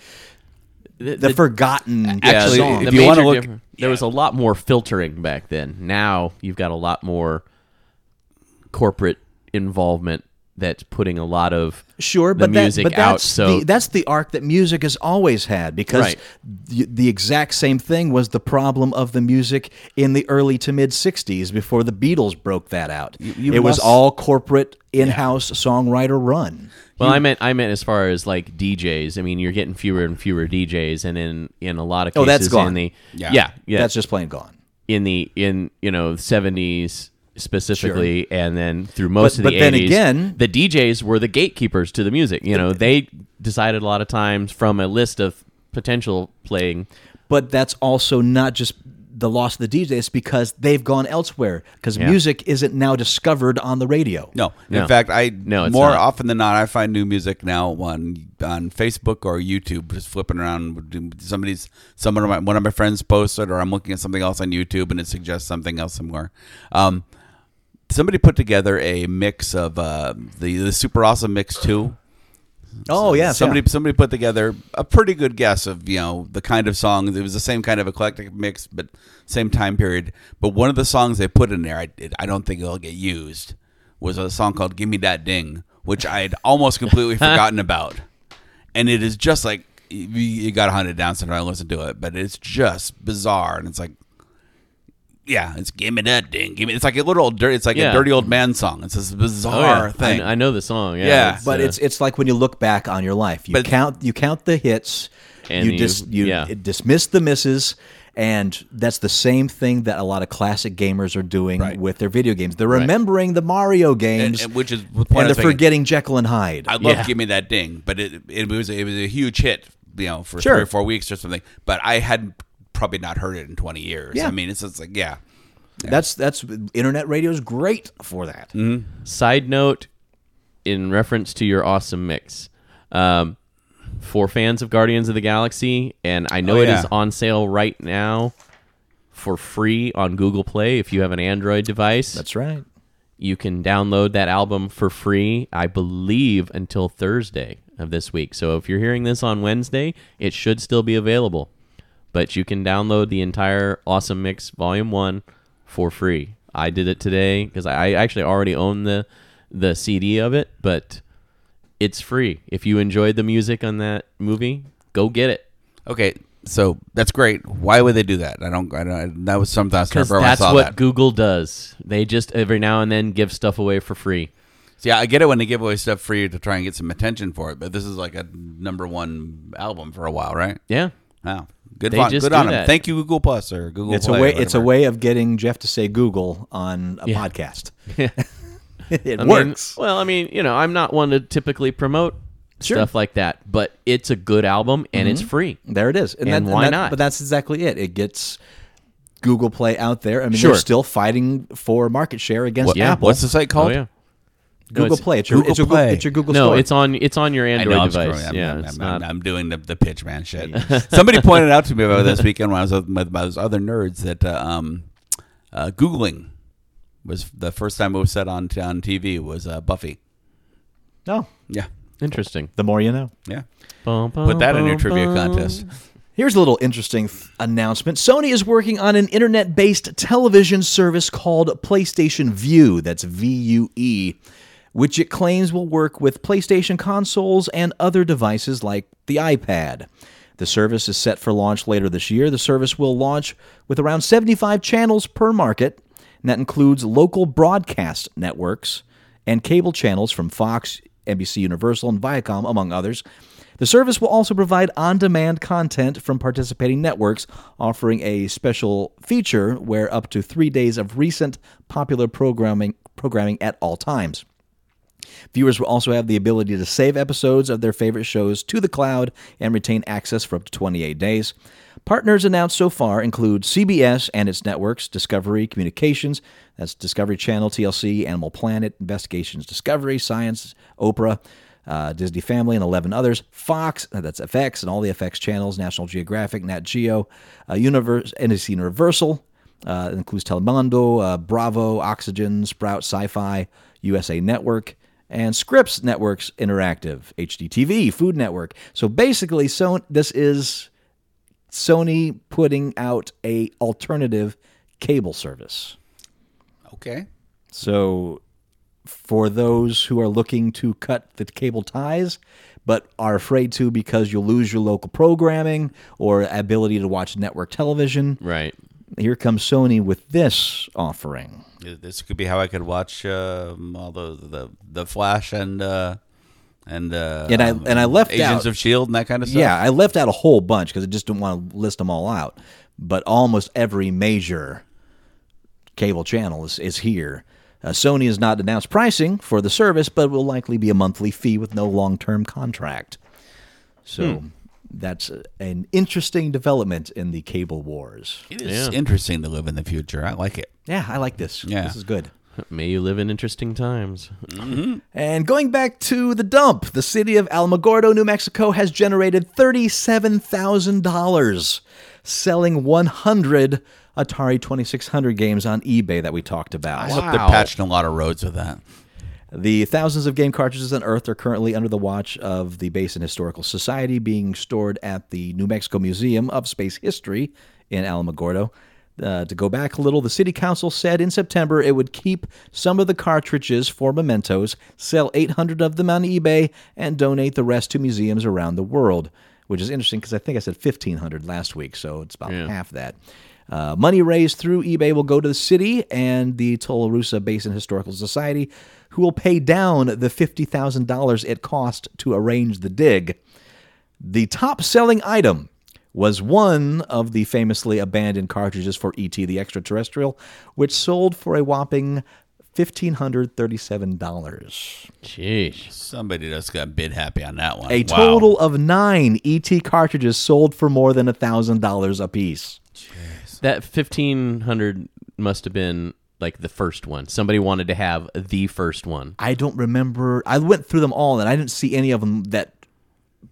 The, forgotten Actually, song. if the you wanna look- differ- there was a lot more filtering back then. Now you've got a lot more corporate involvement that's putting a lot of Sure, the but, that, music but out. that's So the, that's the arc that music has always had because Right. the, the exact same thing was the problem of the music in the early to mid '60s before the Beatles broke that out. you it was all corporate in-house songwriter run. Well, I meant I meant as far as like DJs. I mean, you're getting fewer and fewer DJs, and in in a lot of cases, Oh, that's gone. in the Yeah. yeah, yeah, That's just plain gone. in the in you know 70s specifically, and then through most But- of but the then 80s, again- the DJs were the gatekeepers to the music. You know, they decided a lot of times from a list of potential playing. But that's also not just the loss of the DJs because they've gone elsewhere because Yeah. music isn't now discovered on the radio. No, in No. fact, I No, it's more not. often than not I find new music now on on Facebook or YouTube, just flipping around. Somebody's someone of my one of my friends posted, or I'm looking at something else on YouTube and it suggests something else somewhere. Um, somebody put together a mix of uh, the the Super Awesome Mix Two. Oh yeah, somebody yeah. somebody put together a pretty good guess of you know the kind of songs. It was the same kind of eclectic mix, but same time period. But one of the songs they put in there, I, it, I don't think it'll get used. Was a song called "Give Me That Ding," which I had almost completely [LAUGHS] forgotten about, and it is just like you, you got to hunt it down sometime and listen to it. But it's just bizarre, and it's like. Yeah, it's give me that ding. Give me. It's like a little dirty. It's like Yeah. a dirty old man song. It's this Oh, bizarre yeah. thing. I, I know the song. Yeah, Yeah, but uh, it's it's like when you look back on your life. You But- count you count the hits, And you you- dis, you yeah. dismiss the misses, and that's the same thing that a lot of classic gamers are doing Right. with their video games. They're remembering the Mario games, and which is the and they're was forgetting Jekyll and Hyde. I love Yeah. "Give Me That Ding," but it it was it was a huge hit, you know, for Sure. three or four weeks or something. But I hadn't probably not heard it in twenty years. Yeah. I mean, it's just like yeah, That's that's internet radio is great for that. Mm-hmm. Side note, in reference to your awesome mix, um, for fans of Guardians of the Galaxy, and I know Oh, it is yeah. on sale right now for free on Google Play if you have an Android device. That's right. you can download that album for free, I believe, until Thursday of this week. So if you're hearing this on Wednesday, it should still be available. But you can download the entire Awesome Mix Volume 1 for free. I did it today because I actually already own the, the CD of it, but it's free. If you enjoyed the music on that movie, go get it. okay. So that's great. Why would they do that? I don't. I don't. That was something I Because remember I that's saw what that. Google does. They just every now and then give stuff away for free. So, yeah, I get it when they give away stuff for free to try and get some attention for it. But this is like a number one album for a while, right? Yeah. Wow, good. They fun. just good on them. that. Thank you, Google Plus or Google. It's a way. It's a way of getting Jeff to say Google on a Yeah. podcast. [LAUGHS] Yeah. [LAUGHS] it I mean, works. well, I mean, you know, I'm not one to typically promote Sure. stuff like that, but it's a good album and it's free. There it is. And why not? But that's exactly it. It gets Google Play out there. I mean, Sure. they're still fighting for market share against What, Apple. What's the site called? Oh yeah. No, Google it's- Play. It's your, Google it's your, Goo- Play. It's your Google No, Store. it's on it's on your I Android know, I'm device. I'm, yeah, I'm, I'm, not. I'm doing the, the pitch man shit. [LAUGHS] Somebody pointed out to me about this weekend when I was with my, those other nerds that uh, um, uh, Googling was the first time it was said on on TV was uh, Buffy. Oh, Yeah, Interesting. The more you know. yeah. Bum, Put that in your trivia bum. contest. Here's a little interesting th- announcement. Sony is working on an internet based television service called PlayStation Vue. That's V U E, which it claims will work with PlayStation consoles and other devices like the iPad. The service is set for launch later this year. The service will launch with around 75 channels per market, and that includes local broadcast networks and cable channels from Fox, NBC Universal, and Viacom, among others. The service will also provide on demand content from participating networks, offering a special feature where up to three days of recent popular programming, programming at all times. Viewers will also have the ability to save episodes of their favorite shows to the cloud and retain access for up to 28 days. Partners announced so far include CBS and its networks, Discovery Communications, that's Discovery Channel, TLC, Animal Planet, Investigations Discovery, Science, Oprah, uh, Disney Family, and 11 others. Fox, uh, that's FX, and all the FX channels, National Geographic, Nat Geo, uh, Universe, NBC Universal, uh, includes Telemundo, uh, Bravo, Oxygen, Sprout, Sci-Fi, USA Network, and Scripps Networks Interactive, HGTV, Food Network. So basically, so this is Sony putting out a alternative cable service. Okay. So for those who are looking to cut the cable ties but are afraid to because you'll lose your local programming or ability to watch network television, Right. here comes Sony with this offering. This could be how I could watch um, all the the the Flash and uh, and uh, And I- and I left Agents out- of Shield and that kind of stuff. Yeah, I left out a whole bunch because I just didn't want to list them all out. But almost every major cable channel is, is here. Uh, Sony has not announced pricing for the service, but will likely be a monthly fee with no long term contract. So that's an interesting development in the cable wars. It is interesting to live in the future. I like it. Yeah, I like this. Yeah. This is good. May you live in interesting times. Mm-hmm. And going back to the dump, the city of Alamogordo, New Mexico has generated $37,000 selling 100 Atari 2600 games on eBay that we talked about. I hope they're patching a lot of roads with that. The thousands of game cartridges unearthed are currently under the watch of the Basin Historical Society, being stored at the New Mexico Museum of Space History in Alamogordo. Uh, to go back a little, the city council said in September it would keep some of the cartridges for mementos, sell 800 of them on eBay, and donate the rest to museums around the world. Which is interesting because I think I said 1,500 last week, so it's about half that. Uh, money raised through eBay will go to the city and the Tularosa Basin Historical Society, who will pay down the $50,000 it cost to arrange the dig. The top selling item was one of the famously abandoned cartridges for ET the Extraterrestrial, which sold for a whopping $1,537. Jeez. Somebody just got bid happy on that one. A Wow. total of nine ET cartridges sold for more than $1,000 apiece. That fifteen hundred must have been like the first one. Somebody wanted to have the first one. I don't remember. I went through them all, and I didn't see any of them that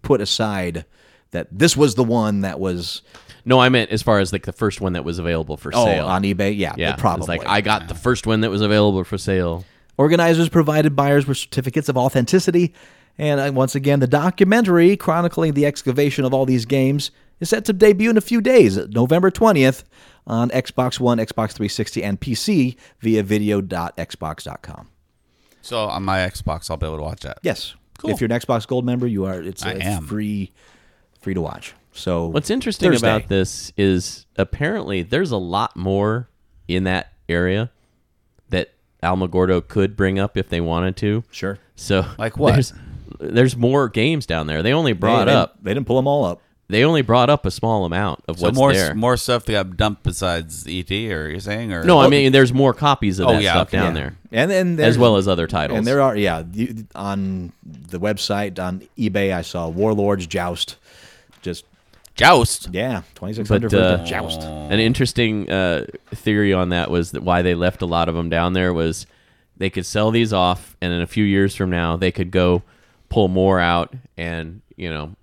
put aside that this was the one that was No, I meant as far as like the first one that was available for oh sale. on eBay. Yeah, yeah, probably. It's like I got the first one that was available for sale. Organizers provided buyers with certificates of authenticity, and uh, once again, the documentary chronicling the excavation of all these games is set to debut in a few days, November twentieth, on Xbox One, Xbox 360, and PC via video.xbox.com. So on my Xbox, I'll be able to watch that. Yes, Cool. if you're an Xbox Gold member, you are. It's, I am. free, free to watch. So What's interesting Thursday. about this is apparently there's a lot more in that area that Alamogordo could bring up if they wanted to. Sure. So Like what? There's, there's more games down there. They only brought they, up They didn't pull them all up. they only brought up a small amount of So what's more there. more stuff that got dumped besides ET, or you're saying, or no, I mean there's more copies of Oh, that yeah, stuff okay. down Yeah. there, and then as well as other titles. And there are yeah on the website on eBay. I saw Warlords Joust. Just Joust. yeah, twenty six hundred But, for uh, the Joust. An interesting uh, theory on that was that why they left a lot of them down there was they could sell these off, and in a few years from now, they could go pull more out and you know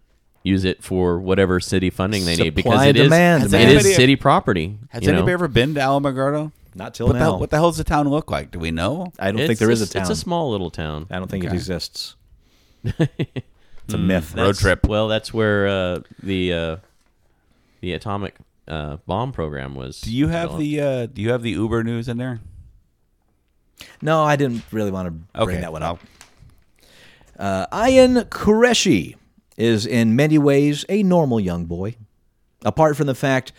use it for whatever city funding they need because Supply it is demand, it man. is city property. Has you know? anybody ever been to Alamogordo? Not till What the, now. hell, what the hell does the town look like? Do we know? I don't It's think there is a town. It's a small little town. I don't think it exists. [LAUGHS] it's a myth. Road trip. Well, that's where uh, the uh, the atomic uh, bomb program was. Do you have developed. the uh, Do you have the Uber news in there? No, I didn't really want to bring Okay, that one I'll- up. Uh, Ayan Qureshi is in many ways a normal young boy, apart from the fact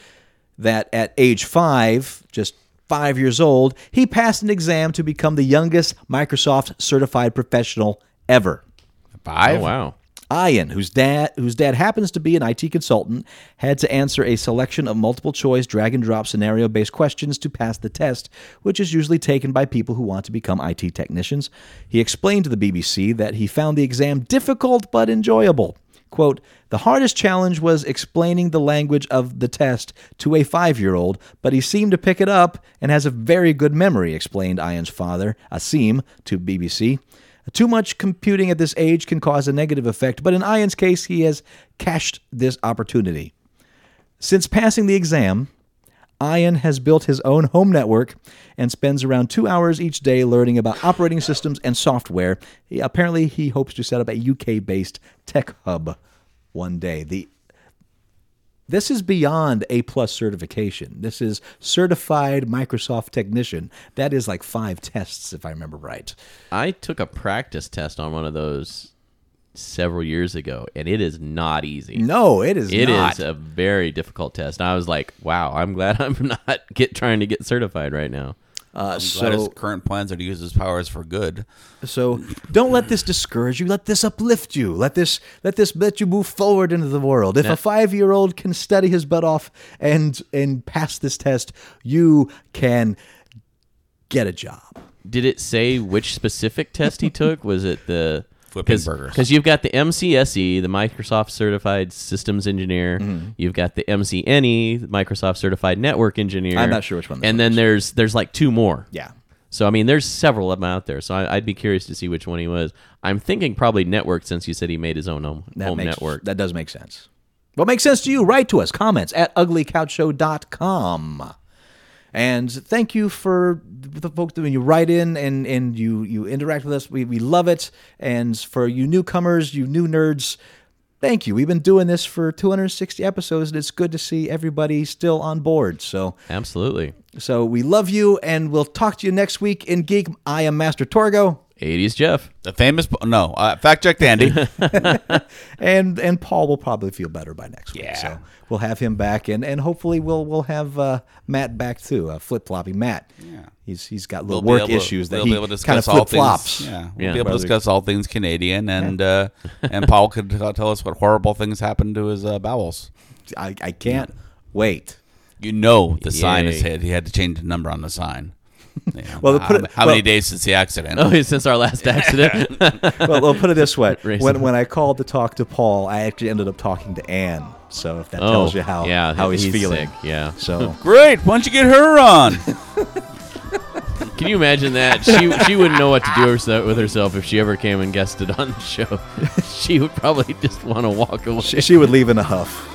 that at age five, just five years old, he passed an exam to become the youngest Microsoft certified professional ever. Five. Oh wow! Ian, whose dad whose dad happens to be an IT consultant, had to answer a selection of multiple choice drag and drop scenario based questions to pass the test, which is usually taken by people who want to become IT technicians. He explained to the BBC that he found the exam difficult but enjoyable. Quote, the hardest challenge was explaining the language of the test to a five year old, but he seemed to pick it up and has a very good memory, explained Ian's father, Asim, to BBC. Too much computing at this age can cause a negative effect, but in Ian's case, he has cashed this opportunity. Since passing the exam, Ian has built his own home network and spends around two hours each day learning about operating systems and software. He, apparently, he hopes to set up a UK based tech hub one day. The this is beyond A plus certification. This is certified Microsoft technician. That is like five tests, if I remember right. I took a practice test on one of those several years ago, and it is not easy. No, it is It not. is a very difficult test. And I was like, wow, I'm glad [LAUGHS] I'm not get trying to get certified right now. Uh, Glad his so, current plans are to use his powers for good. so don't let this discourage you. Let this uplift you. Let this let this let you move forward into the world. If a five year old can study his butt off and and pass this test, you can get a job. Did it say which specific test he took? Was it the Flipping burgers. Because you've got the MCSE, the Microsoft Certified Systems Engineer. Mm-hmm. You've got the MCNE, the Microsoft Certified Network Engineer. I'm not sure which one And then there's there's like two more. Yeah. So I mean, there's several of them out there. So I, I'd be curious to see which one he was. I'm thinking probably network, since you said he made his own home, That home makes, network. That does make sense. What makes sense to you? Write to us. Comments at uglycouchshow.com. And thank you for the folks that when you write in and, and you, you interact with us. We, we love it. And for you newcomers, you new nerds, thank you. We've been doing this for 260 episodes, and it's good to see everybody still on board. So Absolutely. so we love you, and we'll talk to you next week in Geek. I am Master Torgo. 80s Jeff. The famous no uh, fact checked Andy. [LAUGHS] [LAUGHS] and and Paul will probably feel better by next week. Yeah. So we'll have him back, and, and hopefully we'll we'll have uh, Matt back too. Uh, flip floppy Matt. Yeah. He's he's got little We'll work able to- issues that we'll he be able to kind of flip-flops. Things, yeah. We'll Yeah. be able to discuss all things Canadian, and [LAUGHS] uh, and Paul could t- tell us what horrible things happened to his uh, bowels. I, I can't wait. You know, the sign is hit. He had to change the number on the sign. You [LAUGHS] Well, to put how, it- how many days since the accident? Oh, since our last [LAUGHS] accident. [LAUGHS] well, we'll put it this way: Racing. when when I called to talk to Paul, I actually ended up talking to Anne. So if that oh, tells you how Oh, yeah, how he's, feeling, sick, Yeah. So Great. Why don't you get her on? Can you imagine that? She she wouldn't know what to do herself, with herself if she ever came and guested on the show. she would probably just want to walk away. she, she would leave in a huff,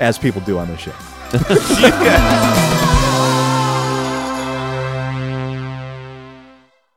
as people do on the show. Yeah.